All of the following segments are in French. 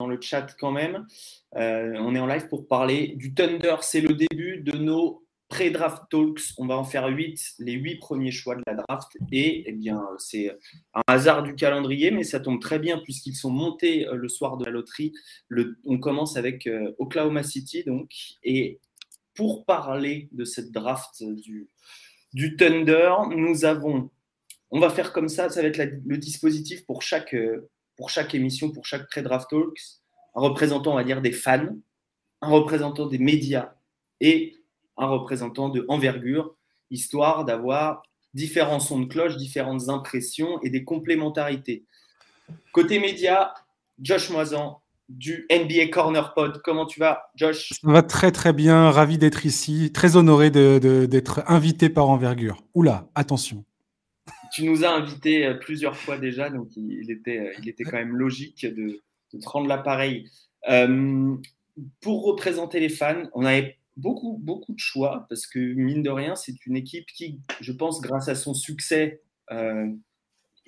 dans le chat quand même. on est en live pour parler du Thunder. C'est le début de nos pré-draft talks. On va en faire 8, les 8 premiers choix de la draft. Et eh bien, c'est un hasard du calendrier, mais ça tombe très bien puisqu'ils sont montés le soir de la loterie. On commence avec Oklahoma City. Donc, et pour parler de cette draft du, Thunder, nous avons on va faire comme ça, ça va être le dispositif pour chaque, euh, pour chaque émission, pour chaque pré-draft talks, un représentant, on va dire, des fans, un représentant des médias et un représentant de envergure, histoire d'avoir différents sons de cloche, différentes impressions et des complémentarités. Côté médias, Josh Moisan du NBA Corner Pod. Comment tu vas, Josh? Ça va très très bien, ravi d'être ici, très honoré d'être invité par envergure. Oula, attention tu nous as invités euh, plusieurs fois déjà, donc il, était, euh, il était quand même logique de, te rendre l'appareil. Euh, pour représenter les fans, on avait beaucoup, beaucoup de choix parce que, mine de rien, c'est une équipe qui, je pense, grâce à son succès,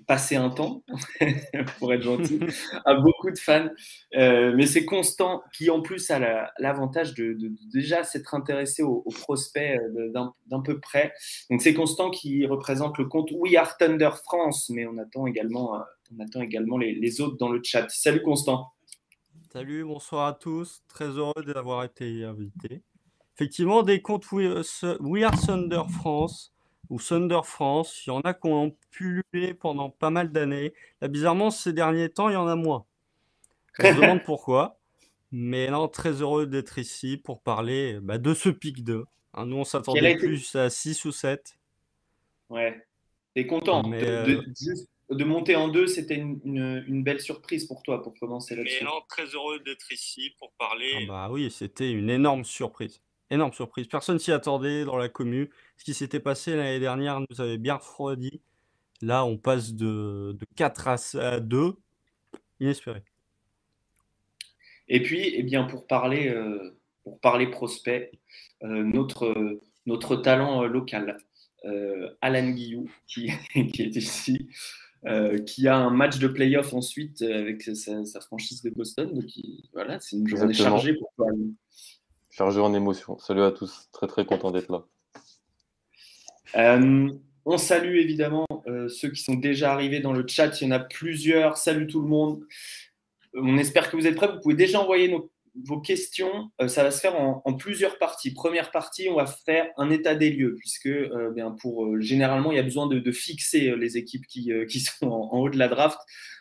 passer un temps, pour être gentil, à beaucoup de fans. Euh, mais c'est Constant qui, en plus, a l'avantage de, déjà s'être intéressé aux, prospects euh, d'un peu près. Donc, c'est Constant qui représente le compte We Are Thunder France, mais on attend également, euh, on attend également les, autres dans le chat. Salut Constant. Salut, bonsoir à tous. Très heureux d'avoir été invité. Effectivement, des comptes We Are Thunder France ou Thunder France. Il y en a qui ont pullulé pendant pas mal d'années. Là, bizarrement, ces derniers temps, il y en a moins. On se demande pourquoi. Mais non, très heureux d'être ici pour parler bah, de ce pic 2. Hein, nous, on s'attendait plus à 6 ou 7. Ouais. T'es content euh, de, monter en 2, c'était une, belle surprise pour toi pour commencer là-dessus. Mais non, très heureux d'être ici pour parler. Ah bah oui, c'était une énorme surprise. Énorme surprise. Personne s'y attendait dans la commune. Ce qui s'était passé l'année dernière nous avait bien refroidi. Là, on passe de, 4 à 2. Inespéré. Et puis, eh bien, pour parler, euh, pour parler prospect, euh, notre, notre talent euh, local, Alan Guillou, qui, qui est ici, qui a un match de playoff ensuite avec sa, franchise de Boston. Donc, voilà, c'est une journée chargée pour toi chargé en émotion. Salut à tous, très très content d'être là. Euh, on salue évidemment euh, ceux qui sont déjà arrivés dans le chat. Il y en a plusieurs. Salut tout le monde. On espère que vous êtes prêts. Vous pouvez déjà envoyer vos questions. Euh, ça va se faire en, plusieurs parties. Première partie, on va faire un état des lieux, puisque bien pour, généralement, il y a besoin de, fixer les équipes qui, sont en, haut de la draft.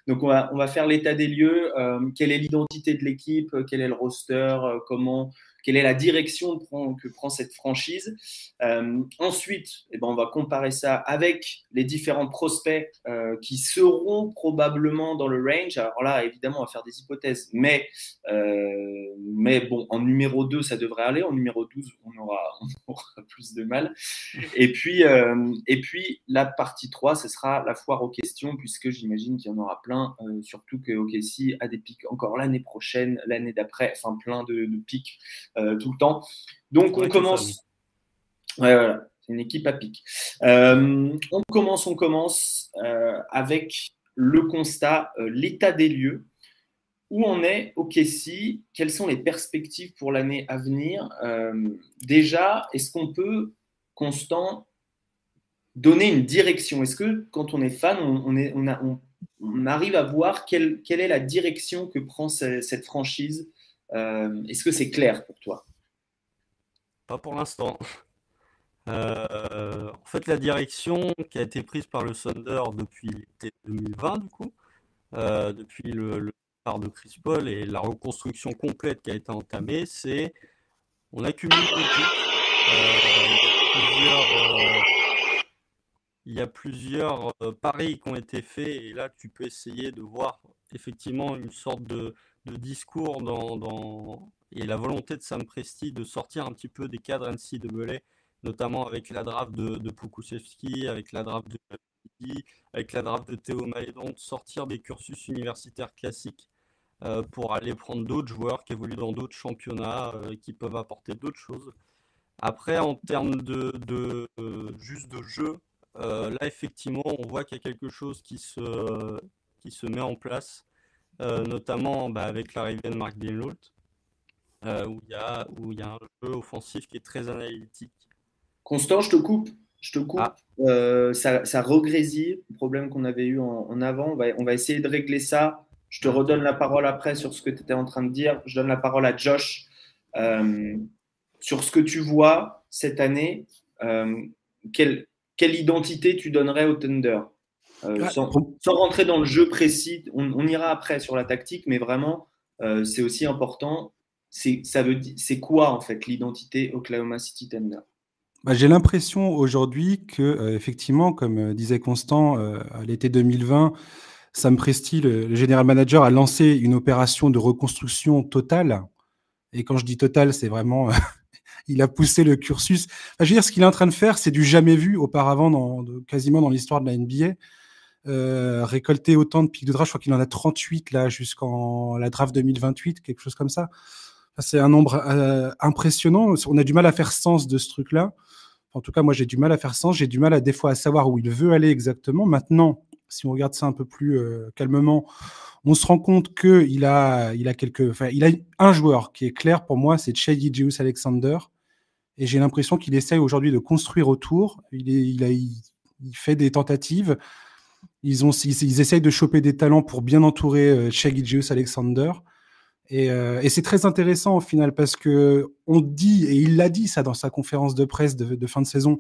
Donc, on va faire l'état des lieux. quelle est l'identité de l'équipe? Quel est le roster? Comment quelle est la direction que prend cette franchise. Euh, ensuite, eh ben, on va comparer ça avec les différents prospects euh, qui seront probablement dans le range. Alors là, évidemment, on va faire des hypothèses, mais, euh, bon, en numéro 2, ça devrait aller. En numéro 12, on aura, plus de mal. Et puis, et puis, la partie 3, ce sera la foire aux questions, puisque j'imagine qu'il y en aura plein, surtout que OKC a des pics encore l'année prochaine, l'année d'après, enfin plein de, pics tout le temps. Donc on commence. Ouais, c'est une équipe à pic. Euh, on commence, on commence euh, avec le constat, l'état des lieux. Où on est au Kessie Quelles sont les perspectives pour l'année à venir? Déjà, est-ce qu'on peut, Constant, donner une direction? Est-ce que quand on est fan, on, est, on, a, on, arrive à voir quelle, quelle, est la direction que prend cette franchise euh, est-ce que c'est clair pour toi? Pas pour l'instant. Euh, en fait, la direction qui a été prise par le Thunder depuis l'été 2020, du coup, euh, depuis le, départ de Chris Paul et la reconstruction complète qui a été entamée, c'est on accumule il y a plusieurs paris qui ont été faits et là tu peux essayer de voir effectivement une sorte de, de discours dans, et la volonté de Sam Presti de sortir un petit peu des cadres NCAA, notamment avec la draft de, de Pokusevski, avec la draft de avec la draft de Théo Maédon, de sortir des cursus universitaires classiques euh, pour aller prendre d'autres joueurs qui évoluent dans d'autres championnats, euh, qui peuvent apporter d'autres choses. Après, en termes de, euh, juste de jeu, là effectivement, on voit qu'il y a quelque chose qui se, qui se met en place notamment bah, avec l'arrivée de Mark Denault, où il y, y a un jeu offensif qui est très analytique. Constant, je te coupe. Je te coupe. Ah. ça, ça le problème qu'on avait eu en, avant. On va, on va, essayer de régler ça. Je te redonne la parole après sur ce que tu étais en train de dire. Je donne la parole à Josh. sur ce que tu vois cette année, quelle, quelle identité tu donnerais au Thunder? Euh, sans, rentrer dans le jeu précis, on, ira après sur la tactique, mais vraiment, euh, c'est aussi important. C'est, ça veut, c'est quoi en fait l'identité Oklahoma City Thunder? Bah, J'ai l'impression aujourd'hui que, euh, effectivement, comme disait Constant, à l'été 2020, Sam Presti, le, le, général manager, a lancé une opération de reconstruction totale. Et quand je dis totale, c'est vraiment il a poussé le cursus. je veux dire, ce qu'il est en train de faire, c'est du jamais vu auparavant, dans, quasiment dans l'histoire de la NBA. Euh, récolter autant de pics de draft, je crois qu'il en a 38 là jusqu'en la draft 2028, quelque chose comme ça. c'est un nombre euh, impressionnant. On a du mal à faire sens de ce truc-là. En tout cas, moi, j'ai du mal à faire sens. J'ai du mal à des fois à savoir où il veut aller exactement. Maintenant, si on regarde ça un peu plus euh, calmement, on se rend compte que il a, il a quelques, enfin, il a un joueur qui est clair pour moi, c'est Shady Jeus Alexander, et j'ai l'impression qu'il essaye aujourd'hui de construire autour. Il, il, a, il, fait des tentatives. Ils, essayent de choper des talents pour bien entourer euh, Shaggy Alexander. Et, euh, et c'est très intéressant au final parce que on dit, et il l'a dit ça dans sa conférence de presse de, fin de saison,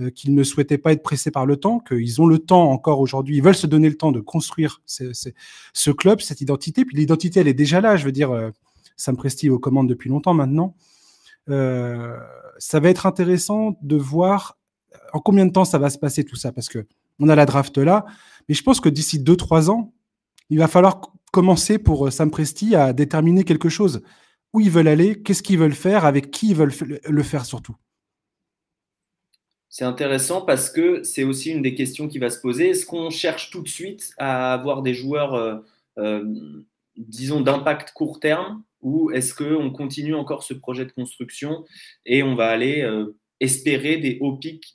euh, qu'il ne souhaitait pas être pressé par le temps, qu'ils ont le temps encore aujourd'hui, ils veulent se donner le temps de construire ce club, cette identité. Puis l'identité, elle est déjà là. Je veux dire, euh, Sam Presti aux commandes depuis longtemps maintenant. Euh, ça va être intéressant de voir en combien de temps ça va se passer tout ça, parce que on a la draft là, mais je pense que d'ici 2-3 ans, il va falloir commencer pour euh, Sam Presti à déterminer quelque chose. Où ils veulent aller, qu'est-ce qu'ils veulent faire, avec qui ils veulent le faire surtout. C'est intéressant parce que c'est aussi une des questions qui va se poser. Est-ce qu'on cherche tout de suite à avoir des joueurs, euh, euh, disons, d'impact court terme ou est-ce qu'on continue encore ce projet de construction et on va aller espérer des hauts pics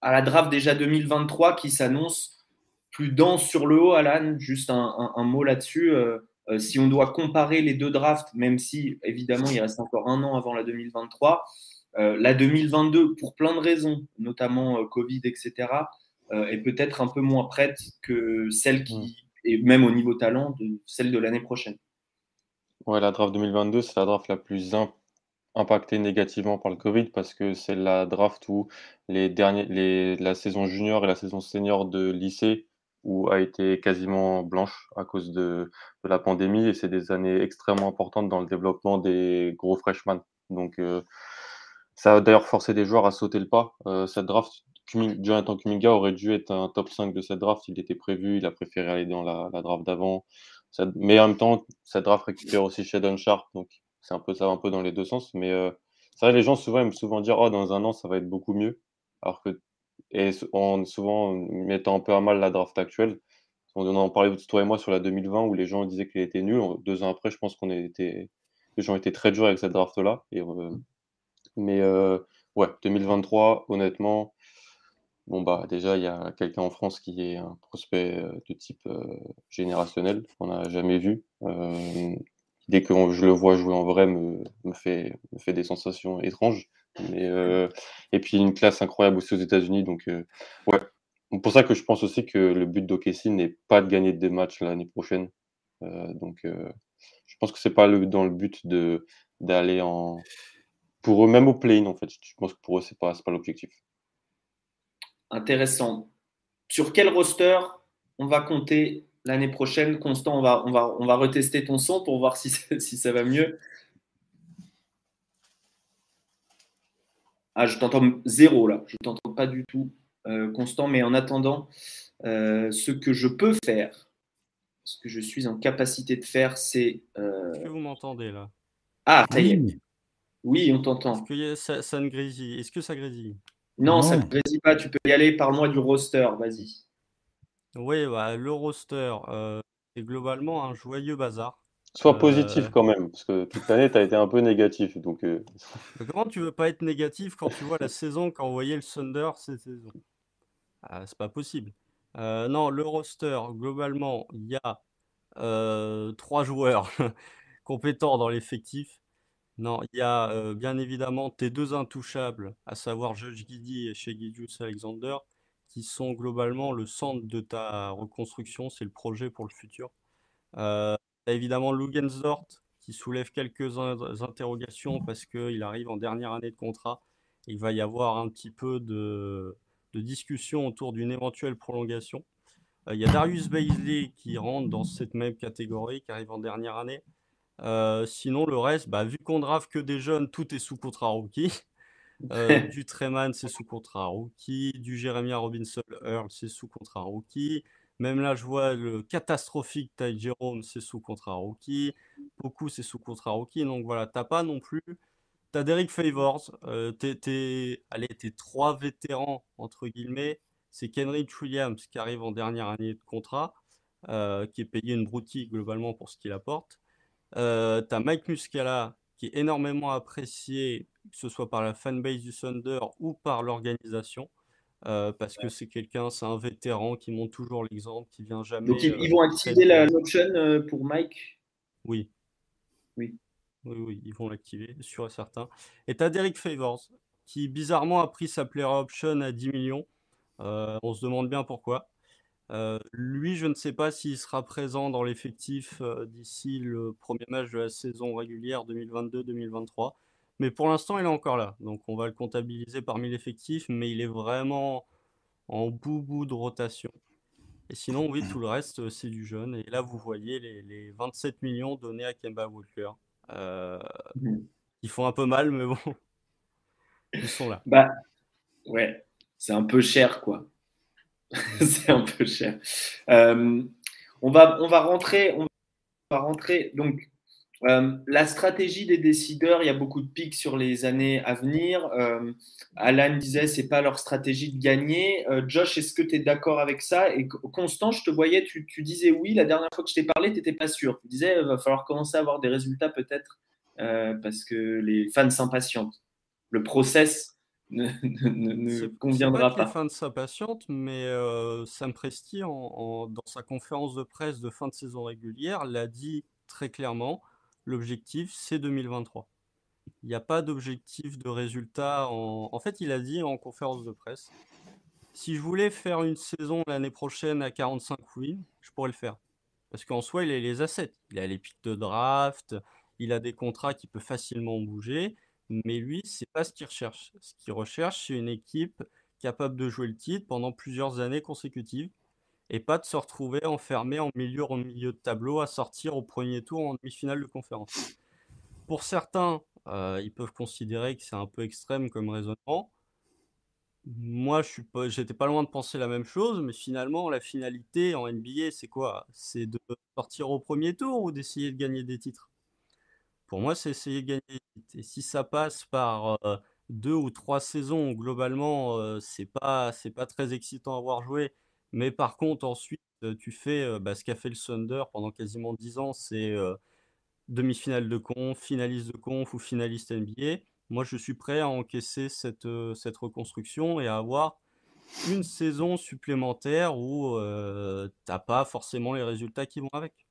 à la draft déjà 2023 qui s'annonce plus dense sur le haut, Alan Juste un, mot là-dessus. Euh, euh, si on doit comparer les deux drafts, même si évidemment il reste encore un an avant la 2023, la 2022, pour plein de raisons, notamment Covid, etc., est peut-être un peu moins prête que celle qui, mm. et même au niveau talent, de celle de l'année prochaine. Ouais, la draft 2022, c'est la draft la plus impactée négativement par le Covid parce que c'est la draft où les derniers, les, la saison junior et la saison senior de lycée où a été quasiment blanche à cause de, la pandémie et c'est des années extrêmement importantes dans le développement des gros freshmen. Donc, euh, ça a d'ailleurs forcé des joueurs à sauter le pas. Euh, cette draft, Jonathan Kuminga aurait dû être un top 5 de cette draft. Il était prévu, il a préféré aller dans la, la draft d'avant mais en même temps, cette draft récupère aussi Shadon Sharp, donc c'est un peu ça, un peu dans les deux sens. Mais euh, ça, les gens souvent aiment souvent dire, oh, dans un an, ça va être beaucoup mieux. Alors que, et en souvent mettant un peu à mal la draft actuelle. On en parlait toi et moi sur la 2020 où les gens disaient qu'il était nul. Deux ans après, je pense qu'on était, les gens étaient très durs avec cette draft-là. Euh, mais euh, ouais, 2023, honnêtement, Bon, bah, déjà, il y a quelqu'un en France qui est un prospect de type générationnel, qu'on n'a jamais vu. Euh, dès que je le vois jouer en vrai, me, fait, des sensations étranges. Mais, et puis, une classe incroyable aussi aux États-Unis. Donc, ouais. Pour ça que je pense aussi que le but d'Okessi n'est pas de gagner des matchs l'année prochaine. donc, je pense que c'est pas dans le but d'aller en. Pour eux, même au play-in, en fait. Je pense que pour eux, c'est pas, pas l'objectif. Intéressant. Sur quel roster on va compter l'année prochaine Constant, on va, on, va, on va retester ton son pour voir si, si ça va mieux. Ah, je t'entends zéro là, je t'entends pas du tout, euh, Constant, mais en attendant, euh, ce que je peux faire, ce que je suis en capacité de faire, c'est. Euh, Est-ce que vous m'entendez là? Ah, ça y est. Oui, on t'entend. Est-ce que ça, ça ne grésille? Est-ce que ça grésille? Non, ça ne grésille pas. Tu peux y aller. Parle-moi du roster. Vas-y. Oui, bah, le roster euh, est globalement un joyeux bazar. Sois positif euh, quand même, parce que toute l'année, tu as été un peu négatif. Donc, euh. Comment tu veux pas être négatif quand tu vois la saison, quand on voyait le Thunder cette saison? Ah, C'est pas possible. non, le roster, globalement, il y a trois joueurs compétents dans l'effectif. Non, il y a bien évidemment tes deux intouchables, à savoir Judge Guidi et chez Alexander, qui sont globalement le centre de ta reconstruction, c'est le projet pour le futur. Euh, évidemment Lugensdort qui soulève quelques interrogations parce qu'il arrive en dernière année de contrat. Il va y avoir un petit peu de, discussion autour d'une éventuelle prolongation. Euh, il y a Darius Baisley qui rentre dans cette même catégorie, qui arrive en dernière année. Euh, sinon, le reste, bah, vu qu'on draft que des jeunes, tout est sous contrat rookie. Euh, du Treman, c'est sous contrat rookie. Du Jeremiah Robinson Earl, c'est sous contrat rookie. Même là, je vois le catastrophique Ty Jerome, c'est sous contrat rookie. Beaucoup, c'est sous contrat rookie. Donc voilà, t'as pas non plus. T'as Derek Favors. Euh, t'es, trois vétérans, entre guillemets. C'est Kenrich Williams qui arrive en dernière année de contrat, euh, qui est payé une broutille globalement pour ce qu'il apporte. Euh, t'as Mike Muscala qui est énormément apprécié, que ce soit par la fanbase du Thunder ou par l'organisation. Euh, parce que c'est quelqu'un, c'est un vétéran qui montre toujours l'exemple, qui vient jamais. Donc ils, euh, vont activer l'option euh, pour Mike? Oui. Oui. Oui, oui, ils vont l'activer, sûr et certain. Et tu as Derek Favors, qui bizarrement a pris sa player option à 10 millions. on se demande bien pourquoi. Lui, je ne sais pas s'il sera présent dans l'effectif d'ici le premier match de la saison régulière 2022-2023. Mais pour l'instant, il est encore là. Donc on va le comptabiliser parmi l'effectif, mais il est vraiment en bout-bout de rotation. Et sinon, oui, tout le reste, euh, c'est du jeune. Et là, vous voyez les, 27 millions donnés à Kemba Walker. Euh, mmh. Ils font un peu mal, mais bon, ils sont là. Bah, ouais, c'est un peu cher, quoi. c'est un peu cher. Euh, on, va, rentrer. On va rentrer. Donc, euh, la stratégie des décideurs, il y a beaucoup de pics sur les années à venir. Euh, Alan disait, c'est pas leur stratégie de gagner. Josh, est-ce que tu es d'accord avec ça? Et Constant, je te voyais, tu, disais oui. La dernière fois que je t'ai parlé, tu n'étais pas sûr. Tu disais, il va falloir commencer à avoir des résultats peut-être parce que les fans s'impatientent. Le process ne, ne, conviendra pas. Les fans s'impatientent, mais Sam Presti, dans sa conférence de presse de fin de saison régulière, l'a dit très clairement l'objectif, c'est 2023. Il n'y a pas d'objectif de résultat. En... fait, il a dit en conférence de presse, si je voulais faire une saison l'année prochaine à 45 wins, je pourrais le faire. Parce qu'en soi, il a les assets. Il a les pics de draft, il a des contrats qui peuvent facilement bouger. Mais lui, c'est pas ce qu'il recherche. Ce qu'il recherche, c'est une équipe capable de jouer le titre pendant plusieurs années consécutives et pas de se retrouver enfermé en milieu, en milieu de tableau à sortir au premier tour en demi-finale de conférence. Pour certains, euh, ils peuvent considérer que c'est un peu extrême comme raisonnement. Moi, je suis j'étais pas loin de penser la même chose, mais finalement, la finalité en NBA, c'est quoi? C'est de sortir au premier tour ou d'essayer de gagner des titres? Pour moi, c'est essayer de gagner. Et si ça passe par euh, deux ou trois saisons, globalement, euh, c'est pas, pas très excitant à voir jouer mais par contre, ensuite, tu fais bah, ce qu'a fait le Thunder pendant quasiment 10 ans, c'est demi-finale de conf, finaliste de conf ou finaliste NBA. Moi, je suis prêt à encaisser cette, cette reconstruction et à avoir une saison supplémentaire où tu n'as pas forcément les résultats qui vont avec.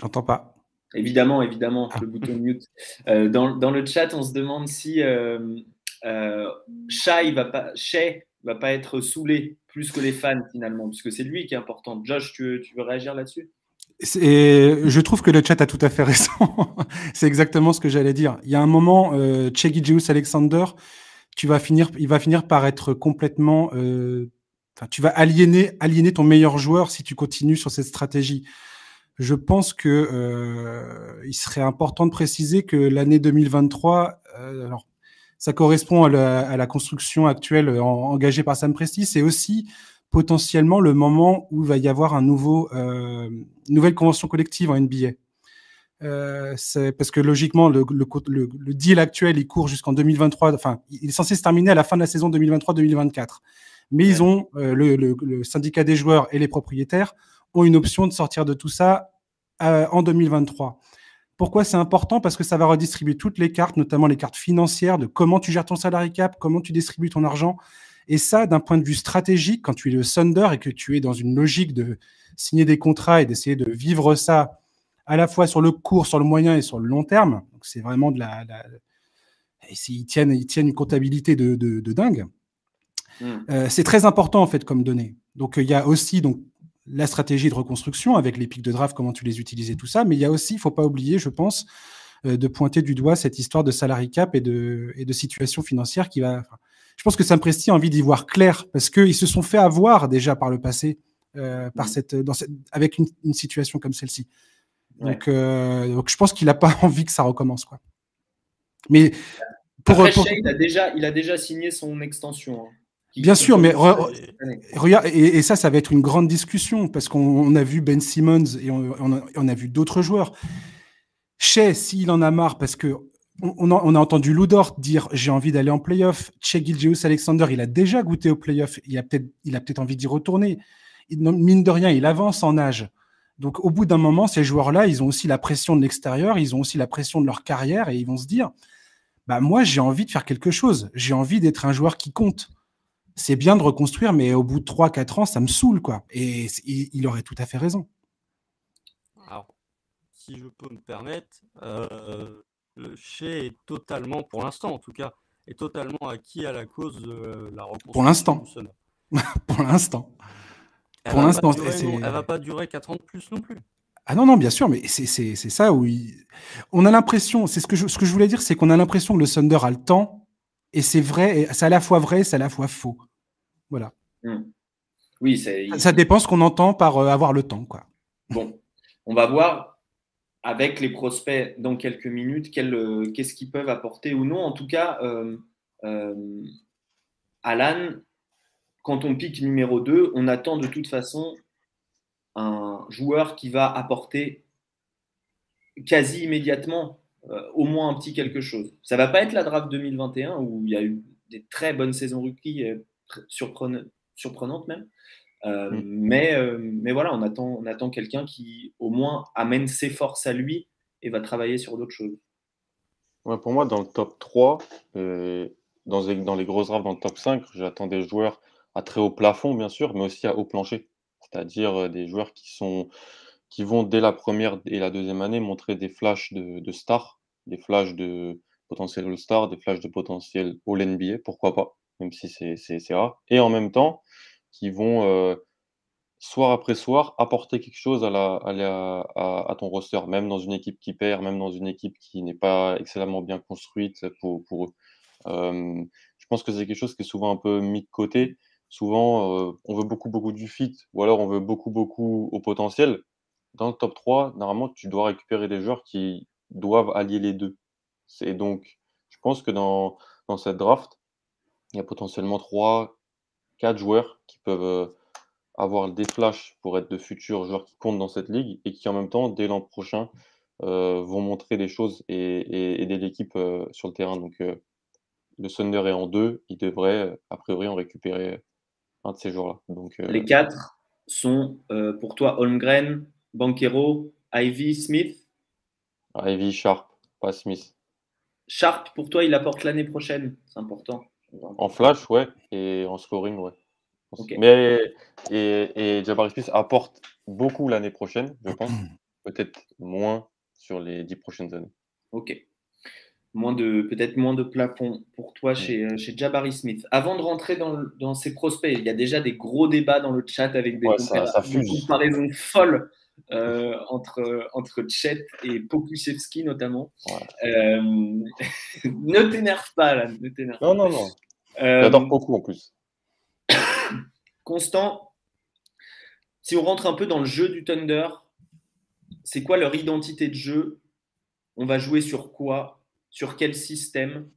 J'entends pas. Évidemment, évidemment, le bouton mute. dans, dans, le chat, on se demande si euh, Shai va pas, va pas être saoulé plus que les fans finalement, puisque c'est lui qui est important. Josh, tu, veux réagir là-dessus? Je trouve que le chat a tout à fait raison. c'est exactement ce que j'allais dire. Il y a un moment, euh, Alexander, tu vas finir, il va finir par être complètement. Euh, tu vas aliéner, aliéner ton meilleur joueur si tu continues sur cette stratégie. Je pense que euh, il serait important de préciser que l'année 2023, euh, alors ça correspond à la, construction actuelle engagée par Sam Presti. C'est aussi potentiellement le moment où il va y avoir un nouveau, euh, nouvelle convention collective en NBA. Euh, c'est parce que logiquement, le, le, deal actuel, il court jusqu'en 2023. Enfin, il est censé se terminer à la fin de la saison 2023-2024. Mais ils ont, euh, le, syndicat des joueurs et les propriétaires ont une option de sortir de tout ça euh, en 2023. Pourquoi c'est important? Parce que ça va redistribuer toutes les cartes, notamment les cartes financières, de comment tu gères ton salary cap, comment tu distribues ton argent. Et ça, d'un point de vue stratégique, quand tu es le Thunder et que tu es dans une logique de signer des contrats et d'essayer de vivre ça à la fois sur le court, sur le moyen et sur le long terme, c'est vraiment de la, ils tiennent, ils tiennent une comptabilité de, de, dingue. Hmm. Euh, c'est très important en fait comme données. Donc il y a aussi donc la stratégie de reconstruction avec les pics de draft, comment tu les utilises et tout ça, mais il y a aussi, il faut pas oublier, je pense, euh, de pointer du doigt cette histoire de salary cap et de, et de situation financière qui va. je pense que Sam Presti a envie d'y voir clair parce qu'ils se sont fait avoir déjà par le passé euh, par cette, dans cette, avec une, une situation comme celle-ci. Donc, donc, je pense qu'il n'a pas envie que ça recommence. Quoi. Mais pour, il, a déjà, il a déjà signé son extension. Hein, Bien sûr, mais regarde, et, ça, ça va être une grande discussion parce qu'on a vu Ben Simmons et on, a, vu d'autres joueurs. Shea, s'il en a marre, parce que on, a, entendu Ludort dire j'ai envie d'aller en playoff. Che Gilgeous Alexander, il a déjà goûté au playoff. Il a peut-être peut envie d'y retourner. mine de rien, il avance en âge. Donc, au bout d'un moment, ces joueurs-là, ils ont aussi la pression de l'extérieur, ils ont aussi la pression de leur carrière et ils vont se dire bah moi j'ai envie de faire quelque chose, j'ai envie d'être un joueur qui compte. C'est bien de reconstruire, mais au bout de 3-4 ans, ça me saoule, quoi. Et il, aurait tout à fait raison. Alors, si je peux me permettre, euh, le Chez est totalement, pour l'instant en tout cas, est totalement acquis à la cause de la reconstruction. Pour l'instant. pour l'instant. Pour l'instant, elle va pas durer 4 ans de plus non plus. Ah non, non, bien sûr, mais c'est ça où on a l'impression, c'est ce que, je, ce que je voulais dire, c'est qu'on a l'impression que le Thunder a le temps, et c'est vrai, c'est à la fois vrai, c'est à la fois faux. Voilà. Hmm. Oui, ça dépend ce qu'on entend par euh, avoir le temps, quoi. Bon, on va voir avec les prospects dans quelques minutes euh, qu'est-ce qu'ils peuvent apporter ou non. En tout cas, euh, Alan, quand on pique numéro 2, on attend de toute façon un joueur qui va apporter quasi immédiatement au moins un petit quelque chose. Ça va pas être la draft 2021 où il y a eu des très bonnes saisons rookies, euh, surprenantes même. Euh, mm. mais, mais voilà, on attend, on attend quelqu'un qui au moins amène ses forces à lui et va travailler sur d'autres choses. pour moi, dans le top 3, dans, dans les grosses drafts dans le top 5, j'attends des joueurs à très haut plafond, bien sûr, mais aussi à haut plancher c'est-à-dire des joueurs qui, sont, qui vont dès la première et la deuxième année montrer des flashs de, de stars, des flashs de potentiel All-Star, des flashs de potentiel All-NBA, pourquoi pas, même si c'est rare. Et en même temps, qui vont soir après soir apporter quelque chose à, la, à, ton roster, même dans une équipe qui perd, même dans une équipe qui n'est pas excellemment bien construite pour, pour eux. je pense que c'est quelque chose qui est souvent un peu mis de côté Souvent, euh, on veut beaucoup, beaucoup du fit ou alors on veut beaucoup, beaucoup au potentiel. Dans le top 3, normalement, tu dois récupérer des joueurs qui doivent allier les deux. C'est donc, je pense que dans, dans cette draft, il y a potentiellement 3, 4 joueurs qui peuvent euh, avoir des flashs pour être de futurs joueurs qui comptent dans cette ligue et qui en même temps, dès l'an prochain, euh, vont montrer des choses et, aider l'équipe sur le terrain. Donc, le Thunder est en deux, il devrait a priori en récupérer de ces jours-là. Donc, euh, Les quatre sont euh, pour toi Holmgren, Banquero, Ivy, Smith? Ivy, Sharp, pas Smith. Sharp, pour toi, il apporte l'année prochaine, c'est important. En flash, ouais, et en scoring, ouais. Mais et, et Jabari Smith apporte beaucoup l'année prochaine, je pense. Peut-être moins sur les dix prochaines années. Ok moins de peut-être moins de plafond pour toi chez, euh, chez Jabari Smith. Avant de rentrer dans, dans ces prospects, il y a déjà des gros débats dans le chat avec des, comparaisons folles euh, entre, entre Chet et Pokusevski notamment. Euh, ne t'énerve pas là. Ne non, non, non. J'adore beaucoup en plus. Constant, si on rentre un peu dans le jeu du Thunder, c'est quoi leur identité de jeu? On va jouer sur quoi? Sur quel système?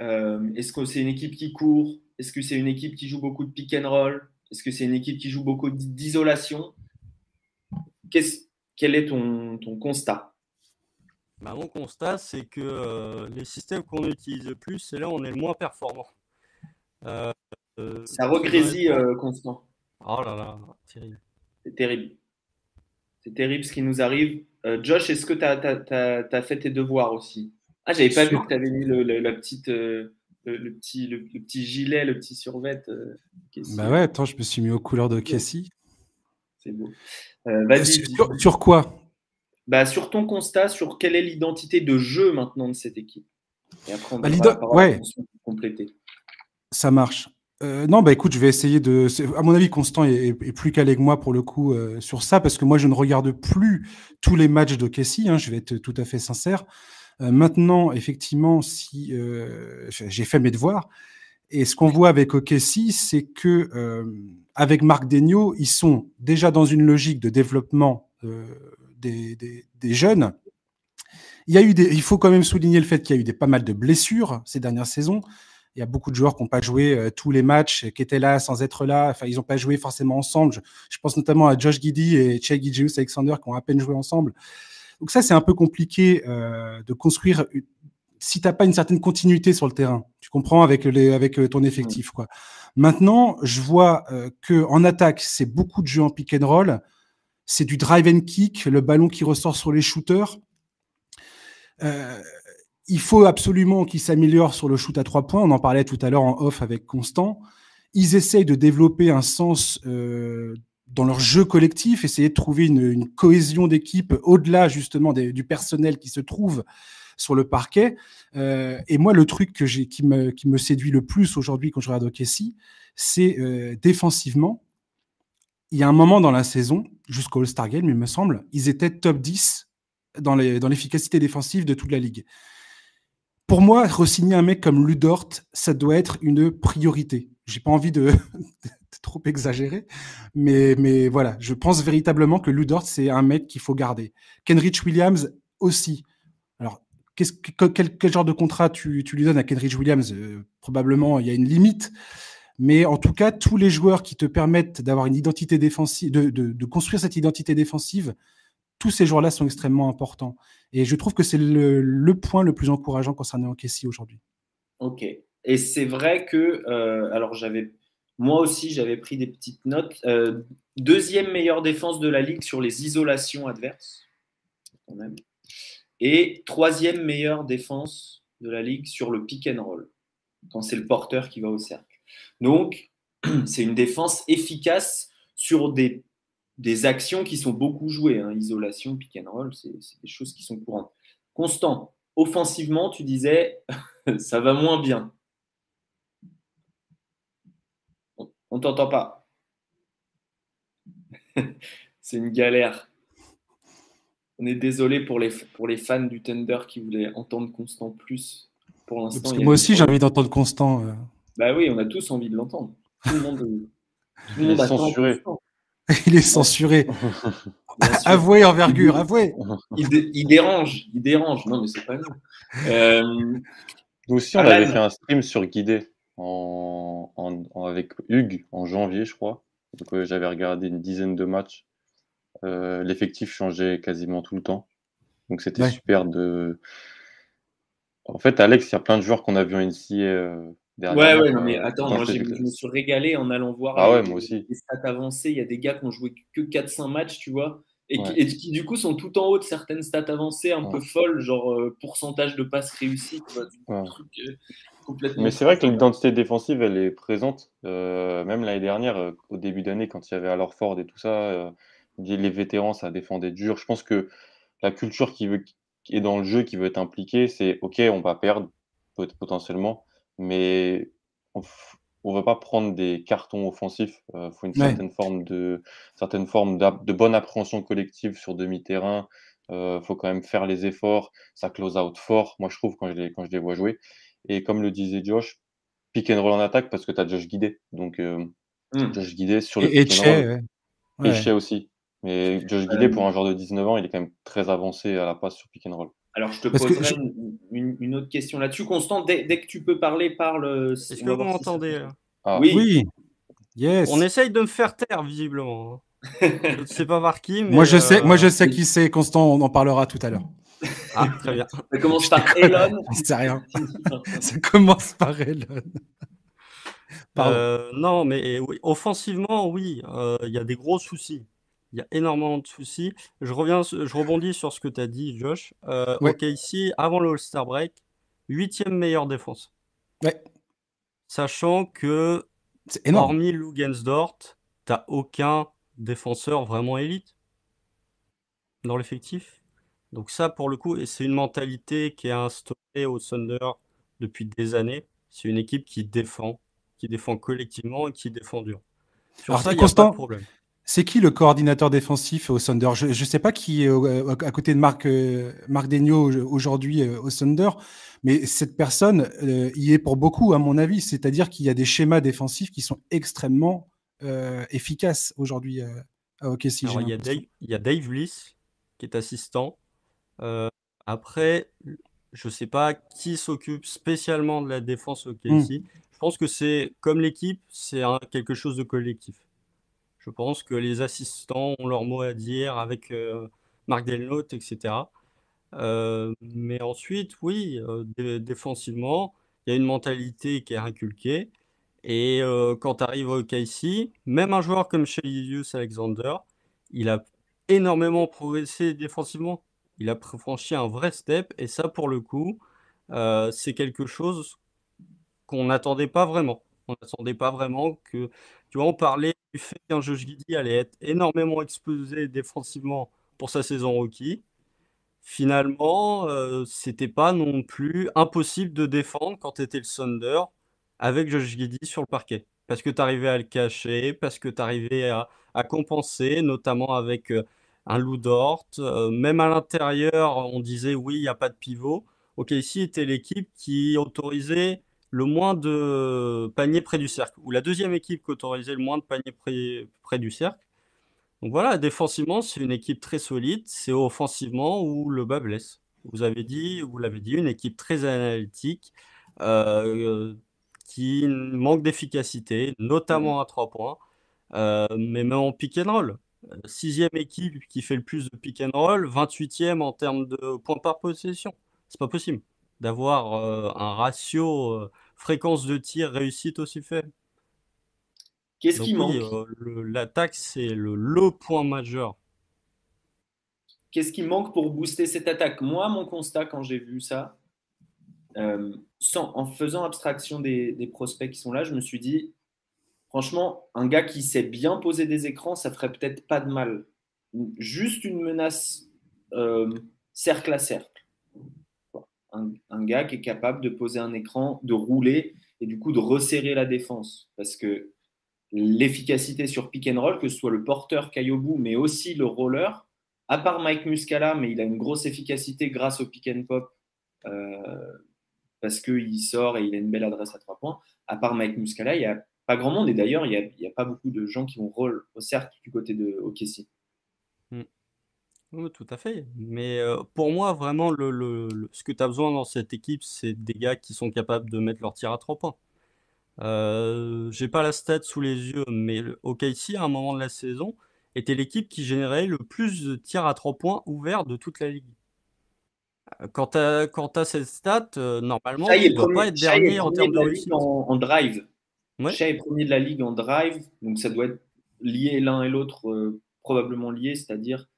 Euh, Est-ce que c'est une équipe qui court? Est-ce que c'est une équipe qui joue beaucoup de pick and roll? Est-ce que c'est une équipe qui joue beaucoup d'isolation? Quel est ton, constat? Bah, Mon constat, c'est que euh, les systèmes qu'on utilise le plus, c'est là où on est le moins performant. Euh, Ça regrésit, Constant. Oh là là, terrible. C'est terrible. C'est terrible ce qui nous arrive. Josh, est-ce que tu as, fait tes devoirs aussi? Ah, j'avais pas vu que tu avais mis le, la petite. Euh, le, petit, le, petit gilet, le petit survêt. Euh, bah ouais, attends, je me suis mis aux couleurs de Cassie. C'est beau. Euh, sur, quoi? Bah, Sur ton constat, sur quelle est l'identité de jeu maintenant de cette équipe? Et après, on bah, va ouais. compléter. Ça marche. Euh, non, bah écoute, je vais essayer de. À mon avis, Constant est, plus calé que moi pour le coup euh, sur ça, parce que moi, je ne regarde plus tous les matchs de Casey, hein, je vais être tout à fait sincère. Euh, maintenant, effectivement, si j'ai fait mes devoirs, et ce qu'on voit avec Okessi, c'est que avec Marc Degnaud, ils sont déjà dans une logique de développement des, des, jeunes. Il, y a eu des, il faut quand même souligner le fait qu'il y a eu des, pas mal de blessures ces dernières saisons. Il y a beaucoup de joueurs qui n'ont pas joué euh, tous les matchs, qui étaient là sans être là. Enfin, ils n'ont pas joué forcément ensemble. Je, pense notamment à Josh Giddy et Che Gigius Alexander qui ont à peine joué ensemble. Donc ça, c'est un peu compliqué euh, de construire si tu n'as pas une certaine continuité sur le terrain. Tu comprends avec, les, avec euh, ton effectif. Quoi. Maintenant, je vois que en attaque, c'est beaucoup de jeux en pick and roll. C'est du drive and kick, le ballon qui ressort sur les shooters. Euh, il faut absolument qu'ils s'améliorent sur le shoot à trois points. On en parlait tout à l'heure en off avec Constant. Ils essayent de développer un sens euh, dans leur jeu collectif, essayer de trouver une, cohésion d'équipe au-delà justement du personnel qui se trouve sur le parquet. Euh, et moi, le truc qui, me, séduit le plus aujourd'hui quand je regarde OKC, c'est euh, défensivement. Il y a un moment dans la saison, jusqu'au All-Star Game, il me semble, ils étaient top 10 dans l'efficacité défensive de toute la ligue pour moi, re-signer un mec comme Ludort, ça doit être une priorité. J'ai pas envie de, trop exagérer, mais, mais voilà, je pense véritablement que Ludort, c'est un mec qu'il faut garder. Kenrich Williams aussi. Quel, genre de contrat tu, lui donnes à Kenrich Williams? Euh, Probablement, il y a une limite. Mais en tout cas, tous les joueurs qui te permettent d'avoir une identité défensive, de construire cette identité défensive, tous ces joueurs-là sont extrêmement importants. Et je trouve que c'est le, point le plus encourageant concernant Kessie aujourd'hui. Ok. Et c'est vrai que, euh, alors j'avais, moi aussi, j'avais pris des petites notes. Euh, deuxième meilleure défense de la ligue sur les isolations adverses. Et troisième meilleure défense de la ligue sur le pick and roll, quand c'est le porteur qui va au cercle. Donc, c'est une défense efficace sur des des actions qui sont beaucoup jouées. Hein. Isolation, pick and roll, c'est des choses qui sont courantes. Constant, offensivement, tu disais, ça va moins bien. On t'entend pas. c'est une galère. On est désolé pour les, pour les fans du Thunder qui voulaient entendre Constant plus. Pour l'instant, moi aussi, j'ai envie d'entendre Constant. Euh. Bah oui, on a tous envie de l'entendre. Tout le monde, tout le monde est censuré. il est censuré. avouez envergure, avouez. Il, dérange, il dérange. Non, mais c'est pas nous. Euh, nous aussi, on avait fait un stream sur Guidé en, avec Hugues en janvier, je crois. Donc, euh, j'avais regardé une dizaine de matchs. Euh, l'effectif changeait quasiment tout le temps. Donc, c'était super de. En fait, Alex, il y a plein de joueurs qu'on a vu en NCA Ouais, ouais, mais euh, attends, moi je me suis régalé en allant voir ah les, aussi. stats avancées. Il y a des gars qui ont joué que 400 matchs, tu vois, et, qui, du coup sont tout en haut de certaines stats avancées un peu folles, genre euh, pourcentage de passes réussies, euh, mais c'est vrai que l'identité défensive, elle est présente. même l'année dernière, au début d'année, quand il y avait alors Ford et tout ça, les vétérans, ça défendait dur. Je pense que la culture qui, veut, qui est dans le jeu, qui veut être impliquée, c'est OK, on va perdre potentiellement mais on ne va pas prendre des cartons offensifs. Il euh, faut une certaine forme, de, certaine forme de bonne appréhension collective sur demi-terrain. Il euh, faut quand même faire les efforts. Ça close out fort, moi je trouve, quand je les, quand je les vois jouer. Et comme le disait Josh, pick and roll en attaque parce que tu as Josh guidé. Donc, euh, mmh. Josh guidé sur le et, pick and roll. Et aussi. Mais Josh Guidé, pour un joueur de 19 ans, il est quand même très avancé à la passe sur pick and roll. Alors, je te poserai une, autre question là-dessus. Constant, dès, que tu peux parler, parle. Est-ce que vous m'entendez ah. Oui. oui. Yes. On essaye de me faire taire, visiblement. je ne sais pas par qui. Mais moi, je sais, moi, je sais euh, qui c'est. Constant, on en parlera tout à l'heure. Ah, très bien. Ça commence par Elon. sais rien. Ça commence par Elon. Euh, non, mais offensivement, oui, euh, il y a des gros soucis. Il y a énormément de soucis. Je, reviens, je rebondis sur ce que tu as dit, Josh. Euh, Ok, ici, avant le All-Star Break, huitième meilleure défense. Ouais. sachant que, hormis Lugensdort, tu n'as aucun défenseur vraiment élite dans l'effectif. Donc ça, pour le coup, c'est une mentalité qui est instaurée au Thunder depuis des années. C'est une équipe qui défend, qui défend collectivement et qui défend dur. Sur ça, il n'y a pas de problème. C'est qui le coordinateur défensif au Thunder? Je ne sais pas qui est à côté de Marc, euh, Marc aujourd'hui euh, au Thunder, mais cette personne euh, y est pour beaucoup, à mon avis. C'est-à-dire qu'il y a des schémas défensifs qui sont extrêmement efficaces aujourd'hui à OKC. il, y a Dave, il y a Dave Bliss qui est assistant. après, je ne sais pas qui s'occupe spécialement de la défense OKC. Hmm. Je pense que c'est comme l'équipe, c'est quelque chose de collectif. Je pense que les assistants ont leur mot à dire avec euh, Marc Delnote, etc. Euh, mais ensuite, oui, euh, défensivement, il y a une mentalité qui est inculquée. Et quand tu arrives au KC, même un joueur comme Shelius Alexander, il a énormément progressé défensivement. Il a franchi un vrai step. Et ça, pour le coup, c'est quelque chose qu'on n'attendait pas vraiment. On n'attendait pas vraiment que. Tu vois, on parlait du fait qu'un Josh Giddy allait être énormément exposé défensivement pour sa saison rookie. Finalement, euh, c'était pas non plus impossible de défendre quand tu étais le Thunder avec Josh Giddy sur le parquet. Parce que tu arrivais à le cacher, parce que tu arrivais à, compenser, notamment avec euh, un loup d'ort. Euh, même à l'intérieur, on disait oui, il n'y a pas de pivot. Ok, ici était l'équipe qui autorisait le moins de paniers près du cercle, ou la deuxième équipe qui autorisait le moins de paniers près, du cercle. Donc voilà, défensivement, c'est une équipe très solide. C'est offensivement où le bas blesse. Vous avez dit, vous l'avez dit, une équipe très analytique euh, qui manque d'efficacité, notamment à trois points, euh, mais même en pick and roll. Sixième équipe qui fait le plus de pick and roll, 28e en termes de points par possession. C'est pas possible d'avoir euh, un ratio fréquence de tir, réussite aussi fait. Qu'est-ce qui manque? euh, L'attaque, c'est le, le point majeur. Qu'est-ce qui manque pour booster cette attaque? Moi, mon constat quand j'ai vu ça, euh, sans, en faisant abstraction des, des, prospects qui sont là, je me suis dit, franchement, un gars qui sait bien poser des écrans, ça ferait peut-être pas de mal. Juste une menace euh, cercle à cercle un, gars qui est capable de poser un écran, de rouler et du coup de resserrer la défense. Parce que l'efficacité sur pick and roll, que ce soit le porteur Kayobu, mais aussi le roller, à part Mike Muscala, mais il a une grosse efficacité grâce au pick and pop, euh, parce qu'il sort et il a une belle adresse à trois points. À part Mike Muscala, il n'y a pas grand monde, et d'ailleurs, il n'y a, pas beaucoup de gens qui vont roll au cercle du côté de OKC. Oui, tout à fait. Mais pour moi, vraiment, le, ce que tu as besoin dans cette équipe, c'est des gars qui sont capables de mettre leur tir à trois points. Euh, j'ai pas la stat sous les yeux, mais le OKC, à un moment de la saison, était l'équipe qui générait le plus de tirs à trois points ouverts de toute la ligue. Quand tu as, cette stat, normalement, tu ne dois pas être dernier en termes de réussite. En, drive. Ouais. est premier de la ligue en drive, donc ça doit être lié l'un et l'autre, probablement lié, c'est-à-dire euh,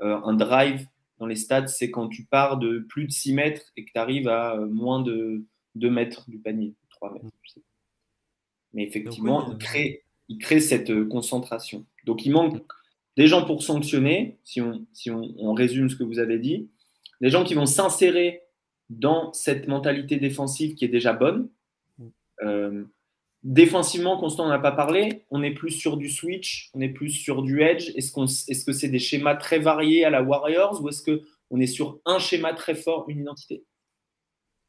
un drive dans les stats, c'est quand tu pars de plus de 6 mètres et que tu arrives à euh, moins de 2 mètres du panier, 3 mètres. Mais effectivement, il, crée, il crée cette euh, concentration. Donc il manque des gens pour sanctionner, si on, si on, résume ce que vous avez dit, des gens qui vont s'insérer dans cette mentalité défensive qui est déjà bonne. Euh, Défensivement, Constant n'a pas parlé. On est plus sur du switch, on est plus sur du edge. Est-ce que c'est des schémas très variés à la Warriors ou est-ce que on est sur un schéma très fort, une identité?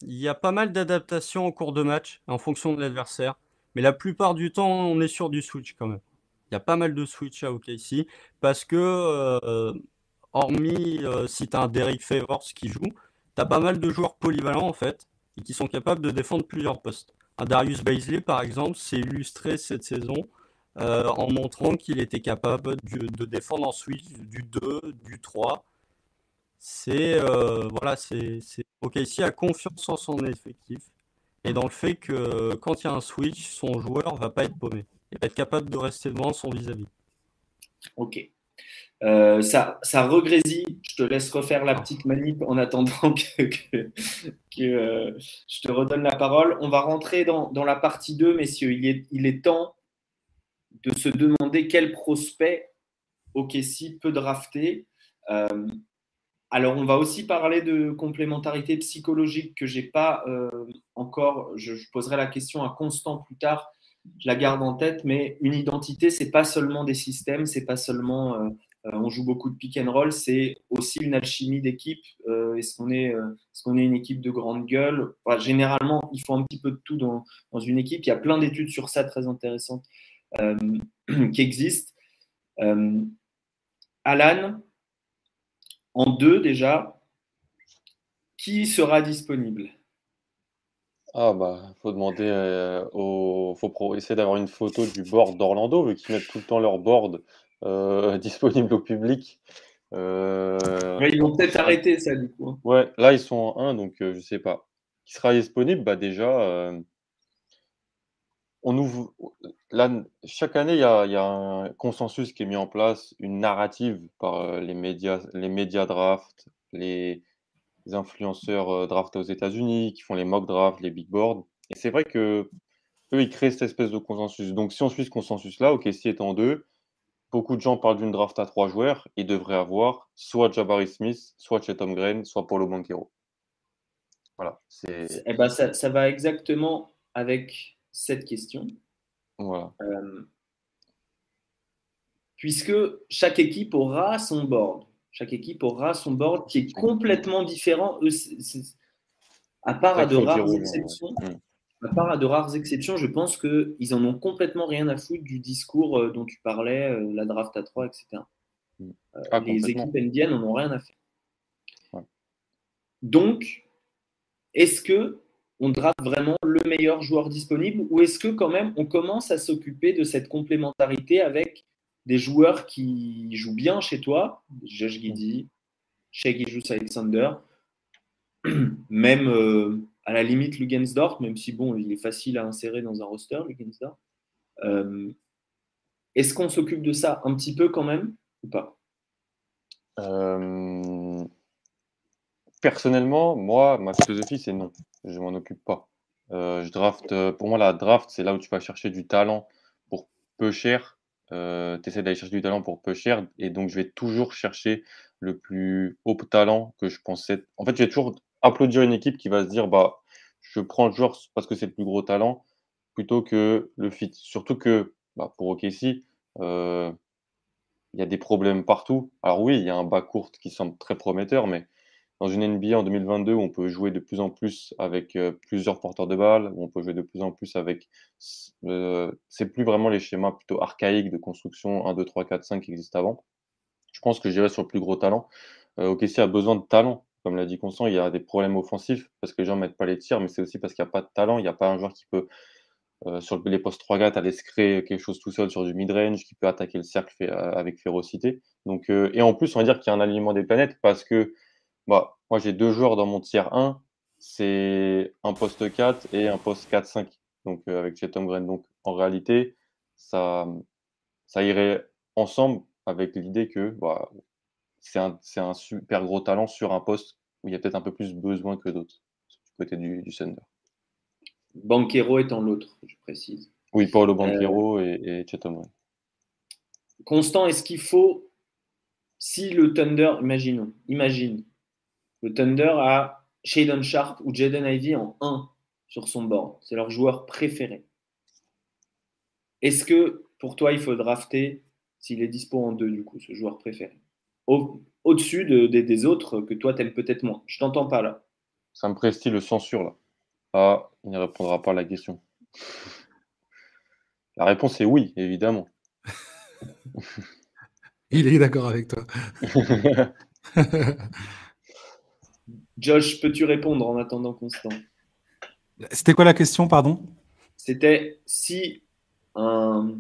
Il y a pas mal d'adaptations au cours de match en fonction de l'adversaire, mais la plupart du temps, on est sur du switch quand même. Il y a pas mal de switch à OKC parce que, euh, hormis euh, si tu un Derek Favors qui joue, tu as pas mal de joueurs polyvalents en fait et qui sont capables de défendre plusieurs postes. Darius Baisley, par exemple, s'est illustré cette saison euh, en montrant qu'il était capable de défendre en switch du 2, du 3. C'est euh, voilà, c'est OKC a confiance en son effectif et dans le fait que quand il y a un switch, son joueur va pas être paumé. Il va être capable de rester devant son vis-à-vis. Ok. Euh, ça, ça. Je te laisse refaire la petite manip en attendant que, euh, je te redonne la parole. On va rentrer dans, la partie 2, messieurs. Il est, il est temps de se demander quel prospect OKC peut drafter. Euh, alors, on va aussi parler de complémentarité psychologique que j'ai pas encore. Je, je, poserai la question à Constant plus tard. Je la garde en tête, mais une identité, c'est pas seulement des systèmes, c'est pas seulement on joue beaucoup de pick and roll, c'est aussi une alchimie d'équipe. Euh, est-ce qu'on est, euh, une équipe de grande gueule? Généralement, il faut un petit peu de tout dans, dans, une équipe. Il y a plein d'études sur ça très intéressantes qui existent. Alan, en deux déjà, qui sera disponible? Ah bah faut demander au faut essayer d'avoir une photo du board d'Orlando vu qu'ils mettent tout le temps leur board euh, disponible au public. Euh, ils vont peut-être arrêter ça du coup. Hein. Ouais, là ils sont en 1, donc euh, je sais pas. Qui sera disponible? Bah, Déjà, on ouvre. Là, chaque année, il y, a, y, a, un consensus qui est mis en place, une narrative par les médias, les médias draft, les, influenceurs draft aux États-Unis qui font les mock drafts, les big boards. Et c'est vrai que eux, ils créent cette espèce de consensus. Donc, si on suit ce consensus-là, OKC est en deux, beaucoup de gens parlent d'une draft à trois joueurs. Ils devraient avoir soit Jabari Smith, soit Chetom Green, soit Paulo Banquero. Voilà. Eh ben, ça, ça, va exactement avec cette question. Voilà. Euh, puisque chaque équipe aura son board. Chaque équipe aura son board qui est complètement différent. à part à de rares exceptions. Mm à part à de rares exceptions, je pense qu'ils en ont complètement rien à foutre du discours euh, dont tu parlais, euh, la draft à 3, etc. Mm. Euh, ah, les équipes indiennes n'en ont rien à faire. Donc, est-ce que on draft vraiment le meilleur joueur disponible ou est-ce que quand même on commence à s'occuper de cette complémentarité avec des joueurs qui jouent bien chez toi, Josh Giddy, Shea Alexander, même à la limite Lugensdorf, même si bon, il est facile à insérer dans un roster, Lugensdorf. Euh, est-ce qu'on s'occupe de ça un petit peu quand même ou pas? Euh, Personnellement, moi, ma philosophie, c'est non. Je m'en occupe pas. Euh, je draft, pour moi, la draft, c'est là où tu vas chercher du talent pour peu cher. tu essaies d'aller chercher du talent pour peu cher. Et donc, je vais toujours chercher le plus haut talent que je pensais. En fait, je vais toujours applaudir une équipe qui va se dire bah, je prends le joueur parce que c'est le plus gros talent plutôt que le fit. Surtout que bah, pour OKC, euh, il y a des problèmes partout. Alors oui, il y a un bas court qui semble très prometteur, mais dans une NBA en 2022 où on peut jouer de plus en plus avec euh, plusieurs porteurs de balles, on peut jouer de plus en plus avec... Euh, c'est plus vraiment les schémas plutôt archaïques de construction 1, 2, 3, 4, 5 qui existent avant. Je pense que j'irai sur le plus gros talent. OKC a besoin de talent comme l'a dit Constant, il y a des problèmes offensifs parce que les gens ne mettent pas les tirs, mais c'est aussi parce qu'il n'y a pas de talent. Il n'y a pas un joueur qui peut, euh, sur les postes 3-4, aller se créer quelque chose tout seul sur du mid-range, qui peut attaquer le cercle euh, avec férocité. Donc, euh, et en plus, on va dire qu'il y a un alignement des planètes parce que bah, moi, j'ai deux joueurs dans mon tiers 1, c'est un poste 4 et un poste 4-5, donc avec Chetom Green. Donc, en réalité, ça, ça irait ensemble avec l'idée que bah, c'est un, super gros talent sur un poste où il y a peut-être un peu plus besoin que d'autres, du côté du, du Thunder. Banquero étant l'autre, je précise. Oui, Paulo Banquero euh, et, et Chetom. Constant, est-ce qu'il faut, si le Thunder, imaginons, imagine, le Thunder a Shadon Sharp ou Jaden Ivy en 1 sur son board, c'est leur joueur préféré. Est-ce que pour toi, il faut drafter, s'il est dispo en 2 du coup, ce joueur préféré? Au-dessus des autres que toi, t'aimes peut-être moins. Je t'entends pas là. Ça me prestille le censure là. Ah, il ne répondra pas à la question. La réponse est oui, évidemment. il est d'accord avec toi. Josh, peux-tu répondre en attendant Constant C'était quoi la question, pardon? C'était si un,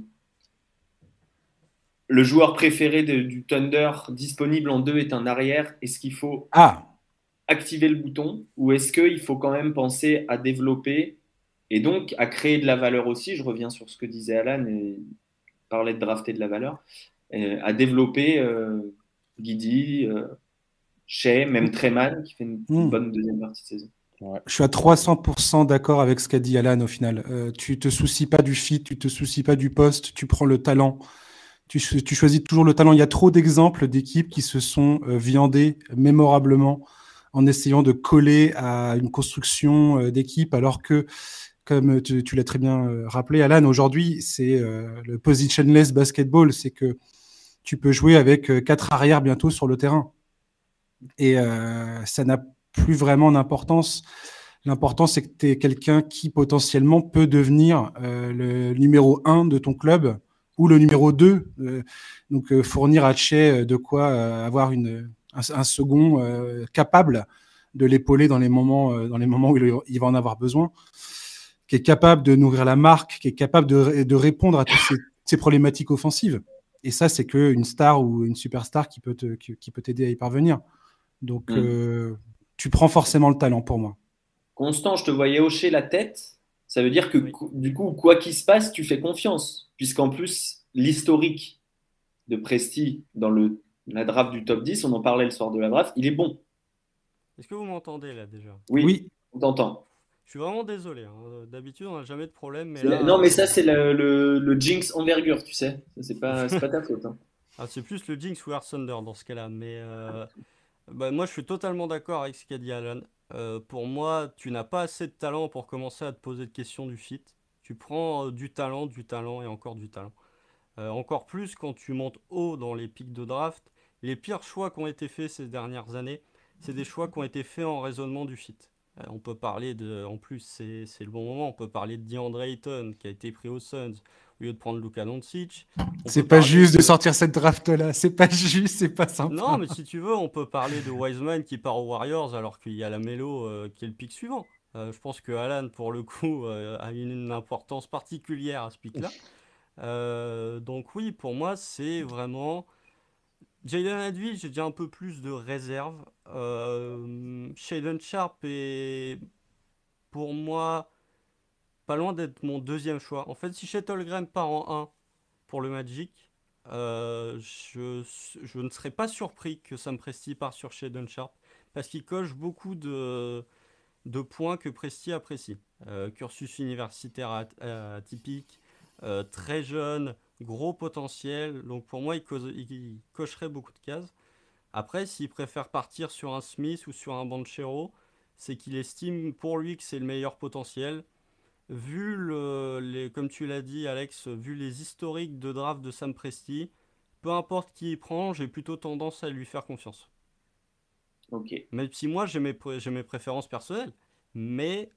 le joueur préféré du Thunder disponible en deux est un arrière, est-ce qu'il faut ah. activer le bouton ou est-ce qu'il faut quand même penser à développer et donc à créer de la valeur aussi? Je reviens sur ce que disait Alan et parlait de drafter de la valeur. à développer Guidi, Shea, même Treman, qui fait une, Hmm. bonne deuxième partie de saison. Je suis à 300% d'accord avec ce qu'a dit Alan au final. Euh, tu te soucies pas du fit, tu te soucies pas du poste, tu prends le talent. Tu, cho- tu choisis toujours le talent. Il y a trop d'exemples d'équipes qui se sont euh, viandées mémorablement en essayant de coller à une construction euh, d'équipe, alors que, comme tu, l'as très bien euh, rappelé, Alan, aujourd'hui, c'est le positionless basketball. C'est que tu peux jouer avec quatre arrières bientôt sur le terrain. Et ça n'a plus vraiment d'importance. L'important, c'est que tu es quelqu'un qui potentiellement peut devenir le numéro 1 de ton club ou le numéro 2. euh, donc, euh, fournir à Che de quoi euh, avoir une, un, un second euh, capable de l'épauler dans, les moments, euh, dans les moments où il, il va en avoir besoin, qui est capable de nourrir la marque, qui est capable de, de répondre à toutes ces, ces problématiques offensives. Et ça, c'est qu'une star ou une superstar qui peut te- qui, qui peut t'aider à y parvenir. Donc, Mm. euh, tu prends forcément le talent pour moi. Constant, je te voyais hocher la tête. Ça veut dire que du coup, quoi qu'il se passe, tu fais confiance. Puisqu'en plus, l'historique de Presti dans le, la draft du top 10, on en parlait le soir de la draft, il est bon. Est-ce que vous m'entendez là déjà? Oui, Oui, on t'entend. Je suis vraiment désolé. hein. D'habitude, on n'a jamais de problème, mais là, Non, mais ça, c'est le, le- le jinx envergure, tu sais. C'est pas, c'est pas ta faute. hein. Ah, c'est plus le Jinx ou Air Thunder dans ce cas-là. Mais euh, bah, moi, je suis totalement d'accord avec ce qu'a dit Alan. Euh, pour moi, tu n'as pas assez de talent pour commencer à te poser de questions du fit. Tu prends euh, du talent, du talent et encore du talent. Euh, encore plus quand tu montes haut dans les pics de draft. Les pires choix qui ont été faits ces dernières années, c'est des choix qui ont été faits en raisonnement du fit. Euh, on peut parler de, en plus, c'est c'est le bon moment, on peut parler de DeAndre Ayton qui a été pris aux Suns au lieu de prendre Luka Doncic. On c'est pas juste de de- sortir cette draft-là. C'est pas juste, c'est pas sympa. non, mais si tu veux, on peut parler de Wiseman qui part aux Warriors alors qu'il y a la Melo euh, qui est le pic suivant. Euh, je pense que Alan, pour le coup, euh, a une, importance particulière à ce pic-là. Euh, donc oui, pour moi, c'est vraiment... Jalen Adville, j'ai déjà un peu plus de réserve. Euh, Shaden Sharp est, pour moi, pas loin d'être mon deuxième choix. En fait, si Chet Holmgren part en 1 pour le Magic, euh, je, je ne serais pas surpris que Sam Presti parte sur Shaden Sharp parce qu'il coche beaucoup de, de points que Presti apprécie. Euh, cursus universitaire euh, atypique, euh, très jeune, gros potentiel. Donc pour moi, il, cocherait beaucoup de cases. Après, s'il préfère partir sur un Smith ou sur un Banchero, c'est qu'il estime pour lui que c'est le meilleur potentiel. Vu le, les, comme tu l'as dit, Alex, vu les historiques de draft de Sam Presti, peu importe qui il prend, j'ai plutôt tendance à lui faire confiance. Ok. Même si moi, j'ai mes, préférences personnelles. Mais.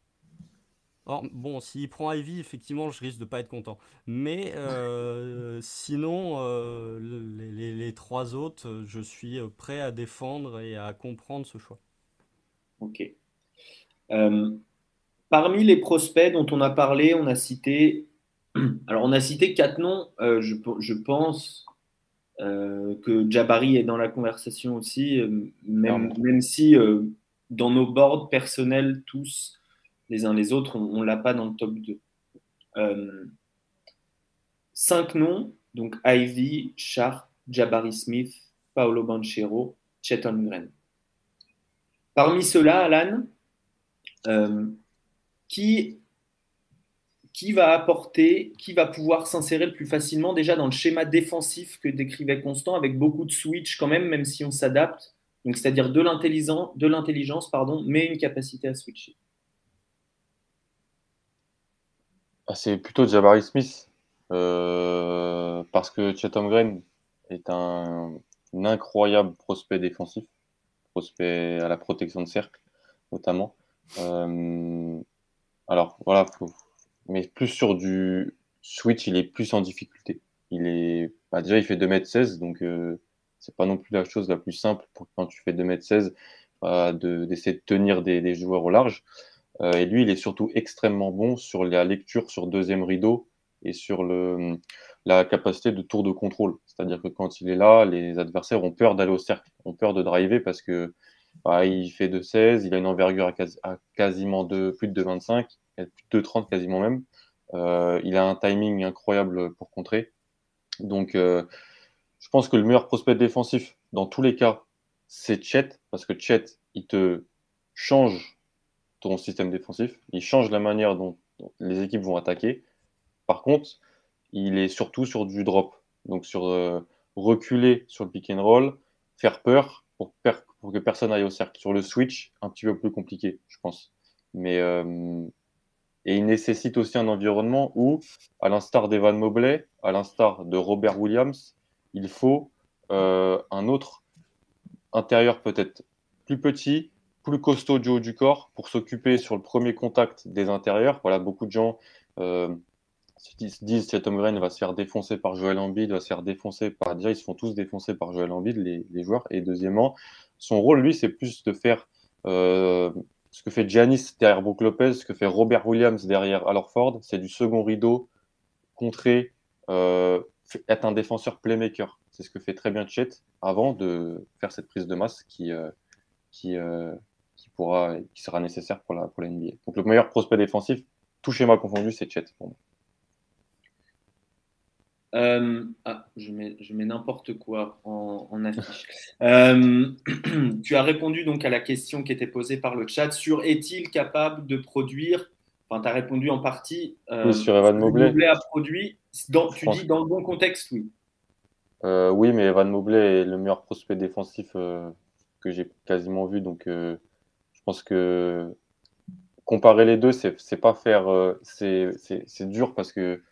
Or, bon, s'il prend Ivy, effectivement, je risque de pas être content. Mais euh, sinon, euh, les, les- les trois autres, je suis prêt à défendre et à comprendre ce choix. Ok. Euh, parmi les prospects dont on a parlé, on a cité. Alors, on a cité quatre noms. Je, je pense euh, que Jabari est dans la conversation aussi, euh, même, même si euh, dans nos boards personnels, tous, les uns les autres, on ne l'a pas dans le top 2. Euh, cinq noms, donc Ivy, Sharp, Jabari Smith, Paolo Banchero, Chet Holmgren. Parmi ceux-là, Alan, qui, qui va apporter, qui va pouvoir s'insérer le plus facilement déjà dans le schéma défensif que décrivait Constant, avec beaucoup de switch quand même, même si on s'adapte, donc c'est-à-dire de l'intelligence, pardon, mais une capacité à switcher. Ah, c'est plutôt Jabari Smith. euh, parce que Chet Holmgren est un, un incroyable prospect défensif, prospect à la protection de cercle, notamment. Euh, alors, voilà, faut- mais plus sur du switch, il est plus en difficulté. Il est, bah, déjà, il fait 2m16, donc euh, c'est pas non plus la chose la plus simple pour quand tu fais 2m16 euh, de- d'essayer de tenir des, joueurs au large. Euh, et lui, il est surtout extrêmement bon sur la lecture sur deuxième rideau et sur la capacité de tour de contrôle. C'est-à-dire que quand il est là, les adversaires ont peur d'aller au cercle, ont peur de driver parce que bah, il fait de 16, il a une envergure à, quasi- à quasiment de, plus de 25, plus de 30 quasiment même. Euh, il a un timing incroyable pour contrer. Donc, euh, je pense que le meilleur prospect défensif, dans tous les cas, c'est Chet, parce que Chet, il te change ton système défensif, il change la manière dont, les équipes vont attaquer. Par contre, il est surtout sur du drop, donc sur euh, reculer sur le pick and roll, faire peur pour, pour, que personne aille au cercle. Sur le switch, un petit peu plus compliqué, je pense. Mais et il nécessite aussi un environnement où, à l'instar d'Evan Mobley, à l'instar de Robert Williams, il faut euh, un autre intérieur peut-être plus petit, plus costaud du haut du corps pour s'occuper sur le premier contact des intérieurs. Voilà, beaucoup de gens euh, se disent que Tom Green va se faire défoncer par Joel Embiid, va se faire défoncer par. Déjà, ils se font tous défoncer par Joel Embiid, les, les joueurs. Et deuxièmement, son rôle, lui, c'est plus de faire euh, ce que fait Giannis derrière Brook Lopez, ce que fait Robert Williams derrière Alorford, c'est du second rideau, contrer, euh, être un défenseur playmaker. C'est ce que fait très bien Chet avant de faire cette prise de masse qui, euh, euh, qui sera nécessaire pour la, pour la NBA. Donc le meilleur prospect défensif, tout schéma confondu, c'est Chet pour moi. Euh, ah, je mets, je mets n'importe quoi en, affiche. Euh, tu as répondu donc à la question qui était posée par le chat sur est-il capable de produire Enfin, tu as répondu en partie. Euh, oui, sur Evan Mobley. Mobley a produit. Dans, tu dis dans le bon contexte, oui. oui, mais Evan Mobley est le meilleur prospect défensif que j'ai quasiment vu. Donc, je pense que comparer les deux, c'est pas faire. c'est dur parce que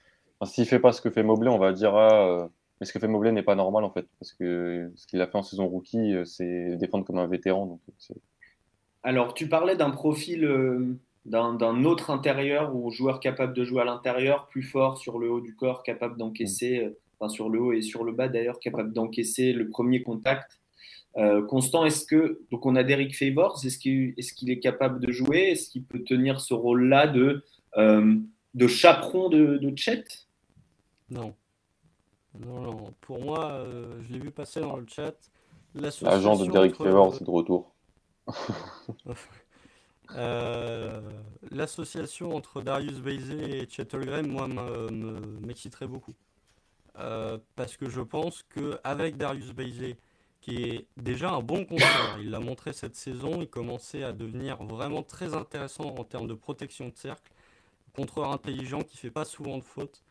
S'il fait pas ce que fait Mobley, on va dire ah, euh, mais ce que fait Mobley n'est pas normal en fait, parce que ce qu'il a fait en saison rookie, euh, c'est défendre comme un vétéran. Donc, euh, Alors, tu parlais d'un profil d'un autre intérieur ou joueur capable de jouer à l'intérieur, plus fort sur le haut du corps, capable d'encaisser, mm. enfin sur le haut et sur le bas d'ailleurs, capable d'encaisser le premier contact. Constant, est-ce que donc on a Derek Favors, est-ce qu'il est, capable de jouer, est-ce qu'il peut tenir ce rôle-là de de chaperon de, de Chet? Non. Non, non. Pour moi, euh, je l'ai vu passer dans le chat. L'agent de Derek Favors, c'est de retour. Euh, l'association entre Darius Bazey et Chet Holmgren, moi, m'exciterait beaucoup. Euh, parce que je pense qu'avec Darius Bazey, qui est déjà un bon contreur, il l'a montré cette saison, il commençait à devenir vraiment très intéressant en termes de protection de cercle. Contreur intelligent qui fait pas souvent de fautes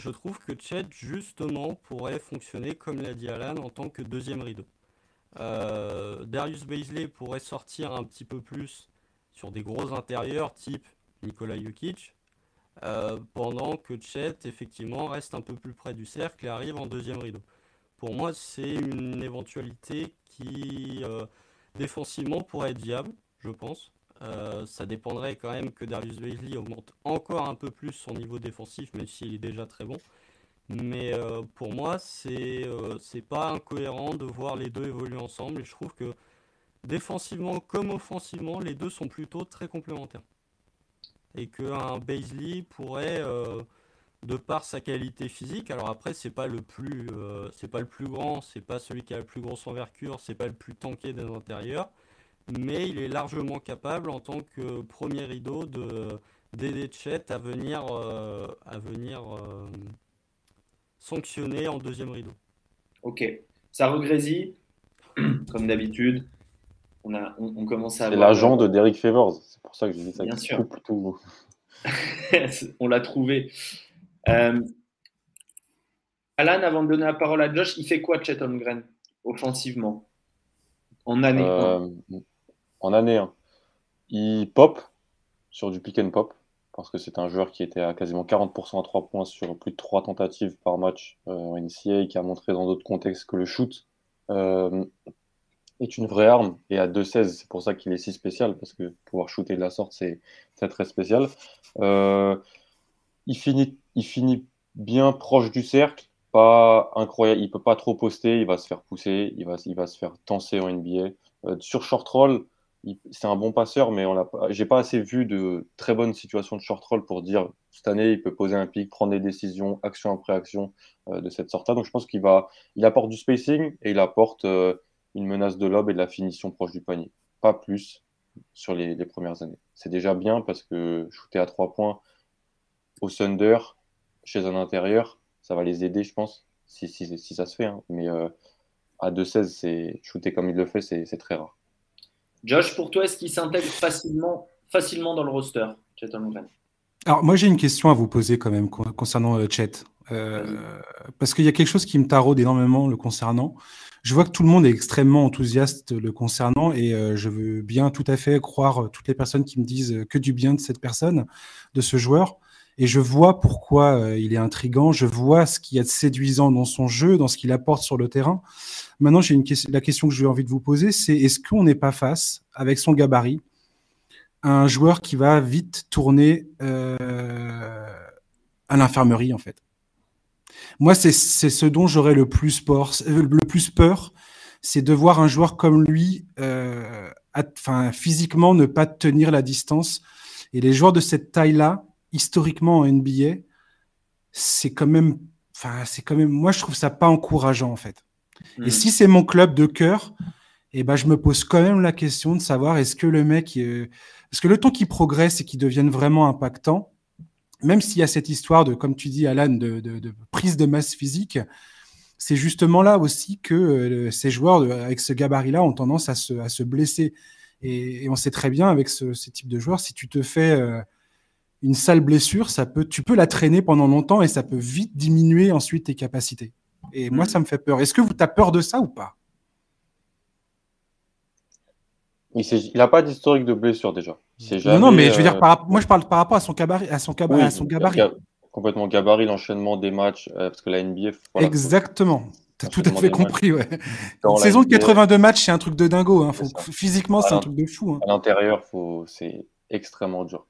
je trouve que Chet, justement, pourrait fonctionner, comme l'a dit Alan, en tant que deuxième rideau. Euh, Darius Baisley pourrait sortir un petit peu plus sur des gros intérieurs, type Nikola Jokic, euh, pendant que Chet, effectivement, reste un peu plus près du cercle et arrive en deuxième rideau. Pour moi, c'est une éventualité qui, euh, défensivement, pourrait être viable, je pense. Euh, ça dépendrait quand même que Darius Bailey augmente encore un peu plus son niveau défensif, même s'il est déjà très bon. Mais euh, pour moi, euh, c'est pas incohérent de voir les deux évoluer ensemble. Et je trouve que défensivement comme offensivement, les deux sont plutôt très complémentaires. Et qu'un Baisley pourrait, de par sa qualité physique, alors après c'est pas le plus, pas le plus grand, c'est pas celui qui a le plus grosse envergure, c'est pas le plus tanké des intérieurs mais il est largement capable en tant que premier rideau de d'aider Chet à venir, euh, à venir euh, sanctionner en deuxième rideau. Ok, ça regrésit, comme d'habitude. On, a, on, commence à. C'est l'agent de Derek Favors, c'est pour ça que j'ai dit ça. Bien sûr. on l'a trouvé. Euh, Alan, avant de donner la parole à Josh, il fait quoi Chet Holmgren offensivement? En année en année 1, il pop sur du pick and pop, parce que c'est un joueur qui était à quasiment 40% à 3 points sur plus de 3 tentatives par match euh, en NCA, qui a montré dans d'autres contextes que le shoot euh, est une vraie arme. Et à 2-16, c'est pour ça qu'il est si spécial, parce que pouvoir shooter de la sorte, c'est très spécial. Euh, il, finit, il finit bien proche du cercle, pas incroyable, il peut pas trop poster, il va se faire pousser, il va, il va se faire tenser en NBA. sur short roll, c'est un bon passeur, mais j'ai pas assez vu de très bonnes situations de short roll pour dire cette année il peut poser un pic, prendre des décisions, action après action euh, de cette sorte-là. Donc je pense qu'il va, il apporte du spacing et il apporte euh, une menace de lob et de la finition proche du panier. Pas plus sur les, premières années. C'est déjà bien parce que shooter à trois points au Thunder chez un intérieur, ça va les aider, je pense. si, si, ça se fait. Hein. Mais à 2-16, c'est shooter comme il le fait, c'est très rare. Josh, pour toi, est-ce qu'il s'intègre facilement, facilement dans le roster, Alors, moi, j'ai une question à vous poser quand même concernant Chet. parce qu'il y a quelque chose qui me taraude énormément le concernant. Je vois que tout le monde est extrêmement enthousiaste le concernant et euh, je veux bien tout à fait croire euh, toutes les personnes qui me disent euh, que du bien de cette personne, de ce joueur. Et je vois pourquoi il est intrigant, je vois ce qu'il y a de séduisant dans son jeu, dans ce qu'il apporte sur le terrain. Maintenant, j'ai une question, la question que j'ai envie de vous poser, c'est est-ce qu'on n'est pas face, avec son gabarit, à un joueur qui va vite tourner à l'infirmerie, en fait? Moi, c'est ce dont j'aurais euh, le plus peur, c'est de voir un joueur comme lui, euh, enfin, physiquement, ne pas tenir la distance. Et les joueurs de cette taille-là, historiquement en NBA, c'est quand même, enfin, c'est quand même, moi, je trouve ça pas encourageant en fait. Et hmm. si c'est mon club de cœur, eh ben, je me pose quand même la question de savoir est-ce que le mec, euh, parce que le temps qu'il progresse et qu'il devienne vraiment impactant, même s'il y a cette histoire de, comme tu dis, Alan, de, prise de masse physique, c'est justement là aussi que euh, ces joueurs avec ce gabarit-là ont tendance à se, blesser. Et, on sait très bien avec ce, type de joueurs, si tu te fais euh, une sale blessure, ça peut, tu peux la traîner pendant longtemps et ça peut vite diminuer ensuite tes capacités. Et moi, mm. ça me fait peur. Est-ce que vous as peur de ça ou pas? Il n'a pas d'historique de blessure déjà. non, non, mais je veux dire, euh, moi je parle par rapport à son gabarit. À son, à son gabarit. Complètement gabarit, l'enchaînement des matchs, euh, parce que la NBA. Exactement. Tu as tout à fait compris, ouais. Une saison de 82 matchs, c'est un truc de dingo. Hein. Physiquement, c'est un truc de fou. Hein. À l'intérieur, c'est extrêmement dur.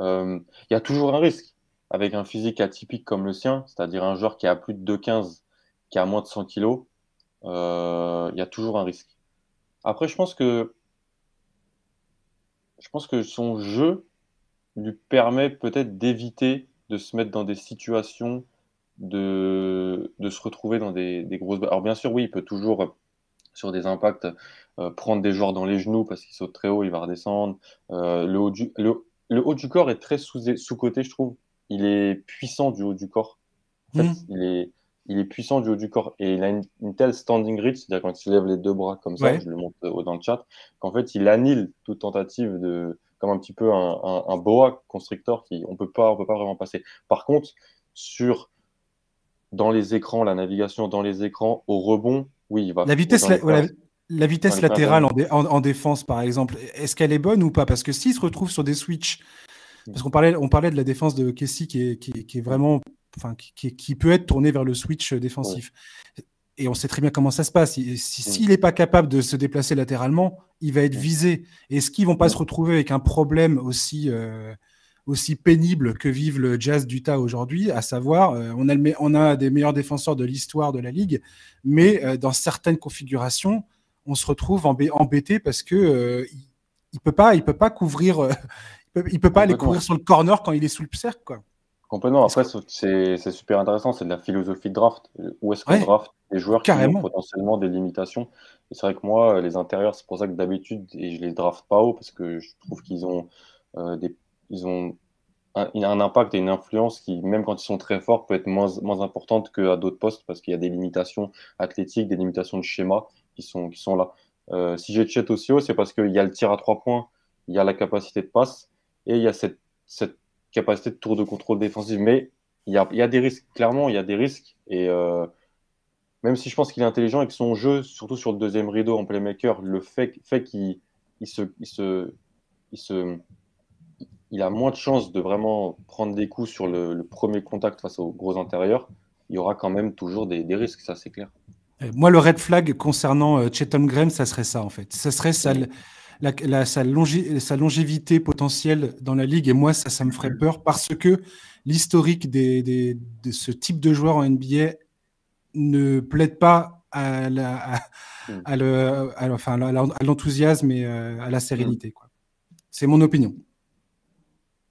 Euh, il y a toujours un risque avec un physique atypique comme le sien, c'est-à-dire un joueur qui a plus de 2,15, qui a moins de 100 kg. Il y a toujours un risque. Après, je pense que je pense que son jeu lui permet peut-être d'éviter de se mettre dans des situations de, de se retrouver dans des, grosses. Alors, bien sûr, oui, il peut toujours, sur des impacts, euh, prendre des joueurs dans les genoux parce qu'il saute très haut, il va redescendre. Euh, le, haut du, le, haut du corps est très sous-côté, je trouve. Il est puissant du haut du corps. En fait, mmh. il est il est puissant du haut du corps et il a une, telle standing reach, c'est-à-dire quand il lève les deux bras comme ça, je le montre dans le chat, qu'en fait il annule toute tentative de, comme un petit peu un, boa constrictor qui on peut pas, on peut pas vraiment passer. Par contre, sur dans les écrans, la navigation dans les écrans, au rebond, oui, il va. La vitesse, la, vitesse latérale en, défense, par exemple, est-ce qu'elle est bonne ou pas? Parce que s'il se retrouve sur des switches, parce qu'on parlait, on parlait de la défense de Kessie qui est, qui est vraiment enfin, qui, peut être tourné vers le switch défensif. Et on sait très bien comment ça se passe. S'il si, n'est pas capable de se déplacer latéralement, il va être visé. Est-ce qu'ils vont pas se retrouver avec un problème aussi, euh, aussi pénible que vive le Jazz d'Utah aujourd'hui, à savoir, euh, on, a on a des meilleurs défenseurs de l'histoire de la ligue, mais euh, dans certaines configurations, on se retrouve embêté parce que il, peut pas, il peut pas couvrir, il peut, pas aller couvrir sur le corner quand il est sous le cercle, quoi. Complètement. Après, c'est super intéressant. C'est de la philosophie de draft. Où est-ce qu'on draft des joueurs qui ont potentiellement des limitations? Et c'est vrai que moi, les intérieurs, c'est pour ça que d'habitude, et je les draft pas haut parce que je trouve qu'ils ont, euh, des, ils ont un, un, impact et une influence qui, même quand ils sont très forts, peut être moins, moins importante qu'à d'autres postes parce qu'il y a des limitations athlétiques, des limitations de schéma qui sont, qui sont là. Euh, si j'ai Chet aussi haut, c'est parce qu'il y a le tir à trois points, il y a la capacité de passe et il y a cette, cette capacité de tour de contrôle défensif. Mais il y a, y a, des risques, clairement, il y a des risques. Et euh, même si je pense qu'il est intelligent et que son jeu, surtout sur le deuxième rideau en playmaker, le fait, fait qu'il il se, il se, il se, il a moins de chances de vraiment prendre des coups sur le, premier contact face aux gros intérieurs. Il y aura quand même toujours des, des risques, ça c'est clair. Moi, le red flag concernant euh, Chetan Graham, ça serait ça en fait. Ça serait la, sa, longévité potentielle dans la ligue. Et moi, ça, ça me ferait peur parce que l'historique de ce type de joueur en NBA ne plaide pas à l'enthousiasme et euh, à la sérénité. C'est mon opinion.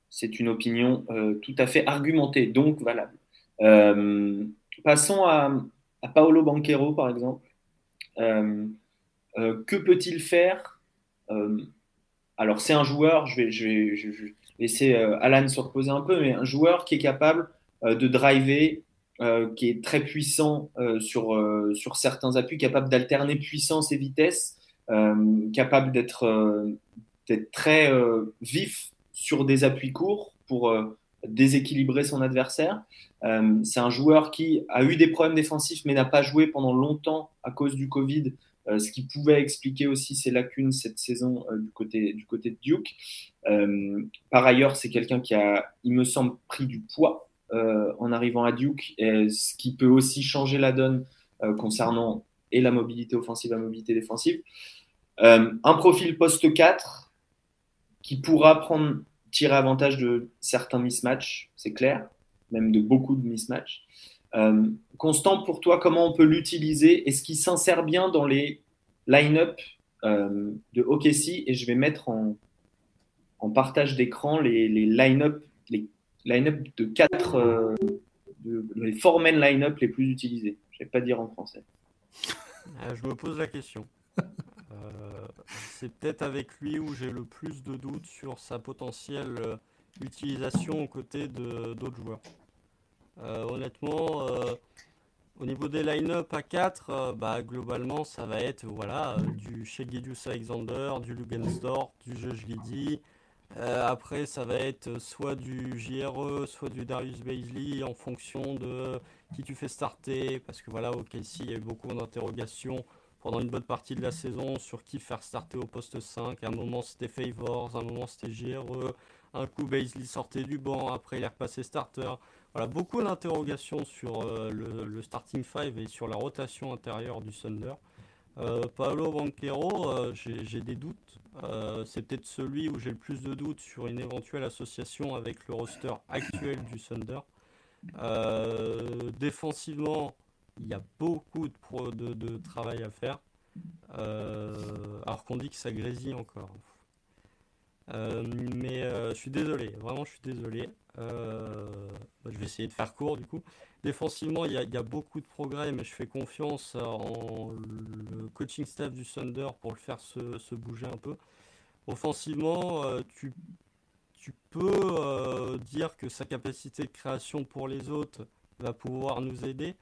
C'est une opinion euh, tout à fait argumentée, donc valable. Euh, passons à, Paolo Banquero, par exemple. que peut-il faire euh, alors, c'est un joueur, je vais, laisser euh, Alan se reposer un peu, mais un joueur qui est capable euh, de driver qui est très puissant sur certains appuis, capable d'alterner puissance et vitesse, capable d'être très vif sur des appuis courts pour déséquilibrer son adversaire. C'est un joueur qui a eu des problèmes défensifs mais n'a pas joué pendant longtemps à cause du Covid euh, ce qui pouvait expliquer aussi ses lacunes cette saison euh, du, côté, de Duke. Euh, par ailleurs, c'est quelqu'un qui a, il me semble, pris du poids en arrivant à Duke, ce qui peut aussi changer la donne concernant et la mobilité offensive la mobilité défensive. un profil poste 4 qui pourra tirer avantage de certains mismatchs, c'est clair, même de beaucoup de mismatchs. Euh, Constant, pour toi, comment on peut l'utiliser? Est-ce qu'il s'insère bien dans les line-up euh, de OKC Et je vais mettre en, partage d'écran les, les line-up line de quatre euh, les four men line-up les plus utilisés. Je ne vais pas dire en français. je me pose la question. c'est peut-être avec lui où j'ai le plus de doutes sur sa potentielle utilisation aux côtés d'autres joueurs. Euh, honnêtement, euh, au niveau des line-up à 4, euh, bah, globalement, ça va être voilà, du Shegidius Alexander, du Lugensdorf, du Josh Giddy. après, ça va être soit du JRE, soit du Darius Baisley en fonction de qui tu fais starter. Parce que voilà, au KC, il y a eu beaucoup d'interrogations pendant une bonne partie de la saison sur qui faire starter au poste 5. À un moment, c'était Favors, à un moment, c'était JRE. Un coup, Baisley sortait du banc, après, il est repassé starter. Voilà, beaucoup d'interrogations sur euh, le, starting five et sur la rotation intérieure du Thunder. Euh, Paolo Banquero, euh, j'ai des doutes. c'est peut-être celui où j'ai le plus de doutes sur une éventuelle association avec le roster actuel du Thunder. défensivement, il y a beaucoup de, de travail à faire. alors qu'on dit que ça grésille encore. mais je suis désolé, vraiment je suis désolé. Euh, je vais essayer de faire court du coup. Défensivement, il y, a, beaucoup de progrès, mais je fais confiance en le coaching staff du Thunder pour le faire se, bouger un peu. Offensivement, euh, tu, peux euh, dire que sa capacité de création pour les autres va pouvoir nous aider.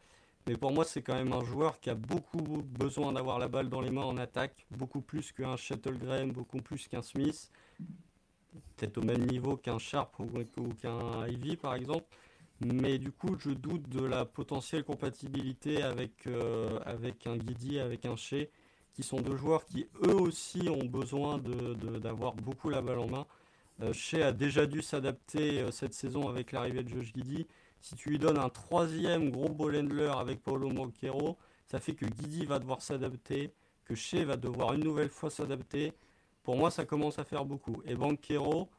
Mais pour moi, c'est quand même un joueur qui a beaucoup besoin d'avoir la balle dans les mains en attaque, beaucoup plus qu'un Shuttlegram, beaucoup plus qu'un Smith peut-être au même niveau qu'un Sharp ou, qu'un Ivy par exemple. Mais du coup, je doute de la potentielle compatibilité avec, euh, avec un Guidi, avec un Shea, qui sont deux joueurs qui eux aussi ont besoin d'avoir de, beaucoup la balle en main. Euh, Shea a déjà dû s'adapter euh, cette saison avec l'arrivée de Josh Guidi. Si tu lui donnes un troisième gros ball handler avec Paulo Monquero, ça fait que Guidi va devoir s'adapter, que Shea va devoir une nouvelle fois s'adapter, pour moi, ça commence à faire beaucoup. Et Banquero,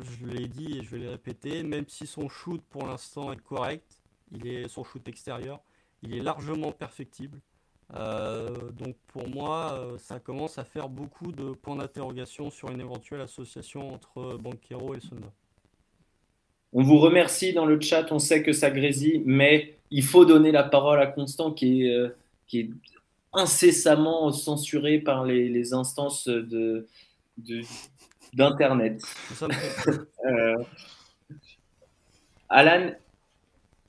je l'ai dit et je vais le répéter, même si son shoot pour l'instant est correct, il est son shoot extérieur, il est largement perfectible. Euh, donc pour moi, euh, ça commence à faire beaucoup de points d'interrogation sur une éventuelle association entre Banquero et Sonda. On vous remercie dans le chat, on sait que ça grésille, mais il faut donner la parole à Constant qui est, euh, qui est incessamment censuré par les, instances de, d'Internet. Euh, Alan,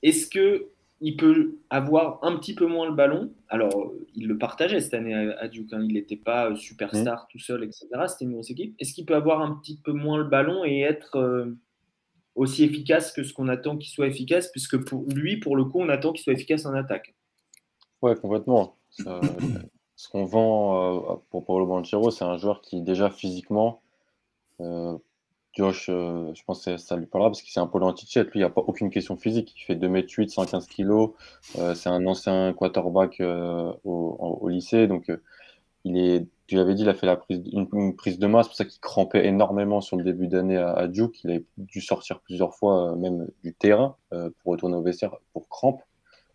est-ce que il peut avoir un petit peu moins le ballon? Alors, il le partageait cette année à, Duke, hein. il n'était pas superstar tout seul, etc. C'était une grosse équipe. Est-ce qu'il peut avoir un petit peu moins le ballon et être euh, aussi efficace que ce qu'on attend qu'il soit efficace? Puisque pour lui, pour le coup, on attend qu'il soit efficace en attaque. Ouais, complètement ce qu'on vend euh, pour Paulo Banchero, c'est un joueur qui, déjà physiquement, euh, Josh, euh, je pense que ça lui parlera parce qu'il c'est un pôle anti Lui, il n'y a pas aucune question physique. Il fait 2m8, 115 kg. c'est un ancien quarterback au, lycée. Donc, il est, tu l'avais dit, il a fait la prise, une, prise de masse. C'est pour ça qu'il crampait énormément sur le début d'année à, à, Duke. Il avait dû sortir plusieurs fois, même du terrain, pour retourner au vestiaire pour crampe.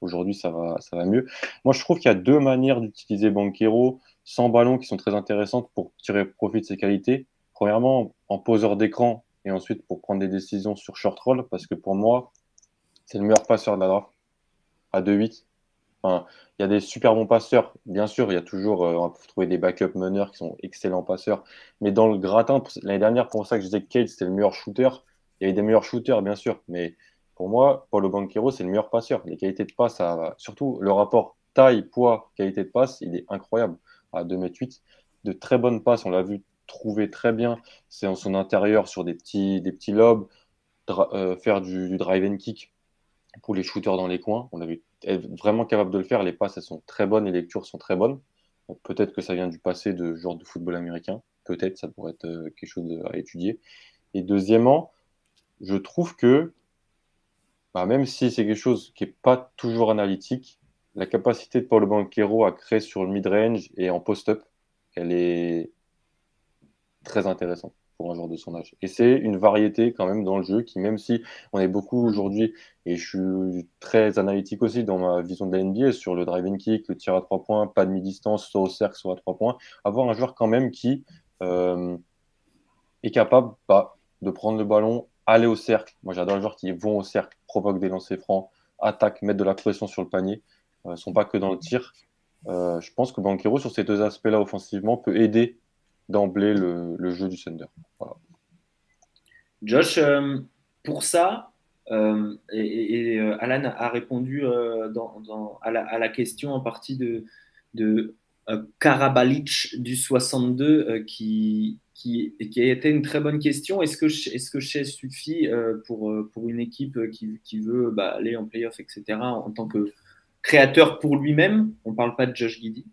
Aujourd'hui, ça va, ça va mieux. Moi, je trouve qu'il y a deux manières d'utiliser Banquero sans ballon qui sont très intéressantes pour tirer profit de ses qualités. Premièrement, en poseur d'écran et ensuite pour prendre des décisions sur short roll, parce que pour moi, c'est le meilleur passeur de la draft à 2-8. Enfin, il y a des super bons passeurs, bien sûr, il y a toujours, euh, on peut trouver des backup meneurs qui sont excellents passeurs, mais dans le gratin, l'année dernière, pour ça que je disais que Kate c'était le meilleur shooter, il y avait des meilleurs shooters, bien sûr, mais Pour moi, Paulo Banquero, c'est le meilleur passeur. Les qualités de passe, surtout le rapport taille, poids, qualité de passe, il est incroyable à 2m8. De très bonnes passes, on l'a vu trouver très bien. C'est en son intérieur sur des petits, des petits lobes, euh, faire du, drive and kick pour les shooters dans les coins. On a vu être vraiment capable de le faire. Les passes, elles sont très bonnes, les lectures sont très bonnes. Peut-être que ça vient du passé de genre de football américain. Peut-être, ça pourrait être euh, quelque chose à étudier. Et deuxièmement, je trouve que, bah, même si c'est quelque chose qui n'est pas toujours analytique, la capacité de Paulo Banquero à créer sur le mid-range et en post-up, elle est très intéressante pour un joueur de son âge. Et c'est une variété quand même dans le jeu qui, même si on est beaucoup aujourd'hui, et je suis très analytique aussi dans ma vision de la NBA sur le driving kick, le tir à trois points, pas de mi-distance, soit au cercle, soit à trois points, avoir un joueur quand même qui euh, est capable bah, de prendre le ballon, aller au cercle. Moi j'adore les joueurs qui vont au cercle, provoquent des lancers francs, attaquent, mettent de la pression sur le panier, ne euh, sont pas que dans le tir. Euh, je pense que Banquero, sur ces deux aspects-là offensivement, peut aider d'emblée le, jeu du Thunder. Josh, euh, pour ça, et, Alan a répondu dans, à, la, question en partie de Karabalic du 62 qui, qui, qui, a été une très bonne question. Est-ce que, est-ce que Chez suffit pour, pour une équipe qui, qui veut bah, aller en playoff, etc., en tant que créateur pour lui-même? On ne parle pas de Josh Giddy,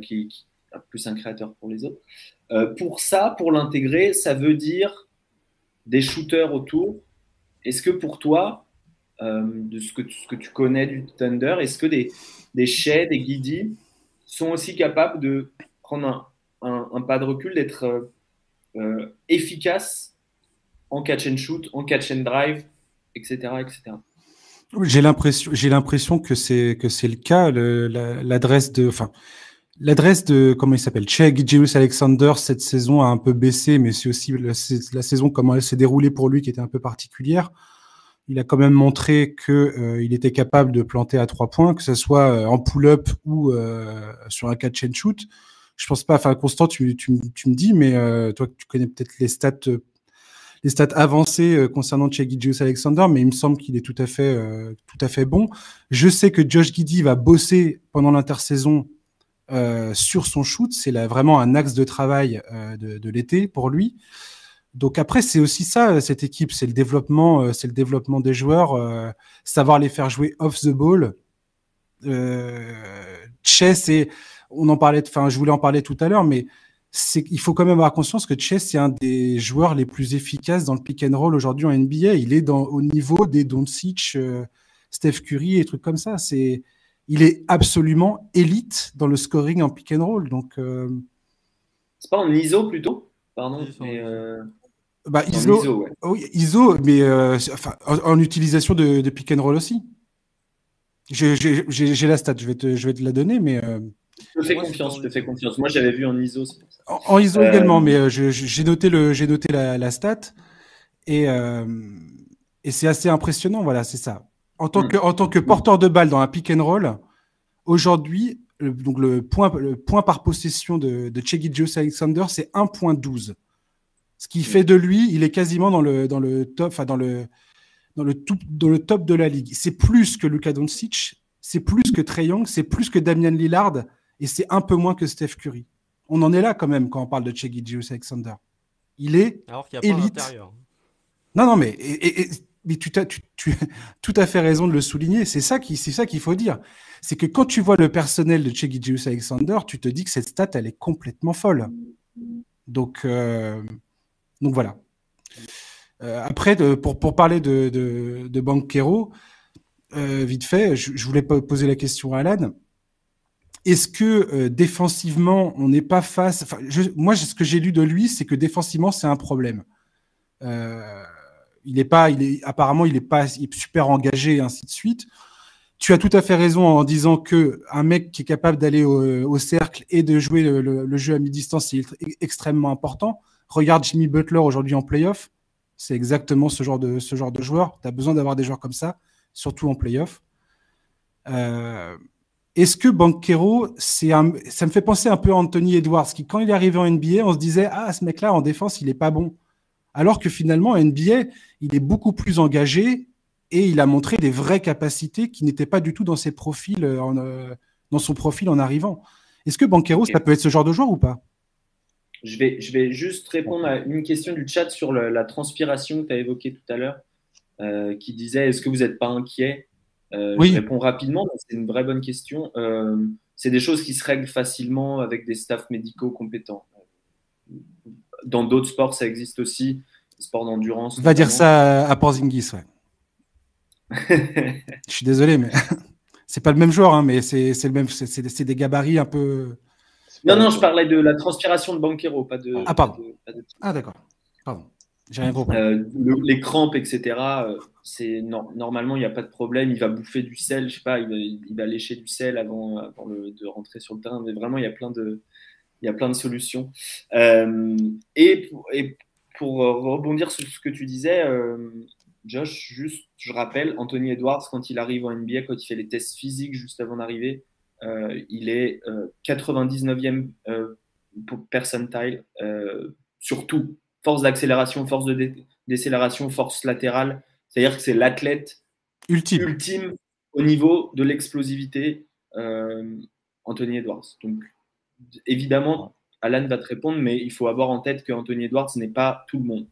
qui, qui, plus un créateur pour les autres. Euh, pour ça, pour l'intégrer, ça veut dire des shooters autour. Est-ce que pour toi, euh, de ce que, ce que, tu connais du Thunder, est-ce que des, des des Guidi sont aussi capables de prendre un, un, pas de recul, d'être euh, efficaces en catch and shoot, en catch and drive, etc. etc. J'ai l'impression, que c'est que c'est le cas. L'adresse de, enfin, L'adresse de, comment il s'appelle, Alexander, cette saison a un peu baissé, mais c'est aussi la, saison, comment elle s'est déroulée pour lui qui était un peu particulière. Il a quand même montré qu'il euh, était capable de planter à trois points, que ce soit euh, en pull-up ou euh, sur un catch and shoot. Je pense pas, enfin, Constant, tu, tu, tu me dis, mais toi, tu connais peut-être les stats, les stats avancées concernant Cheg James Alexander, mais il me semble qu'il est tout à fait, tout à fait bon. Je sais que Josh Giddy va bosser pendant l'intersaison euh, sur son shoot. C'est vraiment un axe de travail euh, de, l'été pour lui. Donc après, c'est aussi ça, cette équipe, c'est le développement, euh, c'est le développement des joueurs, savoir les faire jouer off the ball. Chess, et on en parlait, enfin, je voulais en parler tout à l'heure, mais il faut quand même avoir conscience que Chess c'est un des joueurs les plus efficaces dans le pick and roll aujourd'hui en NBA. Il est dans, au niveau des Doncic, Steph Curry et trucs comme ça. C'est il est absolument élite dans le scoring en pick and roll. Donc, euh... c'est pas en ISO plutôt? Pardon, mais euh, bah, ISO, oui, ISO, mais euh, en, utilisation de, pick and roll aussi. J'ai la stat, je vais, te, je vais te la donner, mais. Euh, je te fais confiance, je te fais confiance. Moi, j'avais vu en ISO. En, ISO également, mais j'ai noté, le, noté la, la stat et, et c'est assez impressionnant. Voilà, c'est ça. En tant, mm. que, en tant que porteur de balle dans un pick and roll, aujourd'hui, le, donc le point, le point par possession de, de Cheggy Alexander, c'est 1.12. Ce qui fait de lui, il est quasiment dans le, dans le top, enfin dans le, dans le, tout, dans le top de la ligue. C'est plus que Luka Doncic, c'est plus que Trey Young, c'est plus que Damian Lillard, et c'est un peu moins que Steph Curry. On en est là quand même quand on parle de Cheggy Alexander. Il est Alors qu'il a élite. Pas non, non, mais et, mais tu as tu, tout à fait raison de le souligner. C'est ça qui, c'est ça qu'il faut dire. C'est que quand tu vois le personnel de Chegidius Alexander, tu te dis que cette stat, elle est complètement folle. Donc, euh, donc voilà. Euh, après, pour, parler de, de, Banquero, euh, vite fait, je, voulais poser la question à Alan. Est-ce que défensivement, on n'est pas face. Moi, ce que j'ai lu de lui, c'est que défensivement, c'est un problème. Euh, il est pas, il est apparemment, il est pas super engagé ainsi de suite. Tu as tout à fait raison en disant que un mec qui est capable d'aller au, cercle et de jouer le, jeu à mi-distance, c'est extrêmement important. Regarde Jimmy Butler aujourd'hui en playoff. C'est exactement ce genre de, ce genre de joueur. Tu as besoin d'avoir des joueurs comme ça, surtout en playoff. Euh, Est-ce que Banquero, c'est ça me fait penser un peu à Anthony Edwards, qui quand il est arrivé en NBA, on se disait Ah, ce mec-là, en défense, il est pas bon alors que finalement, NBA, il est beaucoup plus engagé et il a montré des vraies capacités qui n'étaient pas du tout dans ses profils, euh, dans son profil en arrivant. Est-ce que Banquero, ça peut être ce genre de joueur ou pas? Je vais, je vais juste répondre à une question du chat sur la transpiration que tu as évoquée tout à l'heure, euh, qui disait est-ce que vous n'êtes pas inquiet? Euh, oui. Je réponds rapidement, c'est une vraie bonne question. c'est des choses qui se règlent facilement avec des staffs médicaux compétents. Dans d'autres sports, ça existe aussi, sport d'endurance. On va dire ça à Porzingis, ouais. je suis désolé, mais c'est pas le même joueur, hein, mais c'est le même, c'est des gabarits un peu. Non, non, je parlais de la transpiration de Banquero, pas de. Ah, pardon. Ah, d'accord. Pardon. J'ai rien compris. Euh, les crampes, etc. Euh, c'est normalement il n'y a pas de problème. Il va bouffer du sel, je sais pas, il va, lécher du sel avant, avant de rentrer sur le terrain. Mais vraiment, il y a plein de, il y a plein de solutions. Euh, et, et, pour rebondir sur ce que tu disais, Josh, juste, je rappelle, Anthony Edwards, quand il arrive en NBA, quand il fait les tests physiques juste avant d'arriver, il est 99e euh, euh, percentile sur tout. Force d'accélération, force de décélération, force latérale. C'est-à-dire que c'est l'athlète ultime. ultime. au niveau de l'explosivité, Anthony Edwards. Donc, évidemment, Alan va te répondre, mais il faut avoir en tête que Anthony Edwards n'est pas tout le monde.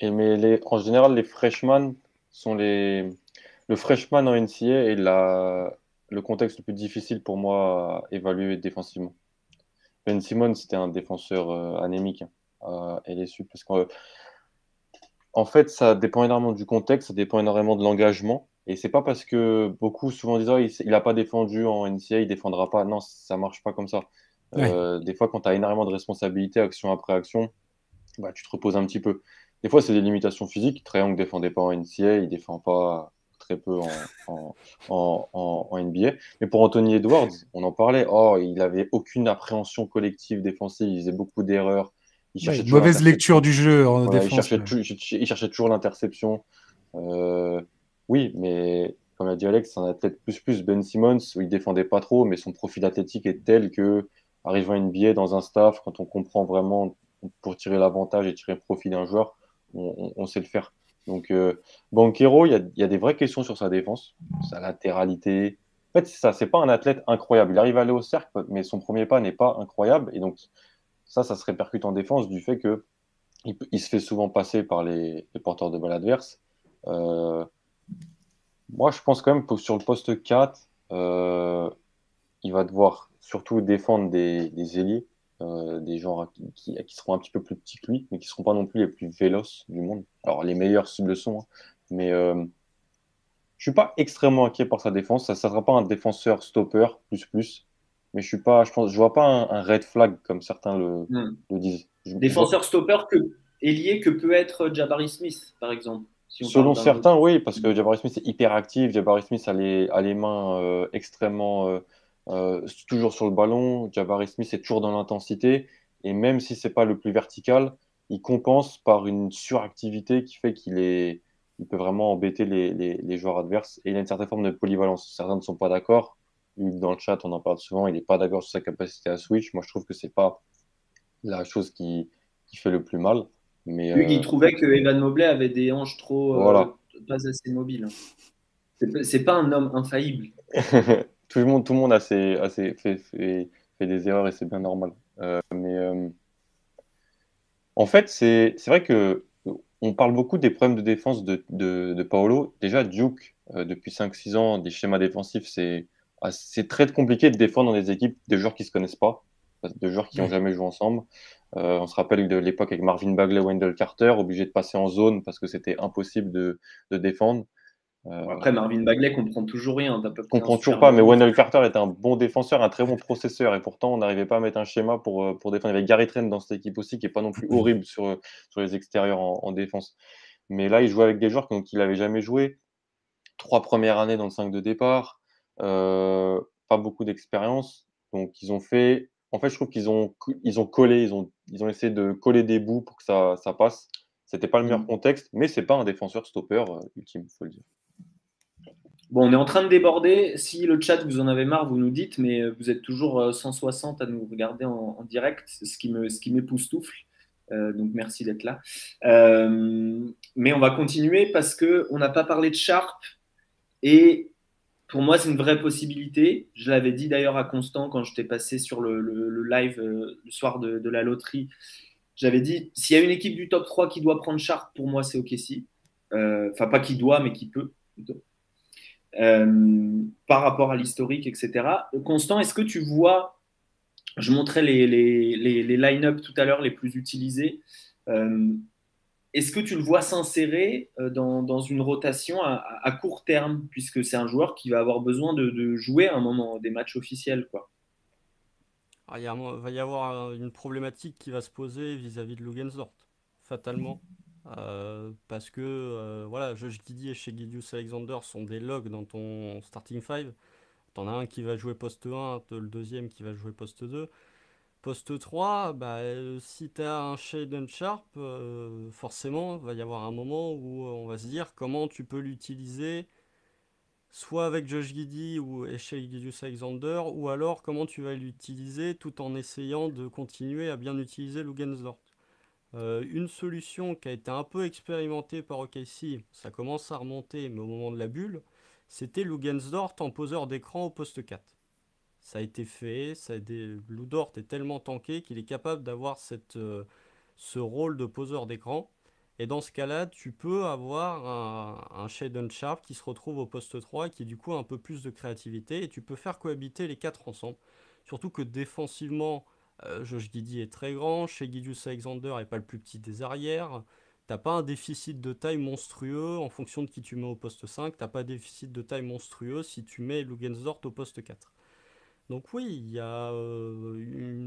Et mais les, en général, les freshmen sont les. Le freshman en NCA est la, le contexte le plus difficile pour moi à évaluer défensivement. Ben Simon, c'était un défenseur euh, anémique euh, à LSU parce qu'en en fait, ça dépend énormément du contexte, ça dépend énormément de l'engagement. Et c'est pas parce que beaucoup souvent disent oh, il n'a pas défendu en NCA, il défendra pas. Non, ça marche pas comme ça. Euh, des fois, quand tu as énormément de responsabilités, action après action, bah, tu te reposes un petit peu. Des fois, c'est des limitations physiques. Trae ne défendait pas en NCA, il défend pas très peu en, en, en, NBA. Mais pour Anthony Edwards, on en parlait. Oh, il avait aucune appréhension collective défensive. Il faisait beaucoup d'erreurs. Il cherchait mauvaise lecture du jeu en défense. Il cherchait, toujours l'interception. Euh, oui, mais comme l'a dit Alex, c'est un athlète plus plus. Ben Simmons, où il défendait pas trop, mais son profil athlétique est tel que, arrivant à NBA dans un staff, quand on comprend vraiment pour tirer l'avantage et tirer profit d'un joueur, on, sait le faire. Donc, euh, Banquero, il y, a, des vraies questions sur sa défense, sa latéralité. En fait, c'est ça, c'est pas un athlète incroyable. Il arrive à aller au cercle, mais son premier pas n'est pas incroyable. Et donc, ça, ça se répercute en défense du fait que il, se fait souvent passer par les, porteurs de balles adverses. Euh, moi, je pense quand même que sur le poste 4, euh, il va devoir surtout défendre des, des ailiers. Euh, des gens qui, qui, seront un petit peu plus petits que lui, mais qui ne seront pas non plus les plus véloces du monde. Alors, les meilleurs le sont, hein. mais euh, je ne suis pas extrêmement inquiet par sa défense. Ça ne sera pas un défenseur stopper, plus plus, mais je suis pas, je pense, je vois pas un, red flag comme certains le, hmm. disent. défenseur stopper que ailier que peut être Jabari Smith, par exemple. Selon certains, oui, parce que Jabari Smith est hyper actif. Jabari Smith a les, a les mains euh, extrêmement euh, toujours sur le ballon. Jabari Smith est toujours dans l'intensité. Et même si c'est pas le plus vertical, il compense par une suractivité qui fait qu'il est, il peut vraiment embêter les, les, joueurs adverses. Et il a une certaine forme de polyvalence. Certains ne sont pas d'accord. Dans le chat, on en parle souvent. Il n'est pas d'accord sur sa capacité à switch. Moi, je trouve que c'est pas la chose qui, qui, fait le plus mal. Mais, il euh, trouvait que Evan Mobley avait des hanches trop euh, pas assez mobiles. C'est pas un homme infaillible. tout le monde, tout le monde a, fait, fait, des erreurs et c'est bien normal. Euh, mais euh, en fait, c'est vrai que on parle beaucoup des problèmes de défense de, de, Paolo. Déjà, Duke, euh, depuis 5-6 ans, des schémas défensifs, c'est très compliqué de défendre dans des équipes de joueurs qui ne se connaissent pas, de joueurs qui n'ont jamais joué ensemble. on se rappelle de l'époque avec Marvin Bagley, Wendell Carter, obligé de passer en zone parce que c'était impossible de, de défendre. Euh, après, Marvin Bagley comprend toujours rien. comprend toujours pas, mais Wendell Carter est un bon défenseur, un très bon processeur, et pourtant on n'arrivait pas à mettre un schéma pour, euh, pour défendre. Il y avait Gary Trent dans cette équipe aussi, qui n'est pas non plus horrible sur, sur les extérieurs en, défense. Mais là, il jouait avec des joueurs qu'il n'avait jamais joué. Trois premières années dans le 5 de départ, euh, pas beaucoup d'expérience. Donc ils ont fait. En fait, je trouve qu'ils ont, ils ont collé, ils ont, ils ont essayé de coller des bouts pour que ça, ça passe. C'était pas le meilleur mmh. contexte, mais c'est pas un défenseur stopper ultime, il faut le dire. Bon, on est en train de déborder. Si le chat, vous en avez marre, vous nous dites, mais vous êtes toujours 160 euh, à nous regarder en, direct, ce qui me, ce qui m'époustoufle. donc merci d'être là. mais on va continuer parce qu'on n'a pas parlé de Sharp. Et pour moi, c'est une vraie possibilité. Je l'avais dit d'ailleurs à Constant quand j'étais passé sur le, live le soir de, la loterie. J'avais dit, s'il y a une équipe du top 3 qui doit prendre Sharp, pour moi, c'est OKC. Enfin, pas qui doit, mais qui peut. Par rapport à l'historique, etc. Constant, est-ce que tu vois je montrais les, les, line-up tout à l'heure les plus utilisés. Euh, est-ce que tu le vois s'insérer euh, dans, une rotation à, court terme, puisque c'est un joueur qui va avoir besoin de, jouer à un moment des matchs officiels quoi. Ah, il va y avoir une problématique qui va se poser vis-à-vis de Lugensdort, fatalement. Euh, parce que voilà, Josh Giddy et chez Gidius Alexander sont des logs dans ton starting five. T'en as un qui va jouer poste 1, le deuxième qui va jouer poste 2. Poste 3, bah, euh, si tu as un Shaden Sharp, euh, forcément, il va y avoir un moment où on va se dire comment tu peux l'utiliser, soit avec Josh Giddy ou Shea Gidius Alexander, ou alors comment tu vas l'utiliser tout en essayant de continuer à bien utiliser Lugensdort. Euh, une solution qui a été un peu expérimentée par OKC, ça commence à remonter, mais au moment de la bulle, c'était Lugensdort en poseur d'écran au poste 4. Ça a été fait, ça a Ludort est tellement tanké qu'il est capable d'avoir euh, ce rôle de poseur d'écran. Et dans ce cas-là, tu peux avoir un, un Shaden Sharp qui se retrouve au poste 3 et qui du coup a un peu plus de créativité et tu peux faire cohabiter les quatre ensemble. Surtout que défensivement, Josh Giddy est très grand, chez Gidius Alexander n'est pas le plus petit des arrières. T'as pas un déficit de taille monstrueux en fonction de qui tu mets au poste 5. T'as pas un déficit de taille monstrueux si tu mets Lugensdort au poste 4. Donc oui, il y a euh,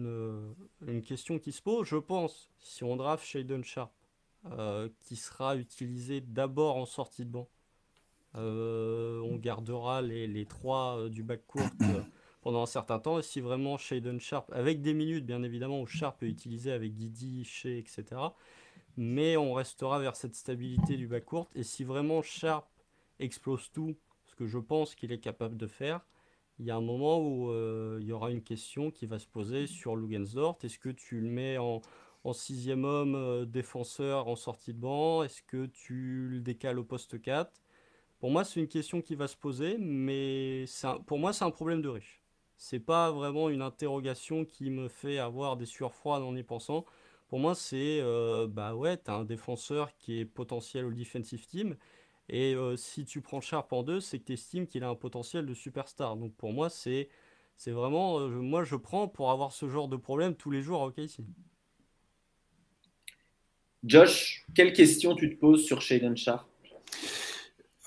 euh, une, question qui se pose. Je pense, si on draft Shaden Sharp, euh, qui sera utilisé d'abord en sortie de banc, on gardera les, les trois du bac court pendant un certain temps. Et si vraiment Shaden Sharp, avec des minutes bien évidemment, où Sharp est utilisé avec Guidi, Shea, etc., mais on restera vers cette stabilité du bas court. Et si vraiment Sharp explose tout, ce que je pense qu'il est capable de faire, il y a un moment où euh, il y aura une question qui va se poser sur Lugensdort. Est-ce que tu le mets en, sixième homme euh, défenseur en sortie de banc? Est-ce que tu le décales au poste 4 Pour moi, c'est une question qui va se poser, mais pour moi, c'est un problème de riche. C'est pas vraiment une interrogation qui me fait avoir des sueurs froides en y pensant. Pour moi, c'est euh, bah ouais, tu as un défenseur qui est potentiel au defensive team. Et euh, si tu prends Sharp en deux, c'est que tu estimes qu'il a un potentiel de superstar. Donc pour moi, c'est c'est vraiment. Euh, moi, je prends pour avoir ce genre de problème tous les jours à OKC. Josh, quelle question tu te poses sur Shaden Sharp?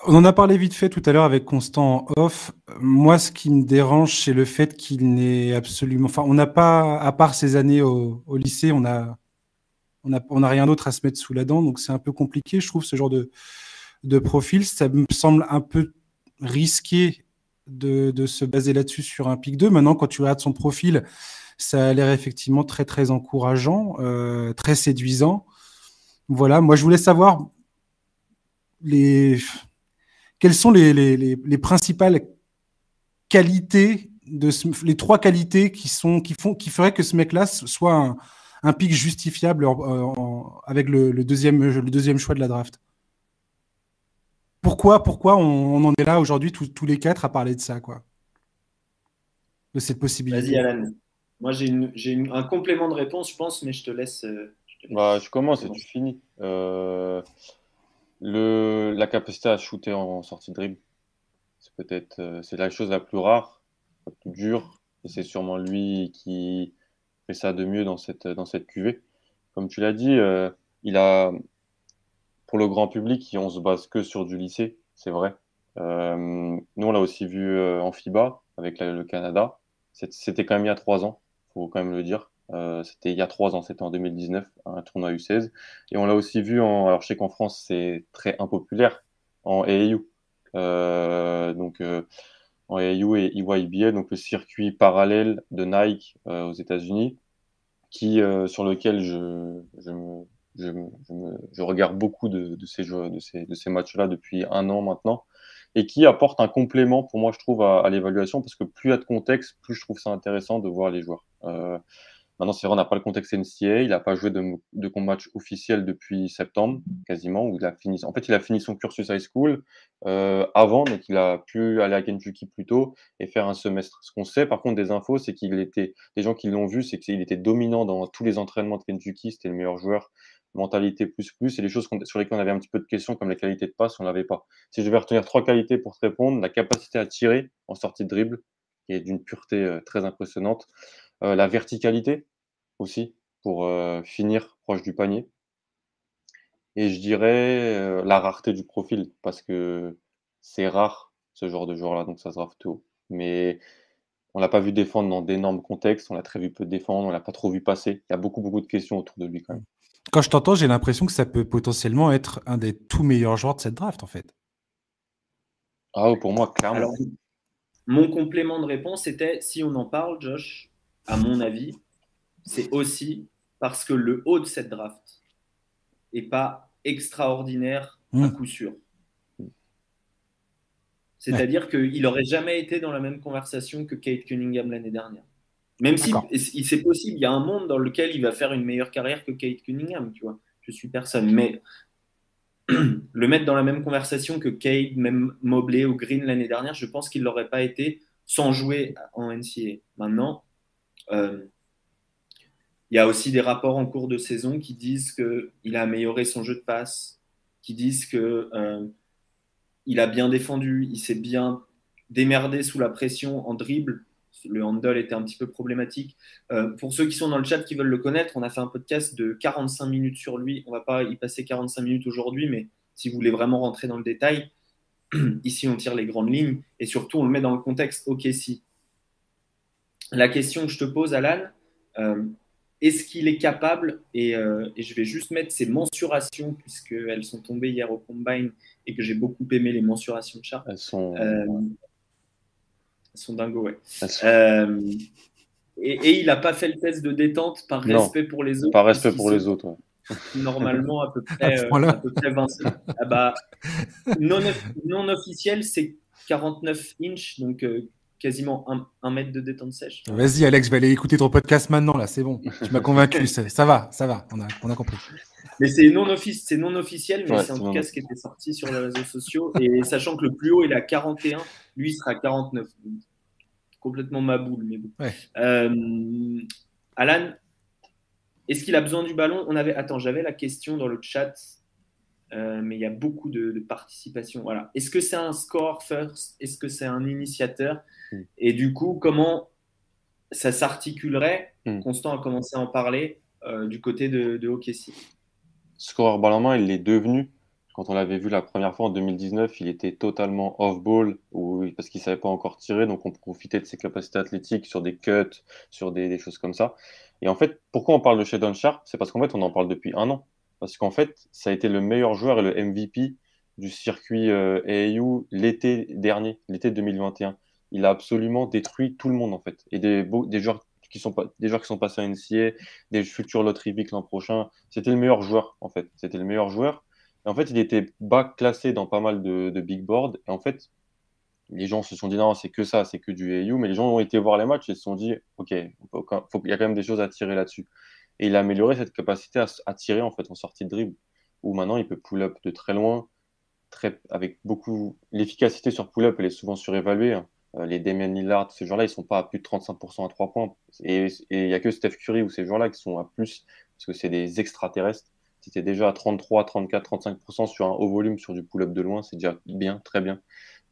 On en a parlé vite fait tout à l'heure avec Constant off. Moi, ce qui me dérange, c'est le fait qu'il n'est absolument. Enfin, on n'a pas, à part ces années au, lycée, on a, on n'a rien d'autre à se mettre sous la dent, donc c'est un peu compliqué, je trouve, ce genre de, de profil. Ça me semble un peu risqué de, se baser là-dessus sur un pic 2. Maintenant, quand tu regardes son profil, ça a l'air effectivement très, très encourageant, euh, très séduisant. Voilà, moi, je voulais savoir les... quelles sont les, principales qualités, de les trois qualités qui, sont, qui, font, qui feraient que ce mec-là soit un un pic justifiable avec le, deuxième, le deuxième choix de la draft? Pourquoi, pourquoi on, en est là aujourd'hui tous les quatre à parler de ça, quoi? De cette possibilité. Vas-y, Alan. Moi, j'ai un complément de réponse, je pense, mais je te laisse. Euh, je, bah, je commence et tu finis. Euh, le, la capacité à shooter en, sortie de dribble, c'est peut-être euh, c'est la chose la plus rare, la plus dure, et c'est sûrement lui qui, fait ça de mieux dans cette, dans cette cuvée. Comme tu l'as dit, euh, il a, pour le grand public, on se base que sur du lycée, c'est vrai. Euh, nous, on l'a aussi vu en FIBA avec le Canada. C'était quand même il y a trois ans, faut quand même le dire. C'était il y a trois ans, c'était en 2019, un tournoi U16. Et on l'a aussi vu en. Alors, je sais qu'en France, c'est très impopulaire en AAU. donc, en AU et EYBL, donc le circuit parallèle de Nike euh, aux États-Unis, qui euh, sur lequel je, regarde beaucoup de, ces, matchs-là depuis un an maintenant, et qui apporte un complément pour moi, je trouve, à, l'évaluation, parce que plus il y a de contexte, plus je trouve ça intéressant de voir les joueurs. Euh, Maintenant, c'est vrai, on n'a pas le contexte NCA. Il n'a pas joué de, de match officiel depuis septembre, quasiment, où il a fini. En fait, il a fini son cursus high school euh, avant, donc il a pu aller à Kentucky plus tôt et faire un semestre. Ce qu'on sait, par contre, des infos, c'est qu'il était. Les gens qui l'ont vu, c'est qu'il était dominant dans tous les entraînements de Kentucky. C'était le meilleur joueur mentalité plus plus, et les choses sur lesquelles on avait un petit peu de questions, comme les qualités de passe, on l'avait pas. Si je devais retenir trois qualités pour te répondre, la capacité à tirer en sortie de dribble, qui est d'une pureté euh, très impressionnante, euh, la verticalité aussi, pour euh, finir proche du panier, et je dirais la rareté du profil, parce que c'est rare ce genre de joueur-là, donc ça se draft tout. Mais on l'a pas vu défendre dans d'énormes contextes, on l'a très vu peu défendre, on l'a pas trop vu passer. Il y a beaucoup, beaucoup de questions autour de lui quand même. Quand je t'entends, j'ai l'impression que ça peut potentiellement être un des tout meilleurs joueurs de cette draft, en fait. Ah, pour moi, clairement. mon complément de réponse était si on en parle, Josh, à mon avis, c'est aussi parce que le haut de cette draft n'est pas extraordinaire à hmm. coup sûr. C'est-à-dire qu'il n'aurait jamais été dans la même conversation que Kate Cunningham l'année dernière. Même si c'est possible, il y a un monde dans lequel il va faire une meilleure carrière que Kate Cunningham, tu vois. Je suis personne. Mais le mettre dans la même conversation que Kate, même Mobley ou Green l'année dernière, je pense qu'il ne l'aurait pas été sans jouer en NCA. Maintenant, il y a aussi des rapports en cours de saison qui disent qu'il a amélioré son jeu de passe, qui disent qu'il euh, a bien défendu, il s'est bien démerdé sous la pression en dribble le handle était un petit peu problématique. Euh, pour ceux qui sont dans le chat qui veulent le connaître, on a fait un podcast de 45 minutes sur lui. On va pas y passer 45 minutes aujourd'hui, mais si vous voulez vraiment rentrer dans le détail, ici on tire les grandes lignes et surtout on le met dans le contexte OK si. La question que je te pose, Alan, euh, est-ce qu'il est capable, euh, et, je vais juste mettre ses mensurations, puisqu'elles sont tombées hier au Combine et que j'ai beaucoup aimé les mensurations de chat. Elles sont sont dingo, ouais. Euh, et, il n'a pas fait le test de détente par respect pour les autres. Par respect pour les autres, Normalement, à peu près, euh, à peu près 20 ah bah, non, non, officiel, c'est 49 inches, donc euh, quasiment un, mètre de détente sèche. Vas-y, Alex, je vais aller écouter ton podcast maintenant, là, c'est bon. Tu m'as convaincu, ça, va, ça va, on a, on a compris. Mais c'est non, non officiel, mais c'est en tout cas ce qui était sorti sur les réseaux sociaux. Et sachant que le plus haut, il est à 41, lui, il sera à 49 complètement ma boule. Mais bon. Euh, Alan, est-ce qu'il a besoin du ballon? On avait, attends, j'avais la question dans le chat, euh, mais il y a beaucoup de, participation. Voilà. Est-ce que c'est un score first? Est-ce que c'est un initiateur? Hmm. Et du coup, comment ça s'articulerait? Hmm. Constant a commencé à en parler euh, du côté de, de OKC. Score ballon main, il est devenu quand on l'avait vu la première fois en 2019, il était totalement off-ball parce qu'il ne savait pas encore tirer. Donc, on profitait de ses capacités athlétiques sur des cuts, sur des, choses comme ça. Et en fait, pourquoi on parle de Shadon Sharp C'est parce qu'en fait, on en parle depuis un an. Parce qu'en fait, ça a été le meilleur joueur et le MVP du circuit euh, l'été dernier, l'été 2021. Il a absolument détruit tout le monde, en fait. Et des, joueurs qui sont des joueurs qui sont passés à NCA, des futurs Lottery Vic l'an prochain. C'était le meilleur joueur en fait. C'était le meilleur joueur en fait, il était bas classé dans pas mal de, big boards. Et en fait, les gens se sont dit non, c'est que ça, c'est que du AU. Mais les gens ont été voir les matchs et se sont dit, OK, il y a quand même des choses à tirer là-dessus. Et il a amélioré cette capacité à, tirer en fait en sortie de dribble, où maintenant il peut pull-up de très loin, très, avec beaucoup. L'efficacité sur pull-up, elle est souvent surévaluée. Hein. Euh, les Damien Lillard, ces joueurs-là, ils sont pas à plus de 35% à 3 points. Et il n'y a que Steph Curry ou ces joueurs-là qui sont à plus, parce que c'est des extraterrestres si déjà à 33, 34, 35% sur un haut volume sur du pull-up de loin, c'est déjà bien, très bien.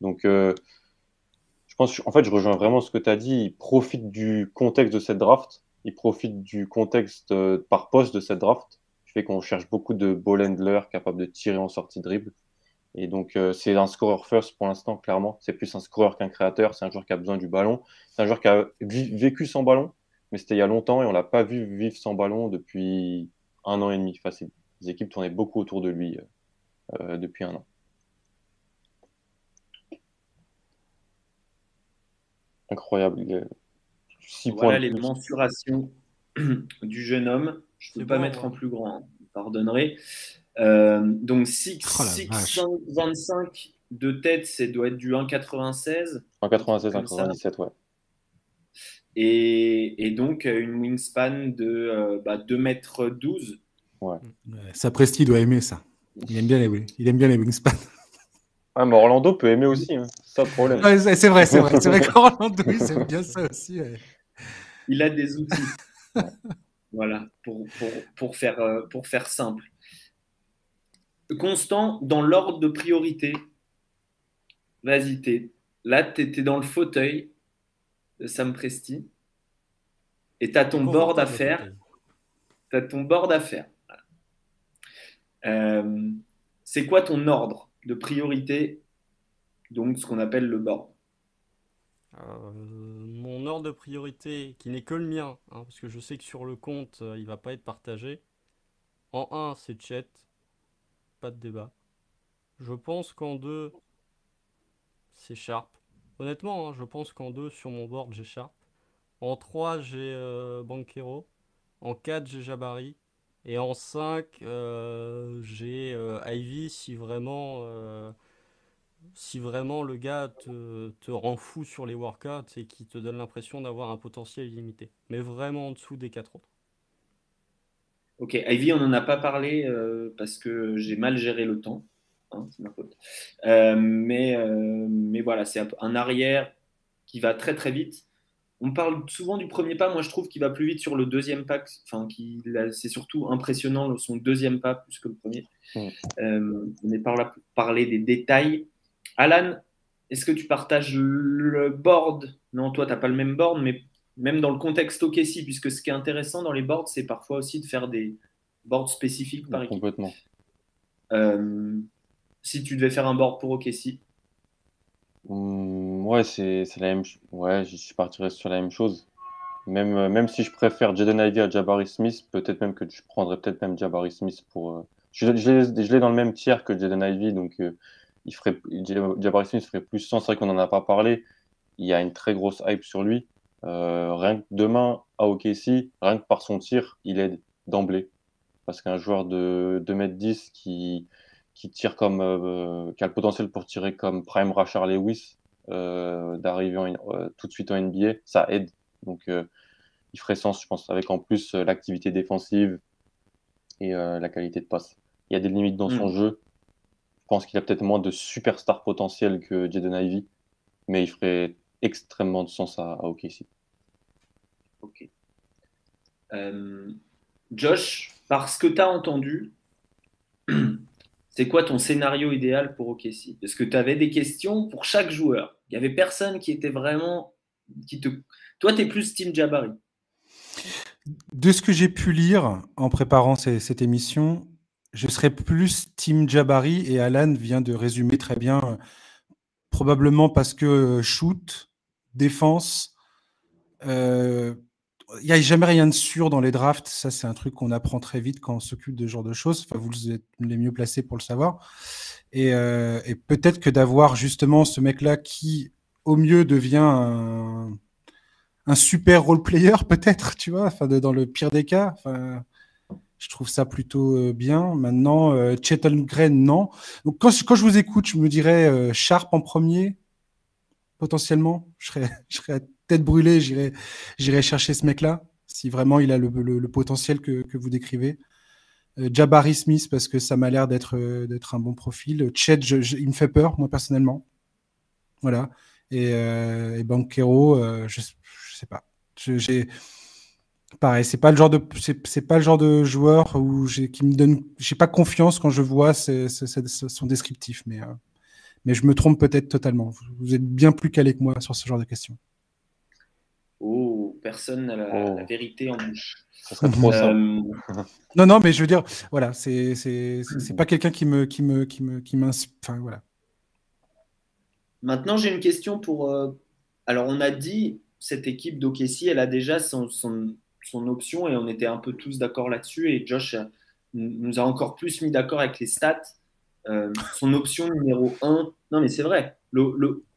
Donc, euh, je pense, en fait, je rejoins vraiment ce que tu as dit. Profite du contexte de cette draft. Il profite du contexte euh, par poste de cette draft. Je fais qu'on cherche beaucoup de ball handlers capables de tirer en sortie dribble. Et donc, euh, c'est un scorer first pour l'instant, clairement. C'est plus un scoreur qu'un créateur. C'est un joueur qui a besoin du ballon. C'est un joueur qui a vécu sans ballon, mais c'était il y a longtemps et on l'a pas vu vivre sans ballon depuis un an et demi facile. Les équipes tournaient beaucoup autour de lui euh, depuis un an. Incroyable. Voilà les mensurations du jeune homme. Je ne peux pas mettre en plus grand, hein. pardonnerez. Euh, donc 6, 25 de tête, c'est doit être du 1,96. 1,96, 1,97, ouais. Et, donc, une wingspan de bah, 2 mètres 12. Ouais. Sapresti doit aimer ça. Il aime bien les, il aime bien les wingspans. Ah, mais Orlando peut aimer aussi, hein. c'est pas problème. c'est vrai, c'est vrai. C'est vrai qu'Orlando, il aime bien ça aussi. Il a des outils. voilà, pour, pour, pour, faire, euh, pour faire simple. Constant, dans l'ordre de priorité, vas-y, es, là, tu étais dans le fauteuil de Sam Presti et tu as ton board à faire. Tu as ton board à faire. Euh, c'est quoi ton ordre de priorité, donc ce qu'on appelle le board euh, Mon ordre de priorité, qui n'est que le mien, hein, parce que je sais que sur le compte, il euh, il va pas être partagé. En 1, c'est chat, pas de débat. Je pense qu'en 2, c'est Sharp. Honnêtement, hein, je pense qu'en 2, sur mon board, j'ai Sharp. En 3, j'ai Banquero. En 4, j'ai Jabari. Et en 5, euh, j'ai euh, Ivy si vraiment, euh, si vraiment le gars te, te, rend fou sur les workouts et qui te donne l'impression d'avoir un potentiel illimité. Mais vraiment en dessous des 4 autres. Ok, Ivy, on n'en a pas parlé parce que j'ai mal géré le temps. Hein, c'est ma faute. mais, mais voilà, c'est un arrière qui va très très vite on parle souvent du premier pas. Moi, je trouve qu'il va plus vite sur le deuxième pas. Enfin, c'est surtout impressionnant son deuxième pas plus que le premier. Euh, on est par là pour parler des détails. Alan, est-ce que tu partages le board? Non, toi, tu n'as pas le même board, mais même dans le contexte OKC, puisque ce qui est intéressant dans les boards, c'est parfois aussi de faire des boards spécifiques par équipe. Complètement. Euh, si tu devais faire un board pour OKC, Mmh, ouais, c'est la même Ouais, je partirais sur la même chose. Même, euh, même si je préfère Jaden Ivey à Jabari Smith, peut-être même que je prendrais peut-être même Jabari Smith pour. Euh, je, je l'ai dans le même tiers que Jaden Ivey, donc il ferait, Jabari Smith ferait plus sens. C'est vrai qu'on n'en a pas parlé. Il y a une très grosse hype sur lui. rien que demain à OKC, rien que par son tir, il est d'emblée. Parce qu'un joueur de 2m10 qui, qui tire comme, euh, qui a le potentiel pour tirer comme Prime Rashard Lewis, euh, d'arriver euh, tout de suite en NBA, ça aide. Donc, il ferait sens, je pense, avec en plus l'activité défensive et la qualité de passe. Il y a des limites dans son mm. jeu. Je pense qu'il a peut-être moins de superstar potentiel que Jaden Ivy, mais il ferait extrêmement de sens à, à OKC. Ok. Josh, parce que tu as entendu, c'est quoi ton scénario idéal pour OKC Parce que tu avais des questions pour chaque joueur. Il n'y avait personne qui était vraiment. Qui te... Toi, tu es plus Team Jabari. De ce que j'ai pu lire en préparant cette émission, je serais plus Team Jabari et Alan vient de résumer très bien, probablement parce que euh, shoot, défense, euh, il n'y a jamais rien de sûr dans les drafts. Ça, c'est un truc qu'on apprend très vite quand on s'occupe de ce genre de choses. Enfin, vous êtes les mieux placés pour le savoir. Et, euh, peut-être que d'avoir justement ce mec-là qui, au mieux, devient un, super role player, peut-être, tu vois, enfin, dans le pire des cas. Je trouve ça plutôt euh, bien. Maintenant, euh, Green, non. Donc, quand, je vous écoute, je me dirais euh, Sharp en premier, potentiellement. Je serais, serais tête brûlée, j'irai, j'irai chercher ce mec-là, si vraiment il a le, potentiel que, vous décrivez. Euh, Jabari Smith, parce que ça m'a l'air d'être, euh, un bon profil. Chet, il me fait peur, moi, personnellement. Voilà. Et, euh, Banquero, je, je sais pas. j'ai pareil, c'est pas le genre de c'est, pas le genre de joueur où j'ai qui me donne j'ai pas confiance quand je vois son descriptif, mais mais je me trompe peut-être totalement. Vous êtes bien plus calé que moi sur ce genre de questions. Oh, personne n'a la, oh. vérité en bouche. Euh, non, non, mais je veux dire, voilà, c'est c'est pas quelqu'un qui me qui me qui me qui Enfin voilà. Maintenant, j'ai une question pour. Euh, alors, on a dit cette équipe d'Okessi, elle a déjà son, son, son, option et on était un peu tous d'accord là-dessus. Et Josh nous a encore plus mis d'accord avec les stats. Euh, son option numéro 1, non mais c'est vrai,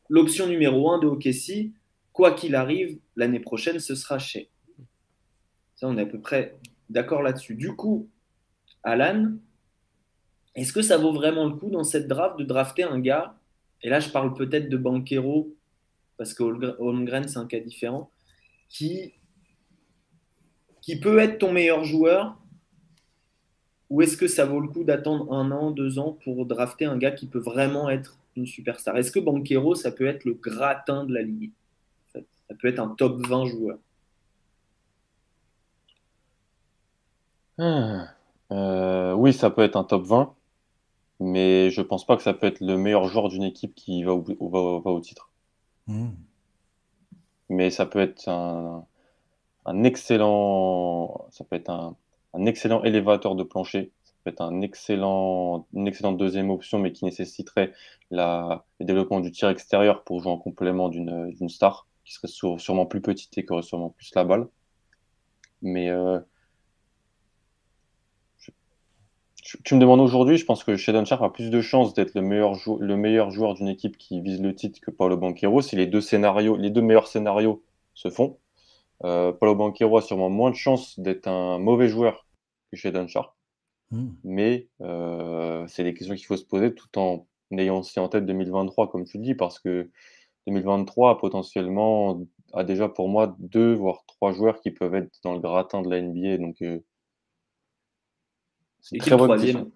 l'option numéro 1 de OKC, quoi qu'il arrive, l'année prochaine, ce sera chez. Ça, on est à peu près d'accord là-dessus. Du coup, Alan, est-ce que ça vaut vraiment le coup dans cette draft de drafter un gars? Et là, je parle peut-être de Banquero, parce que Holmgren, c'est un cas différent. qui, qui peut être ton meilleur joueur ou est-ce que ça vaut le coup d'attendre un an, deux ans pour drafter un gars qui peut vraiment être une superstar? Est-ce que Banquero, ça peut être le gratin de la ligue Ça peut être un top 20 joueur ah, euh, Oui, ça peut être un top 20, mais je pense pas que ça peut être le meilleur joueur d'une équipe qui va au, va, au titre. Hmm. Mais ça peut être un, un excellent, ça peut être un, excellent élévateur de plancher. Ça peut être un excellent, une excellente deuxième option, mais qui nécessiterait la, le développement du tir extérieur pour jouer en complément d'une star, qui serait sûrement plus petite et qui aurait sûrement plus la balle. Mais euh, tu me demandes aujourd'hui, je pense que Shadon Sharp a plus de chances d'être le meilleur, le meilleur joueur d'une équipe qui vise le titre que Paolo Banquero si les deux scénarios, les deux meilleurs scénarios se font. Euh, Paulo Banquero a sûrement moins de chances d'être un mauvais joueur que chez Sharp. Hmm. Mais euh, c'est des questions qu'il faut se poser tout en ayant aussi en tête 2023, comme tu le dis, parce que 2023 potentiellement a déjà pour moi deux voire trois joueurs qui peuvent être dans le gratin de la NBA. Donc, euh, c'est très bonne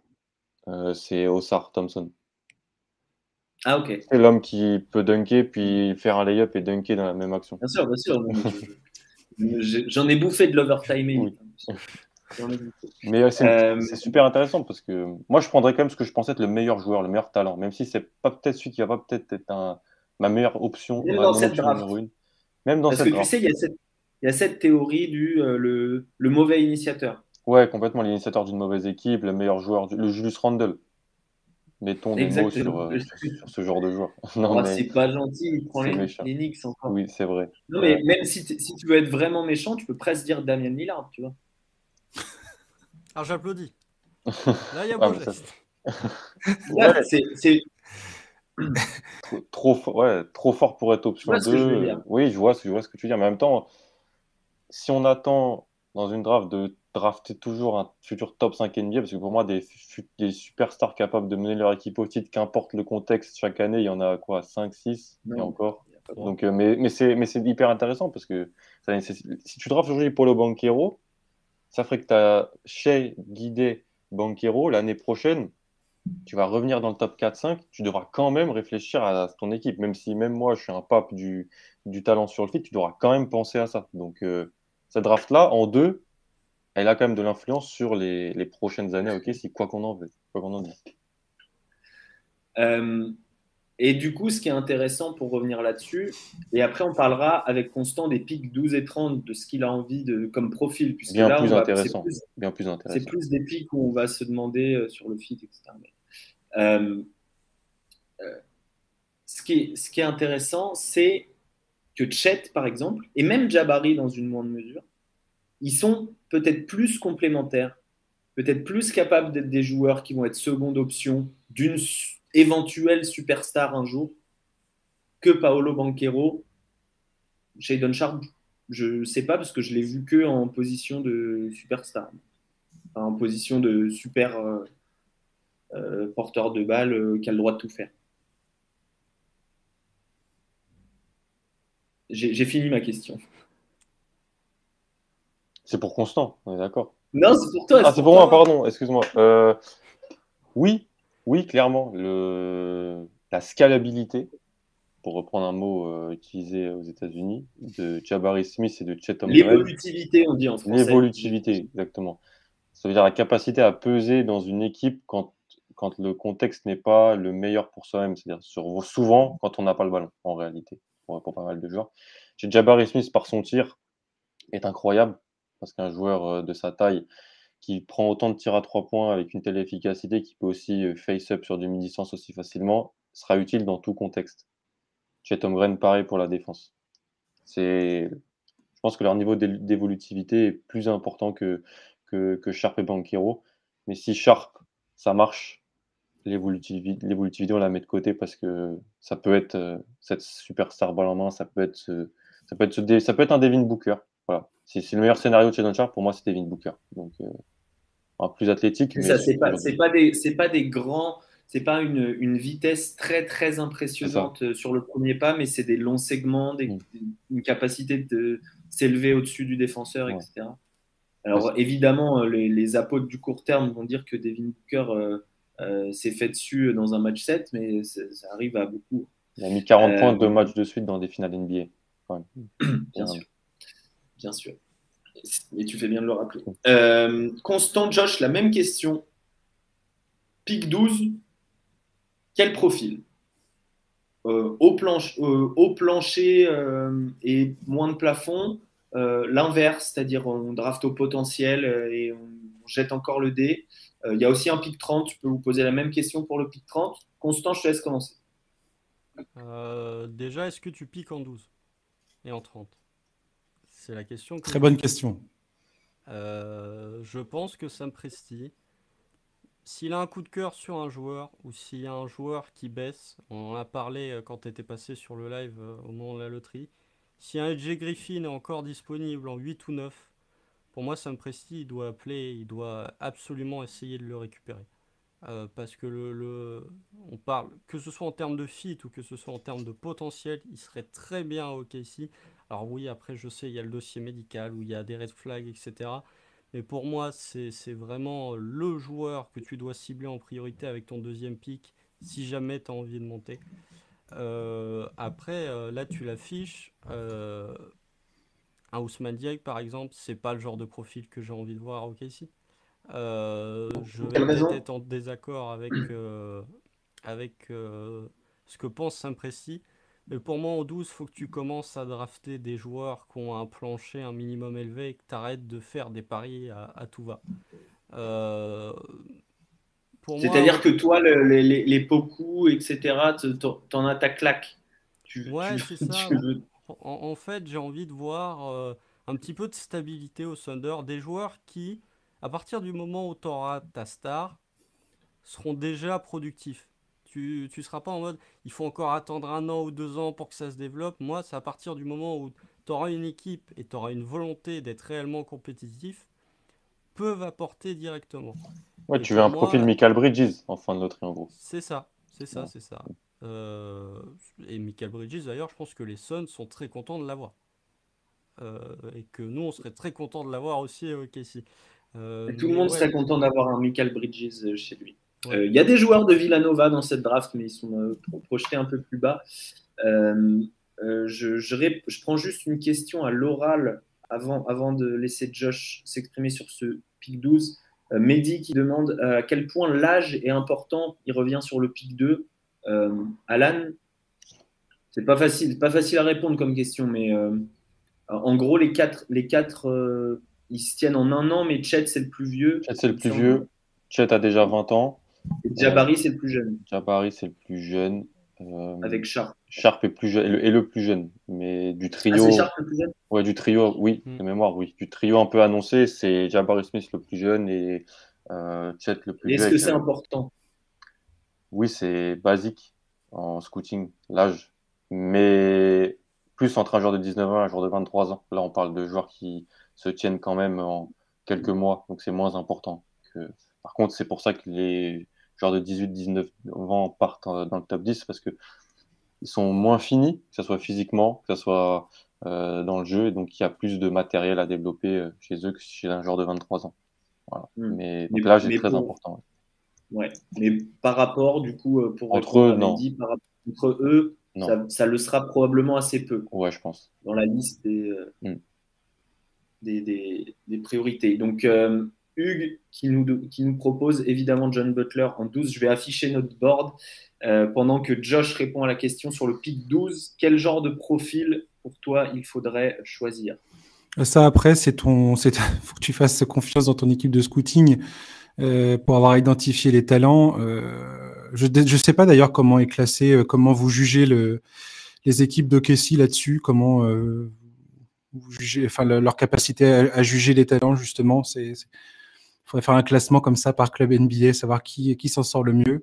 c'est Osar Thompson. Ah, ok. C'est l'homme qui peut dunker, puis faire un layup et dunker dans la même action. Bien sûr, bien sûr. J'en ai bouffé de l'overtime. Mais euh, euh, c'est super intéressant parce que moi, je prendrais quand même ce que je pensais être le meilleur joueur, le meilleur talent, même si c'est pas peut-être celui qui va pas peut-être être un, ma meilleure option. Même dans cette draft. Même dans parce que tu sais, il y, a cette théorie du euh, le, le, mauvais initiateur. Ouais, complètement l'initiateur d'une mauvaise équipe, le meilleur joueur, le Julius Randle mettons des mots euh, sur, ce genre de joueur. Non, C'est pas gentil, il prend les, les Knicks encore. Oui, c'est vrai. Non, mais même si, si, tu veux être vraiment méchant, tu peux presque dire Damien Lillard, tu vois. Alors j'applaudis. Là, il y a beau ah, c'est trop, ouais, trop fort pour être option 2. Oui, je vois, je vois ce que tu veux dire. Mais en même temps, si on attend dans une draft de drafter toujours un futur top 5 NBA, parce que pour moi, des, des superstars capables de mener leur équipe au titre, qu'importe le contexte, chaque année, il y en a quoi 5, 6 et encore. Donc, euh, mais mais c'est hyper intéressant parce que ça si tu draftes aujourd'hui Paulo Banquero, ça ferait que tu as chez Guidé Banquero l'année prochaine, tu vas revenir dans le top 4-5, tu devras quand même réfléchir à, ton équipe, même si même moi je suis un pape du, du talent sur le fit, tu devras quand même penser à ça. Donc euh, cette draft-là, en deux, elle a quand même de l'influence sur les, prochaines années, ok, si quoi qu'on en veut, quoi qu'on en dise. Euh, et du coup, ce qui est intéressant pour revenir là-dessus, et après on parlera avec Constant des pics 12 et 30 de ce qu'il a envie de comme profil. Puisque bien, plus intéressant. bien plus intéressant. C'est plus des pics où on va se demander euh, sur le fit, etc. Euh, ce, qui est, ce qui est intéressant, c'est que Chet, par exemple, et même Jabari dans une moindre mesure, ils sont peut-être plus complémentaires, peut-être plus capables d'être des joueurs qui vont être seconde option d'une éventuelle superstar un jour que Paolo Banquero. Shadon Sharp, je ne sais pas parce que je l'ai vu que en position de superstar, en position de super euh, euh, porteur de balle euh, qui a le droit de tout faire. J'ai fini ma question. C'est pour Constant, on est d'accord. Non, c'est pour toi. Ah, c'est pour, moi, pardon, excuse-moi. Euh, oui, oui, clairement. Le... La scalabilité, pour reprendre un mot euh, utilisé aux États-Unis, de Jabari Smith et de Chet L'évolutivité, on dit en français. L'évolutivité, exactement. Ça veut dire la capacité à peser dans une équipe quand, quand le contexte n'est pas le meilleur pour soi-même. C'est-à-dire souvent quand on n'a pas le ballon, en réalité, pour, pour pas mal de joueurs. Jabari Smith, par son tir, est incroyable parce qu'un joueur euh, de sa taille qui prend autant de tirs à trois points avec une telle efficacité, qui peut aussi euh, face-up sur demi-distance aussi facilement, sera utile dans tout contexte. Chez Tom Green, pareil pour la défense. Je pense que leur niveau d'évolutivité est plus important que, que, Sharp et Banquero. Mais si Sharp, ça marche, l'évolutivité, on la met de côté parce que ça peut être euh, cette superstar balle en main, ça peut être, ça peut être, ça peut être un Devin Booker. Voilà. C'est le meilleur scénario de Shadon Sharp, pour moi, c'était Devin Booker. Donc, euh, plus athlétique. Mais ça, c'est pas, pas, des, pas des grands. C'est pas une, une, vitesse très très impressionnante sur le premier pas, mais c'est des longs segments, des, mm. une capacité de. s'élever au-dessus du défenseur, etc. Alors évidemment, les, les, apôtres du court terme vont dire que Devin Booker s'est fait dessus dans un match 7, mais ça arrive à beaucoup. Il a mis 40 points deux matchs de suite dans des finales NBA. Bien sûr. Bien sûr. Et tu fais bien de le rappeler. Euh, Constant, Josh, la même question. Pic 12, quel profil? Euh, au, planche, euh, au, plancher et moins de plafond, l'inverse, c'est-à-dire on draft au potentiel et on jette encore le dé. Il y a aussi un pic 30, je peux vous poser la même question pour le pic 30. Constant, je te laisse commencer. déjà, est-ce que tu piques en 12 et en 30 c'est la question. Très bonne question. Euh, je pense que Sam Presti, s'il a un coup de cœur sur un joueur ou s'il y a un joueur qui baisse, on en a parlé euh, quand tu étais passé sur le live euh, au moment de la loterie. Si un Edge Griffin est encore disponible en 8 ou 9, pour moi, Sam Presti, il doit appeler, il doit absolument essayer de le récupérer. parce que le, on parle, que ce soit en termes de fit ou que ce soit en termes de potentiel, il serait très bien au OKC. Alors oui, après, je sais, il y a le dossier médical où il y a des red flags, etc. Mais pour moi, c'est vraiment le joueur que tu dois cibler en priorité avec ton deuxième pick si jamais tu as envie de monter. Euh, après, euh, là, tu l'affiches. Euh, un Ousmane Diagne, par exemple, c'est pas le genre de profil que j'ai envie de voir au KC. je vais peut-être être en désaccord avec, avec ce que pense Saint-Précy. Mais pour moi, en 12, il faut que tu commences à drafter des joueurs qui ont un plancher un minimum élevé et que tu arrêtes de faire des paris à, tout va. Euh, C'est-à-dire que toi, les, les, les Poku, etc., t'en as ta claque. ouais, c'est ça. En, fait, j'ai envie de voir euh, un petit peu de stabilité au Thunder. Des joueurs qui, à partir du moment où tu auras ta star, seront déjà productifs. Tu ne seras pas en mode il faut encore attendre un an ou deux ans pour que ça se développe. Moi, c'est à partir du moment où tu auras une équipe et tu auras une volonté d'être réellement compétitif, peuvent apporter directement. Ouais, tu veux un profil Michael Bridges en fin de loterie en gros. C'est ça, c'est ça, c'est ça. Euh, et Michael Bridges d'ailleurs, je pense que les Suns sont très contents de l'avoir. Euh, et que nous, on serait très contents de l'avoir aussi au KC. Euh, tout le monde serait content d'avoir un Michael Bridges chez lui. Euh, il y a des joueurs de Villanova dans cette draft, mais ils sont euh, projetés un peu plus bas. Euh, je, je, prends juste une question à l'oral avant, avant de laisser Josh s'exprimer sur ce pic 12. Mehdi qui demande à quel point l'âge est important. Il revient sur le pic 2. Alan, c'est pas facile, pas facile à répondre comme question, mais en gros, les quatre, les quatre ils se tiennent en un an, mais Chet, c'est le plus vieux. Chet, c'est le plus vieux. Chet a déjà 20 ans. Jabari, c'est le plus jeune. Jabari, c'est le plus jeune. Euh, Avec Sharp. Sharp est, plus jeune, et le plus jeune. Mais du trio. Ah, c'est Sharp le plus jeune? Ouais, du trio, oui, hmm. de mémoire, oui. Du trio un peu annoncé, c'est Jabari Smith le plus jeune et euh, Chet le plus jeune. Est-ce que c'est important? Oui, c'est basique en scouting, l'âge. Mais plus entre un joueur de 19 ans et un joueur de 23 ans. Là, on parle de joueurs qui se tiennent quand même en quelques mois, donc c'est moins important. Que... Par contre, c'est pour ça que les de 18-19 ans partent dans le top 10 parce que ils sont moins finis, que ce soit physiquement, que ce soit euh, dans le jeu, et donc il y a plus de matériel à développer euh, chez eux que chez un joueur de 23 ans. Hmm. Mais, donc là, c'est très important. Ouais. Mais par rapport, du coup, euh, pour entre eux, non. entre eux, Ça, le sera probablement assez peu. Ouais, je pense. Dans la liste des, hmm. des, des, priorités. Donc, Hugues qui nous, propose évidemment John Butler en 12. Je vais afficher notre board euh, pendant que Josh répond à la question sur le pic 12. Quel genre de profil pour toi il faudrait choisir? Ça après, c'est ton, c'est faut que tu fasses confiance dans ton équipe de scouting euh, pour avoir identifié les talents. Euh, je ne sais pas d'ailleurs comment est classé, comment vous jugez le, les équipes de Kessie là-dessus, comment leur capacité à, juger les talents justement. Il faudrait faire un classement comme ça par club NBA, savoir qui, qui s'en sort le mieux.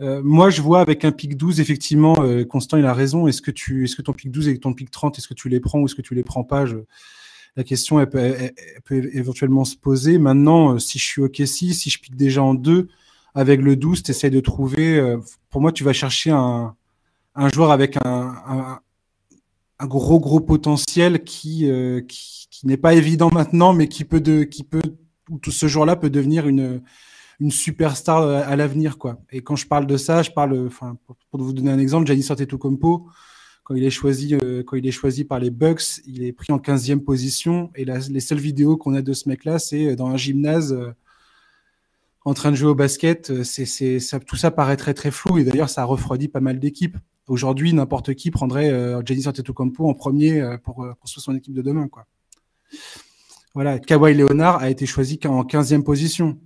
Euh, moi, je vois avec un pic 12, effectivement, euh, Constant, il a raison. Est-ce que, est-ce que ton pic 12 et ton pic 30, est-ce que tu les prends ou est-ce que tu les prends pas? La question, peut, éventuellement se poser. Maintenant, euh, si je suis OK, si, si je pique déjà en deux, avec le 12, tu essaies de trouver. pour moi, tu vas chercher un, joueur avec un, un gros gros potentiel qui, qui, qui n'est pas évident maintenant, mais qui peut de, qui peut, tout ce jour-là peut devenir une, superstar à l'avenir, quoi. Et quand je parle de ça, je parle, enfin, pour, vous donner un exemple, Giannis Antetokounmpo, quand il est choisi, quand il est choisi par les Bucks, il est pris en 15e position. Et les seules vidéos qu'on a de ce mec-là, c'est dans un gymnase en train de jouer au basket, euh, c'est, tout ça paraît très flou et d'ailleurs ça refroidit pas mal d'équipes. Aujourd'hui, n'importe qui prendrait euh, Giannis Antetokounmpo en premier euh, pour euh, construire son équipe de demain. Quoi. Voilà, Kawhi Leonard a été choisi en 15e position.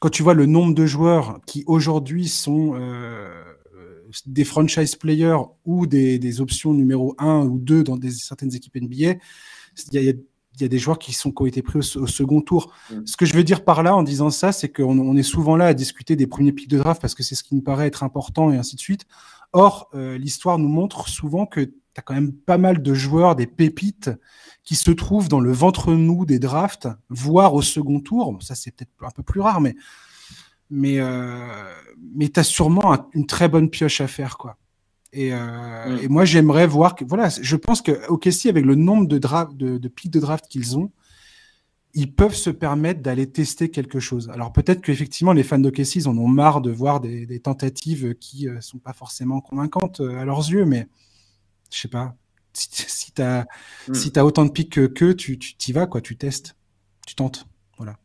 Quand tu vois le nombre de joueurs qui aujourd'hui sont euh, des franchise players ou des, des, options numéro 1 ou 2 dans des, certaines équipes NBA, il y a, il y a des joueurs qui, sont, qui ont été pris au, second tour. Mm. Ce que je veux dire par là, en disant ça, c'est qu'on on est souvent là à discuter des premiers pics de draft parce que c'est ce qui nous paraît être important et ainsi de suite. Or, euh, l'histoire nous montre souvent que tu as quand même pas mal de joueurs, des pépites, qui se trouvent dans le ventre mou des drafts, voire au second tour. Ça, c'est peut-être un peu plus rare, mais, mais, euh, mais tu as sûrement une très bonne pioche à faire. quoi. Et, euh, mm. et, moi, j'aimerais voir que, voilà, je pense que OKC, avec le nombre de, draft, de, de pics de draft qu'ils ont, ils peuvent se permettre d'aller tester quelque chose. Alors peut-être qu'effectivement, les fans d'OKC, ils en ont marre de voir des, des tentatives qui ne euh, sont pas forcément convaincantes euh, à leurs yeux, mais je sais pas. Si, tu as, mm. si as autant de pics que, que tu t'y vas, quoi, tu testes, tu tentes. Voilà.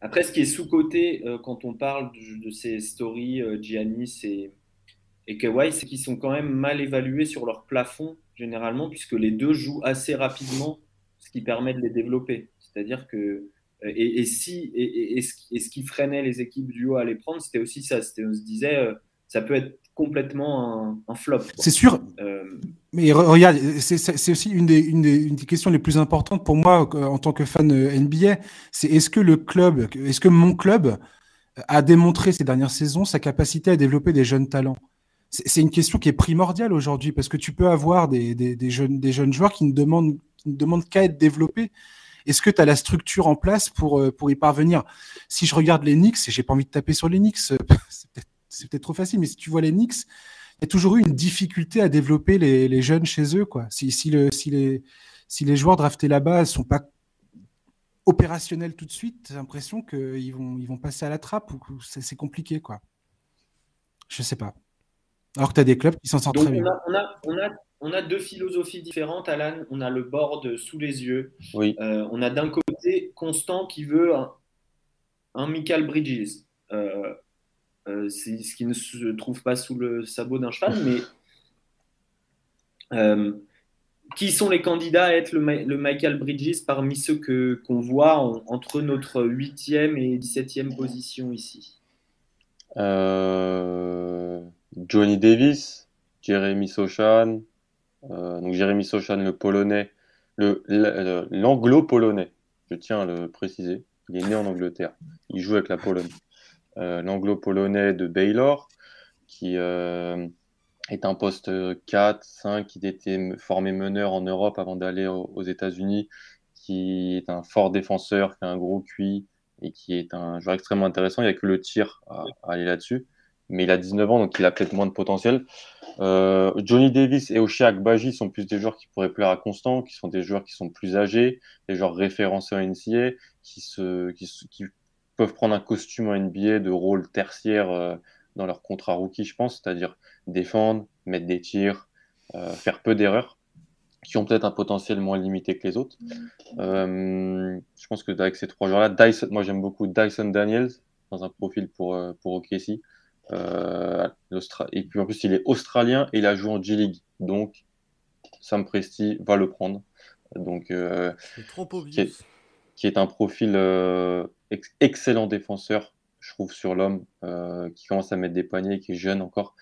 Après, ce qui est sous-côté euh, quand on parle de, de ces stories, euh, Giannis et et Kawhi, c'est qu'ils sont quand même mal évalués sur leur plafond, généralement, puisque les deux jouent assez rapidement, ce qui permet de les développer. C'est-à-dire que. Et, si, et, ce qui freinait les équipes du haut à les prendre, c'était aussi ça. On se disait, euh, ça peut être complètement un, flop. C'est sûr. Euh, mais regarde, c'est aussi une des, une, des, une des, questions les plus importantes pour moi euh, en tant que fan NBA. C'est est-ce que le club, est-ce que mon club a démontré ces dernières saisons sa capacité à développer des jeunes talents? C'est une question qui est primordiale aujourd'hui parce que tu peux avoir des, jeunes, des jeunes joueurs qui ne demandent, qui ne demandent qu'à être développés. Est-ce que tu as la structure en place pour, euh, pour y parvenir? Si je regarde les Knicks, et j'ai pas envie de taper sur les Knicks, c'est peut-être trop facile, mais si tu vois les Knicks, il y a toujours eu une difficulté à développer les, les jeunes chez eux. Quoi. Si, si, le, si, les, si les joueurs draftés là-bas ne sont pas opérationnels tout de suite, j'ai l'impression qu'ils vont, ils vont passer à la trappe ou c'est compliqué. Quoi. Je sais pas. Alors que tu as des clubs qui s'en sortent très bien. On a, on, a, on a, deux philosophies différentes, Alan. On a le board sous les yeux. Oui. Euh, on a d'un côté Constant qui veut un, Michael Bridges. Euh, c'est ce qui ne se trouve pas sous le sabot d'un cheval, mais qui sont les candidats à être le, Michael Bridges parmi ceux que, qu'on voit entre notre 8e et 17e position ici? Euh... Johnny Davis, Jeremy Sochan, euh, donc Jeremy Sochan, le polonais, l'anglo-polonais, je tiens à le préciser, il est né en Angleterre, il joue avec la Pologne. Euh, l'anglo-polonais de Baylor, qui euh, est un poste 4, 5, qui était formé meneur en Europe avant d'aller aux, États-Unis, qui est un fort défenseur, qui a un gros QI et qui est un joueur extrêmement intéressant. Il n'y a que le tir à aller là-dessus mais il a 19 ans, donc il a peut-être moins de potentiel. Euh, Johnny Davis et Oshia Baji sont plus des joueurs qui pourraient plaire à Constant, qui sont des joueurs qui sont plus âgés, des joueurs référencés en NCA, qui, se, qui peuvent prendre un costume en NBA de rôle tertiaire euh, dans leur contrat rookie, je pense, c'est-à-dire défendre, mettre des tirs, euh, faire peu d'erreurs, qui ont peut-être un potentiel moins limité que les autres. Euh, je pense que avec ces trois joueurs-là, Dyson, moi j'aime beaucoup Dyson Daniels dans un profil pour, pour OKC. Euh, et puis en plus, il est australien et il a joué en G-League. Donc, Sam Presti va le prendre. Donc, euh, trop qui, est, qui, est, un profil euh, excellent défenseur, je trouve, sur l'homme, qui commence à mettre des paniers, qui est jeune encore.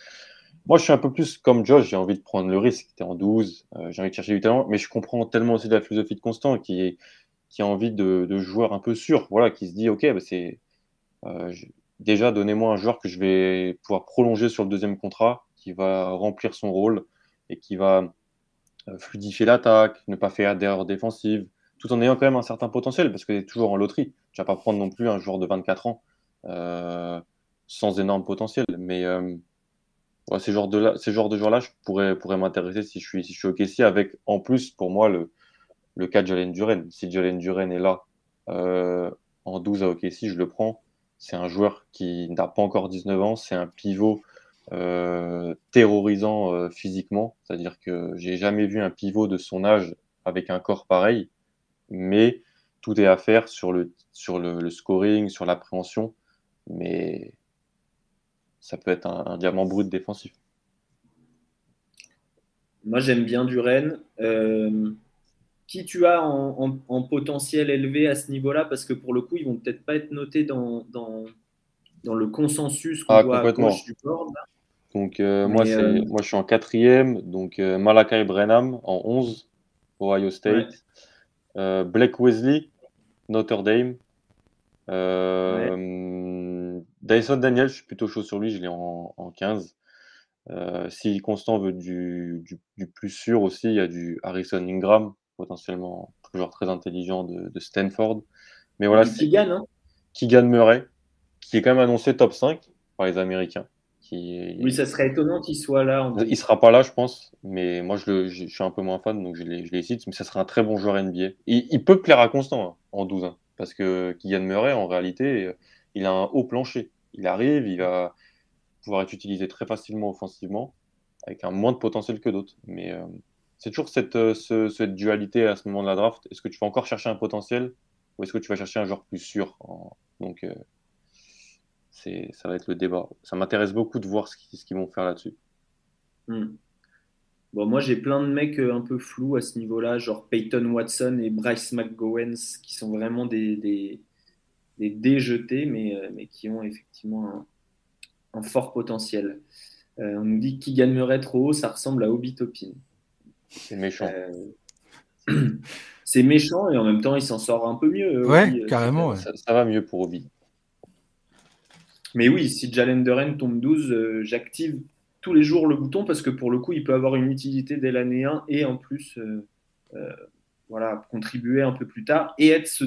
Moi, je suis un peu plus comme Josh, j'ai envie de prendre le risque. Tu es en 12, j'ai envie de chercher du talent, mais je comprends tellement aussi la philosophie de Constant qui, a envie de, de joueurs un peu sûrs, voilà, qui se dit, OK, bah c'est déjà, donnez-moi un joueur que je vais pouvoir prolonger sur le deuxième contrat, qui va remplir son rôle et qui va euh, fluidifier l'attaque, ne pas faire d'erreurs défensives, tout en ayant quand même un certain potentiel, parce que est toujours en loterie. Tu vas pas prendre non plus un joueur de 24 ans euh, sans énorme potentiel. Mais, euh, ces genres de, ces genres de joueurs-là, je pourrais, pourrais m'intéresser si je suis, si je suis OK. avec en plus, pour moi, le, le cas de Jalen Duren. Si Jalen Duren est là euh, en 12 à OKC, je le prends. C'est un joueur qui n'a pas encore 19 ans, c'est un pivot euh, terrorisant physiquement. C'est-à-dire que j'ai jamais vu un pivot de son âge avec un corps pareil, mais tout est à faire sur le, sur le, scoring, sur l'appréhension, mais ça peut être un, diamant brut défensif. Moi, j'aime bien Duren. Euh, qui tu as en, potentiel élevé à ce niveau-là? Parce que pour le coup, ils vont peut-être pas être notés dans, dans, dans le consensus qu'on ah, voit à gauche du board. Donc, euh, moi, euh, moi, je suis en quatrième. Donc, Malakai Brenham en 11, Ohio State. Blake Wesley, Notre Dame. Dyson Daniel, je suis plutôt chaud sur lui, je l'ai en, en, 15. si Constant veut du, du, plus sûr aussi, il y a du Harrison Ingram, potentiellement toujours très intelligent de, Stanford. Mais voilà, qui gagne, hein Qui gagne Murray, qui est quand même annoncé top 5 par les Américains. Qui... Oui, ça serait étonnant qu'il soit là. En... Il sera pas là, je pense, mais moi je, le, je, suis un peu moins fan, donc je les, je les, cite. Mais ça serait un très bon joueur NBA. Il, il peut plaire à Constant hein, en 12 ans, parce que Kylian Murray, en réalité, il a un haut plancher. Il arrive, il va pouvoir être utilisé très facilement offensivement, avec un moins de potentiel que d'autres. Mais euh, c'est toujours cette, euh, cette, dualité à ce moment de la draft. Est-ce que tu vas encore chercher un potentiel ou est-ce que tu vas chercher un joueur plus sûr Donc, euh, c'est, ça va être le débat. Ça m'intéresse beaucoup de voir ce qu'ils, vont faire là-dessus. Hmm. Bon, moi, j'ai plein de mecs euh, un peu flous à ce niveau-là, genre Peyton Watson et Bryce McGowens, qui sont vraiment des, des, des déjetés, mais, mais qui ont effectivement un, fort potentiel. on nous dit qui gagnerait trop haut, ça ressemble à Obi Topin. C'est méchant. Euh, c'est méchant et en même temps, il s'en sort un peu mieux. Euh, ouais, euh, carrément. Ça, va mieux pour Obi. Mais oui, si Jalen Duren tombe 12, j'active tous les jours le bouton parce que pour le coup, il peut avoir une utilité dès l'année 1 et en plus, voilà, contribuer un peu plus tard et être ce,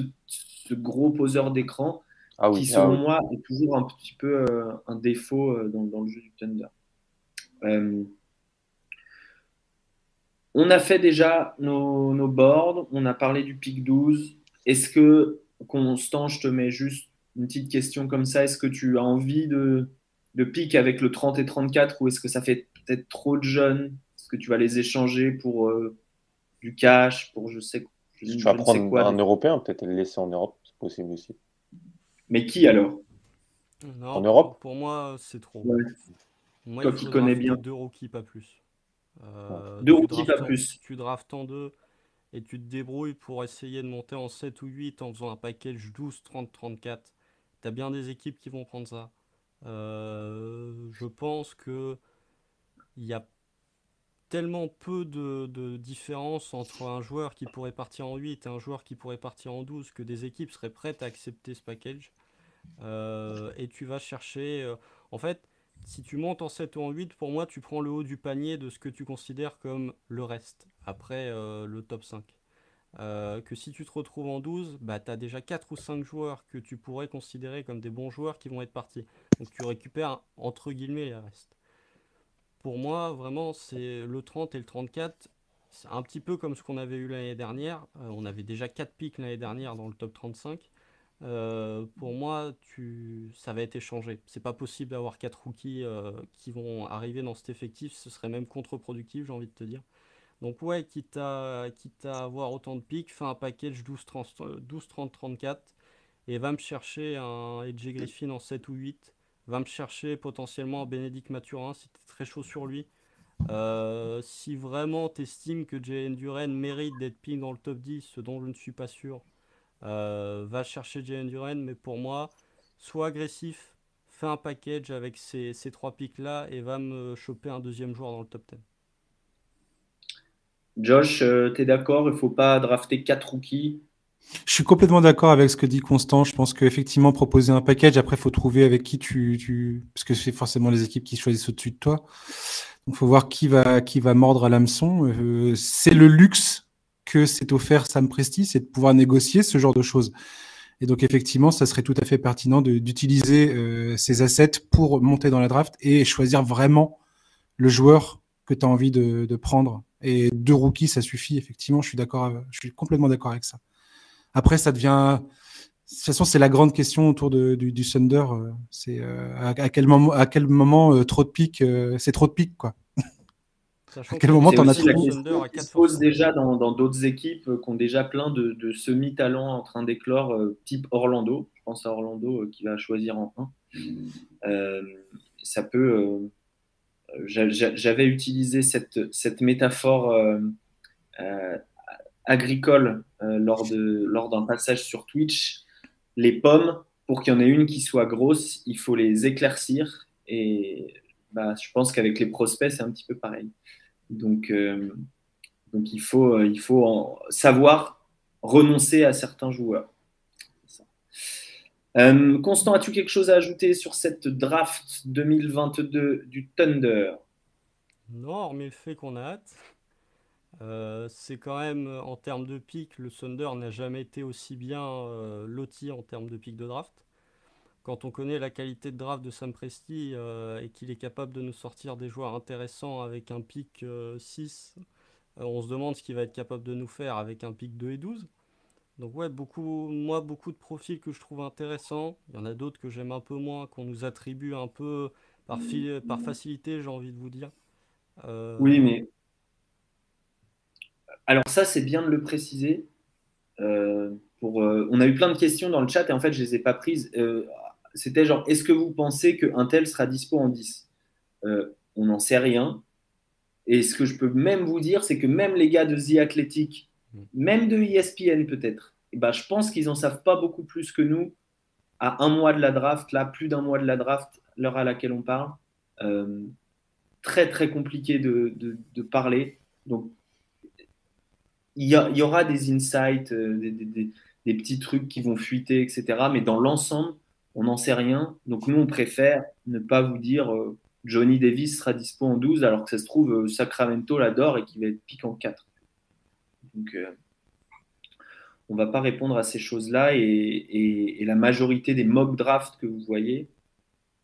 gros poseur d'écran ah qui, selon ah moi, est toujours un petit peu un défaut dans, dans, le jeu du Thunder. On a fait déjà nos, boards, on a parlé du pic 12. Est-ce que, Constant, je te mets juste une petite question comme ça, est-ce que tu as envie de, de pic avec le 30 et 34 ou est-ce que ça fait peut-être trop de jeunes? Est-ce que tu vas les échanger pour euh, du cash, pour je sais je, Tu vas prendre un Européen, peut-être le laisser en Europe, c'est possible aussi. Mais qui alors? En Europe? Pour moi, c'est trop. Toi qui connais bien. Deux rookies, pas plus. Euh, deux rookies, pas plus. Tu draftes en deux et tu te débrouilles pour essayer de monter en 7 ou 8 en faisant un package 12, 30, 34. Tu bien des équipes qui vont prendre ça. Euh, je pense que il y a tellement peu de, différence entre un joueur qui pourrait partir en 8 et un joueur qui pourrait partir en 12 que des équipes seraient prêtes à accepter ce package. Euh, et tu vas chercher. en fait, si tu montes en 7 ou en 8, pour moi, tu prends le haut du panier de ce que tu considères comme le reste, après euh, le top 5. Euh, que si tu te retrouves en 12, bah, tu as déjà 4 ou 5 joueurs que tu pourrais considérer comme des bons joueurs qui vont être partis. Donc tu récupères entre guillemets les restes. Pour moi, vraiment, c'est le 30 et le 34. C'est un petit peu comme ce qu'on avait eu l'année dernière. Euh, on avait déjà 4 pics l'année dernière dans le top 35. Euh, pour moi, tu... ça va être échangé. C'est pas possible d'avoir quatre rookies qui vont arriver dans cet effectif. Ce serait même contre-productif, j'ai envie de te dire. Donc ouais, quitte à, avoir autant de pics, fais un package 12-30-34 et va me chercher un Edge Griffin en 7 ou 8. Va me chercher potentiellement un Bénédicte Mathurin si tu es très chaud sur lui. Euh, si vraiment tu estimes que Jalen Duren mérite d'être ping dans le top 10, ce dont je ne suis pas sûr, euh, va chercher Jalen Duren, mais pour moi, sois agressif, fais un package avec ces, ces trois pics là et va me choper un deuxième joueur dans le top 10. Josh, euh, tu es d'accord? Il ne faut pas drafter quatre rookies je suis complètement d'accord avec ce que dit Constant. Je pense qu'effectivement, proposer un package, après, il faut trouver avec qui tu. Parce que c'est forcément les équipes qui choisissent au-dessus de toi. Donc, il faut voir qui va, qui va mordre à l'hameçon. Euh, c'est le luxe que c'est offert Sam Presti, c'est de pouvoir négocier ce genre de choses. Et donc effectivement, ça serait tout à fait pertinent d'utiliser euh, ces assets pour monter dans la draft et choisir vraiment le joueur que tu as envie de, prendre. Et deux rookies, ça suffit, effectivement, je suis d'accord, je suis complètement d'accord avec ça. Après, ça devient. De toute façon, c'est la grande question autour du, du, Thunder. Euh, c'est euh, à, quel moment, à quel moment euh, trop de pics, c'est trop de pics, quoi. à quel moment t'en as trop qui se pose déjà dans d'autres équipes qui ont déjà plein de, de semi-talents en train d'éclore, type Orlando. Je pense à Orlando qui va choisir en 1. ça peut. J'avais utilisé cette, métaphore agricole lors d'un passage sur Twitch les pommes, pour qu'il y en ait une qui soit grosse, il faut les éclaircir. Et bah, je pense qu'avec les prospects, c'est un petit peu pareil. Donc, euh, euh, il faut savoir renoncer à certains joueurs. Euh, Constant, as-tu quelque chose à ajouter sur cette draft 2022 du Thunder? Non, mais le fait qu'on a hâte. Euh, c'est quand même, en termes de pic, le Thunder n'a jamais été aussi bien euh, loti en termes de pic de draft. Quand on connaît la qualité de draft de Sam Presti et qu'il est capable de nous sortir des joueurs intéressants avec un pic 6, on se demande ce qu'il va être capable de nous faire avec un pic 2 et 12. Donc ouais, beaucoup, moi, beaucoup de profils que je trouve intéressants. Il y en a d'autres que j'aime un peu moins, qu'on nous attribue un peu par, par facilité, j'ai envie de vous dire. Oui, mais alors ça, c'est bien de le préciser. Euh, pour, euh, on a eu plein de questions dans le chat et en fait, je ne les ai pas prises. Euh, c'était genre, est-ce que vous pensez qu'un tel sera dispo en 10 On n'en sait rien. Et ce que je peux même vous dire, c'est que même les gars de The Athletic, même de ESPN peut-être, eh ben, je pense qu'ils n'en savent pas beaucoup plus que nous à un mois de la draft, là, plus d'un mois de la draft, l'heure à laquelle on parle. très, très compliqué de, parler. Donc, il y, aura des insights, euh, des, petits trucs qui vont fuiter, etc. Mais dans l'ensemble, on n'en sait rien. Donc nous, on préfère ne pas vous dire euh, Johnny Davis sera dispo en 12, alors que ça se trouve, euh, Sacramento l'adore et qu'il va être piquant en 4. Donc on ne va pas répondre à ces choses-là. Et, la majorité des mock drafts que vous voyez,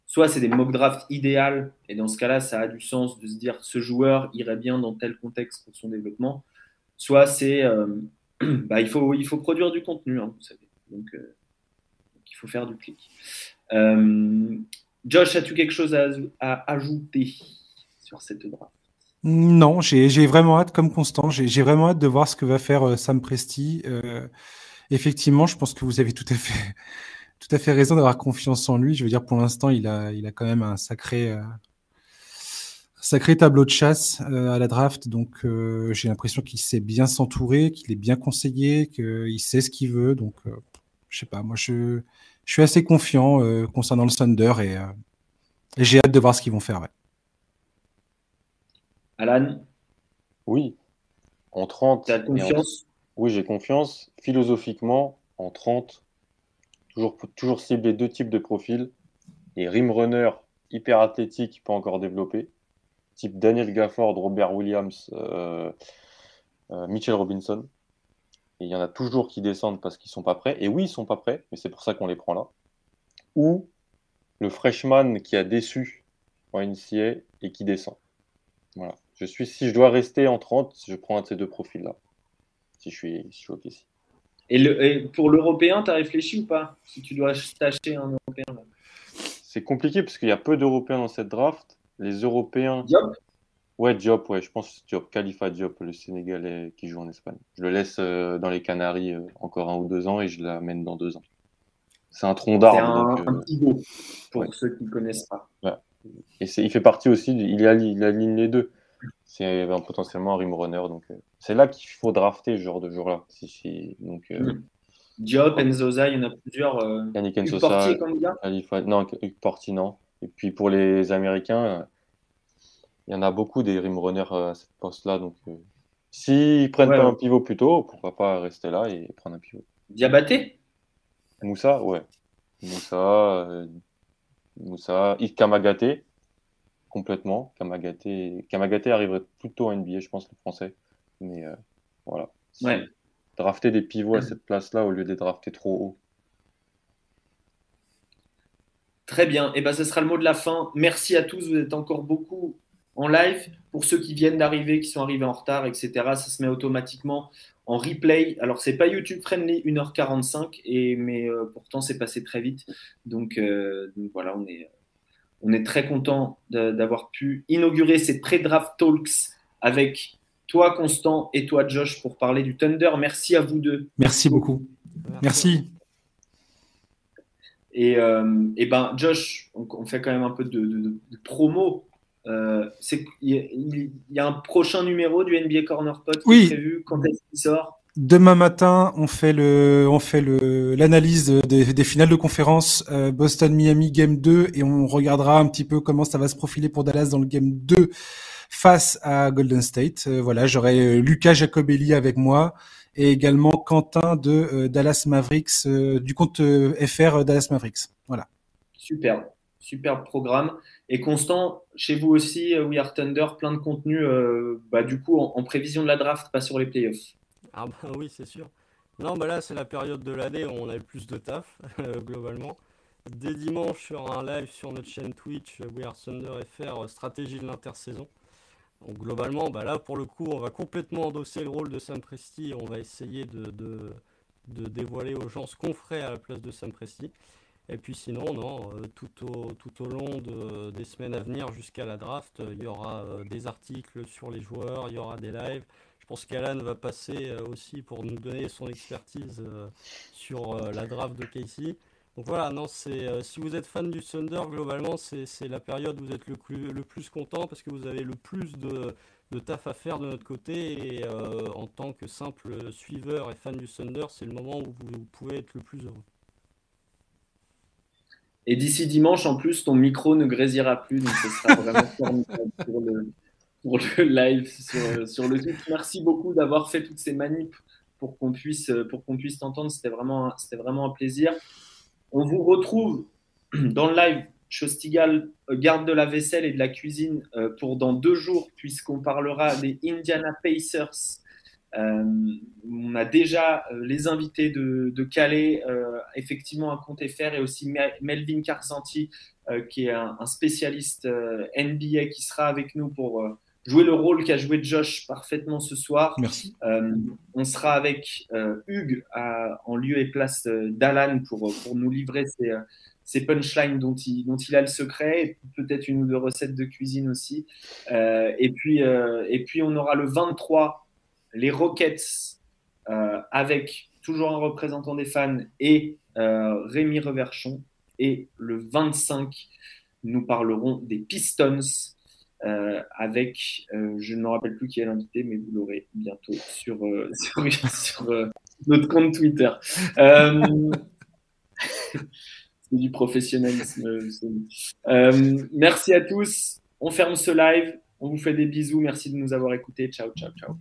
soit c'est des mock drafts idéales, et dans ce cas-là, ça a du sens de se dire ce joueur irait bien dans tel contexte pour son développement soit c'est euh, bah, il, faut, produire du contenu, hein, vous savez. Euh, donc, il faut faire du clic. Euh, Josh, as-tu quelque chose à, ajouter sur cette draft? Non, j'ai vraiment hâte, comme Constant, j'ai vraiment hâte de voir ce que va faire Sam Presti. effectivement, je pense que vous avez tout à fait, tout à fait raison d'avoir confiance en lui. Je veux dire, pour l'instant, il a, il a quand même un sacré, Sacré tableau de chasse euh, à la draft, donc euh, j'ai l'impression qu'il sait bien s'entourer, qu'il est bien conseillé, qu'il sait ce qu'il veut. Donc, euh, je sais pas, moi je, suis assez confiant concernant le Thunder et, j'ai hâte de voir ce qu'ils vont faire. Alan? Oui. En 30. Tu confiance? Oui, j'ai confiance. Philosophiquement, en 30, toujours, toujours cibler deux types de profils. Et rim runner hyper athlétique, pas encore développé type Daniel Gafford, Robert Williams, euh, euh, Mitchell Robinson. Et il y en a toujours qui descendent parce qu'ils ne sont pas prêts. Et oui, ils ne sont pas prêts, mais c'est pour ça qu'on les prend là. Ou le freshman qui a déçu en NCA et qui descend. Voilà. Je suis, si je dois rester en 30, je prends un de ces deux profils-là. Si je suis, si je suis OK. Et, le, pour l'européen, tu as réfléchi ou pas? Si tu dois tâcher un européen C'est compliqué parce qu'il y a peu d'européens dans cette draft. Les Européens. Diop? Ouais, Diop, ouais, je pense Diop, Khalifa Diop, le Sénégalais qui joue en Espagne. Je le laisse euh, dans les Canaries euh, encore un ou deux ans et je l'amène dans deux ans. C'est un tronc d'arbre. C'est un, euh, petit beau pour ceux qui ne connaissent pas. Et il fait partie aussi, il, il aligne les deux. C'est potentiellement un rim runner. Donc, c'est là qu'il faut drafter ce genre de jour-là. Si, donc, hmm. Diop, Enzoza, il y en a plusieurs. Yannick Enzoza, Khalifa, non, Porti, non. Et puis pour les Américains, il y en a beaucoup des rim runners euh, à cette poste-là. Donc euh, s'ils prennent pas un pivot plus tôt, pourquoi pas rester là et prendre un pivot? Diabaté? Moussa, ouais. Moussa, euh, Moussa, Kamagaté, complètement. Kamagaté, Kamagaté arriverait plutôt à NBA, je pense, le français. Mais voilà. Ouais. Drafter des pivots à cette place-là au lieu de drafter trop haut. Très bien. Et eh ben, ce sera le mot de la fin. Merci à tous. Vous êtes encore beaucoup en live. Pour ceux qui viennent d'arriver, qui sont arrivés en retard, etc., ça se met automatiquement en replay. Alors, c'est pas YouTube friendly, 1h45, et, mais euh, pourtant, c'est passé très vite. Donc, euh, donc, voilà, on est, on est très content d'avoir pu inaugurer ces pré-draft talks avec toi, Constant, et toi, Josh, pour parler du Thunder. Merci à vous deux. Merci beaucoup. Merci. Et, euh, et ben, Josh, on, fait quand même un peu de, promo. Euh, il y, a un prochain numéro du NBA Corner Pod qui est prévu. Quand est-ce qu'il sort? Demain matin, on fait le, on fait le, l'analyse des, finales de conférence euh, Boston-Miami Game 2 et on regardera un petit peu comment ça va se profiler pour Dallas dans le Game 2 face à Golden State. Euh, voilà, j'aurai euh, Lucas Jacobelli avec moi et également Quentin de euh, Dallas Mavericks, du compte FR Dallas Mavericks. Voilà. Superbe, superbe programme. Et Constant, chez vous aussi, We Are Thunder, plein de contenu, bah, du coup, en, prévision de la draft, pas sur les playoffs. Ah bah oui, c'est sûr. Non, bah là, c'est la période de l'année où on a le plus de taf, globalement. Dès dimanche, sur un live sur notre chaîne Twitch, We Are Thunder FR, stratégie de l'intersaison. Donc globalement, bah là pour le coup, on va complètement endosser le rôle de Sam Presti. On va essayer de, de, dévoiler aux gens ce qu'on ferait à la place de Sam Presti. Et puis sinon, non, euh, tout, au, tout au long des semaines à venir jusqu'à la draft, il y aura euh, des articles sur les joueurs, il y aura des lives. Je pense qu'Alan va passer euh, aussi pour nous donner son expertise sur la draft de Casey. Donc voilà, non, euh, si vous êtes fan du Thunder, globalement, c'est la période où vous êtes le plus, le plus content parce que vous avez le plus de, de taf à faire de notre côté. Et euh, en tant que simple suiveur et fan du Thunder, c'est le moment où vous, pouvez être le plus heureux. Et d'ici dimanche, en plus, ton micro ne grésira plus, donc ce sera vraiment formidable pour le, pour le live sur, le Twitch. Merci beaucoup d'avoir fait toutes ces manips pour qu'on puisse, pour qu'on puisse t'entendre. C'était vraiment, c'était vraiment un plaisir. On vous retrouve dans le live Chostigal, euh, garde de la vaisselle et de la cuisine euh, pour dans deux jours, puisqu'on parlera des Indiana Pacers. Euh, on a déjà les invités de, Calais, effectivement un compte FR, et aussi Melvin Carsanti, qui est un, spécialiste NBA, qui sera avec nous pour jouer le rôle qu'a joué Josh parfaitement ce soir. Merci. Euh, on sera avec euh, Hugues en lieu et place euh, d'Alan pour, pour nous livrer ses, punchlines dont il, dont il a le secret, et peut-être une ou deux recettes de cuisine aussi. et, puis, et puis, on aura le 23, les Rockets, avec toujours un représentant des fans et Rémi Reverchon. Et le 25, nous parlerons des Pistons euh, avec, euh, je ne me rappelle plus qui est l'invité, mais vous l'aurez bientôt sur, euh, sur, notre compte Twitter. C'est du professionnalisme. merci à tous. On ferme ce live. On vous fait des bisous. Merci de nous avoir écoutés. Ciao, ciao, ciao.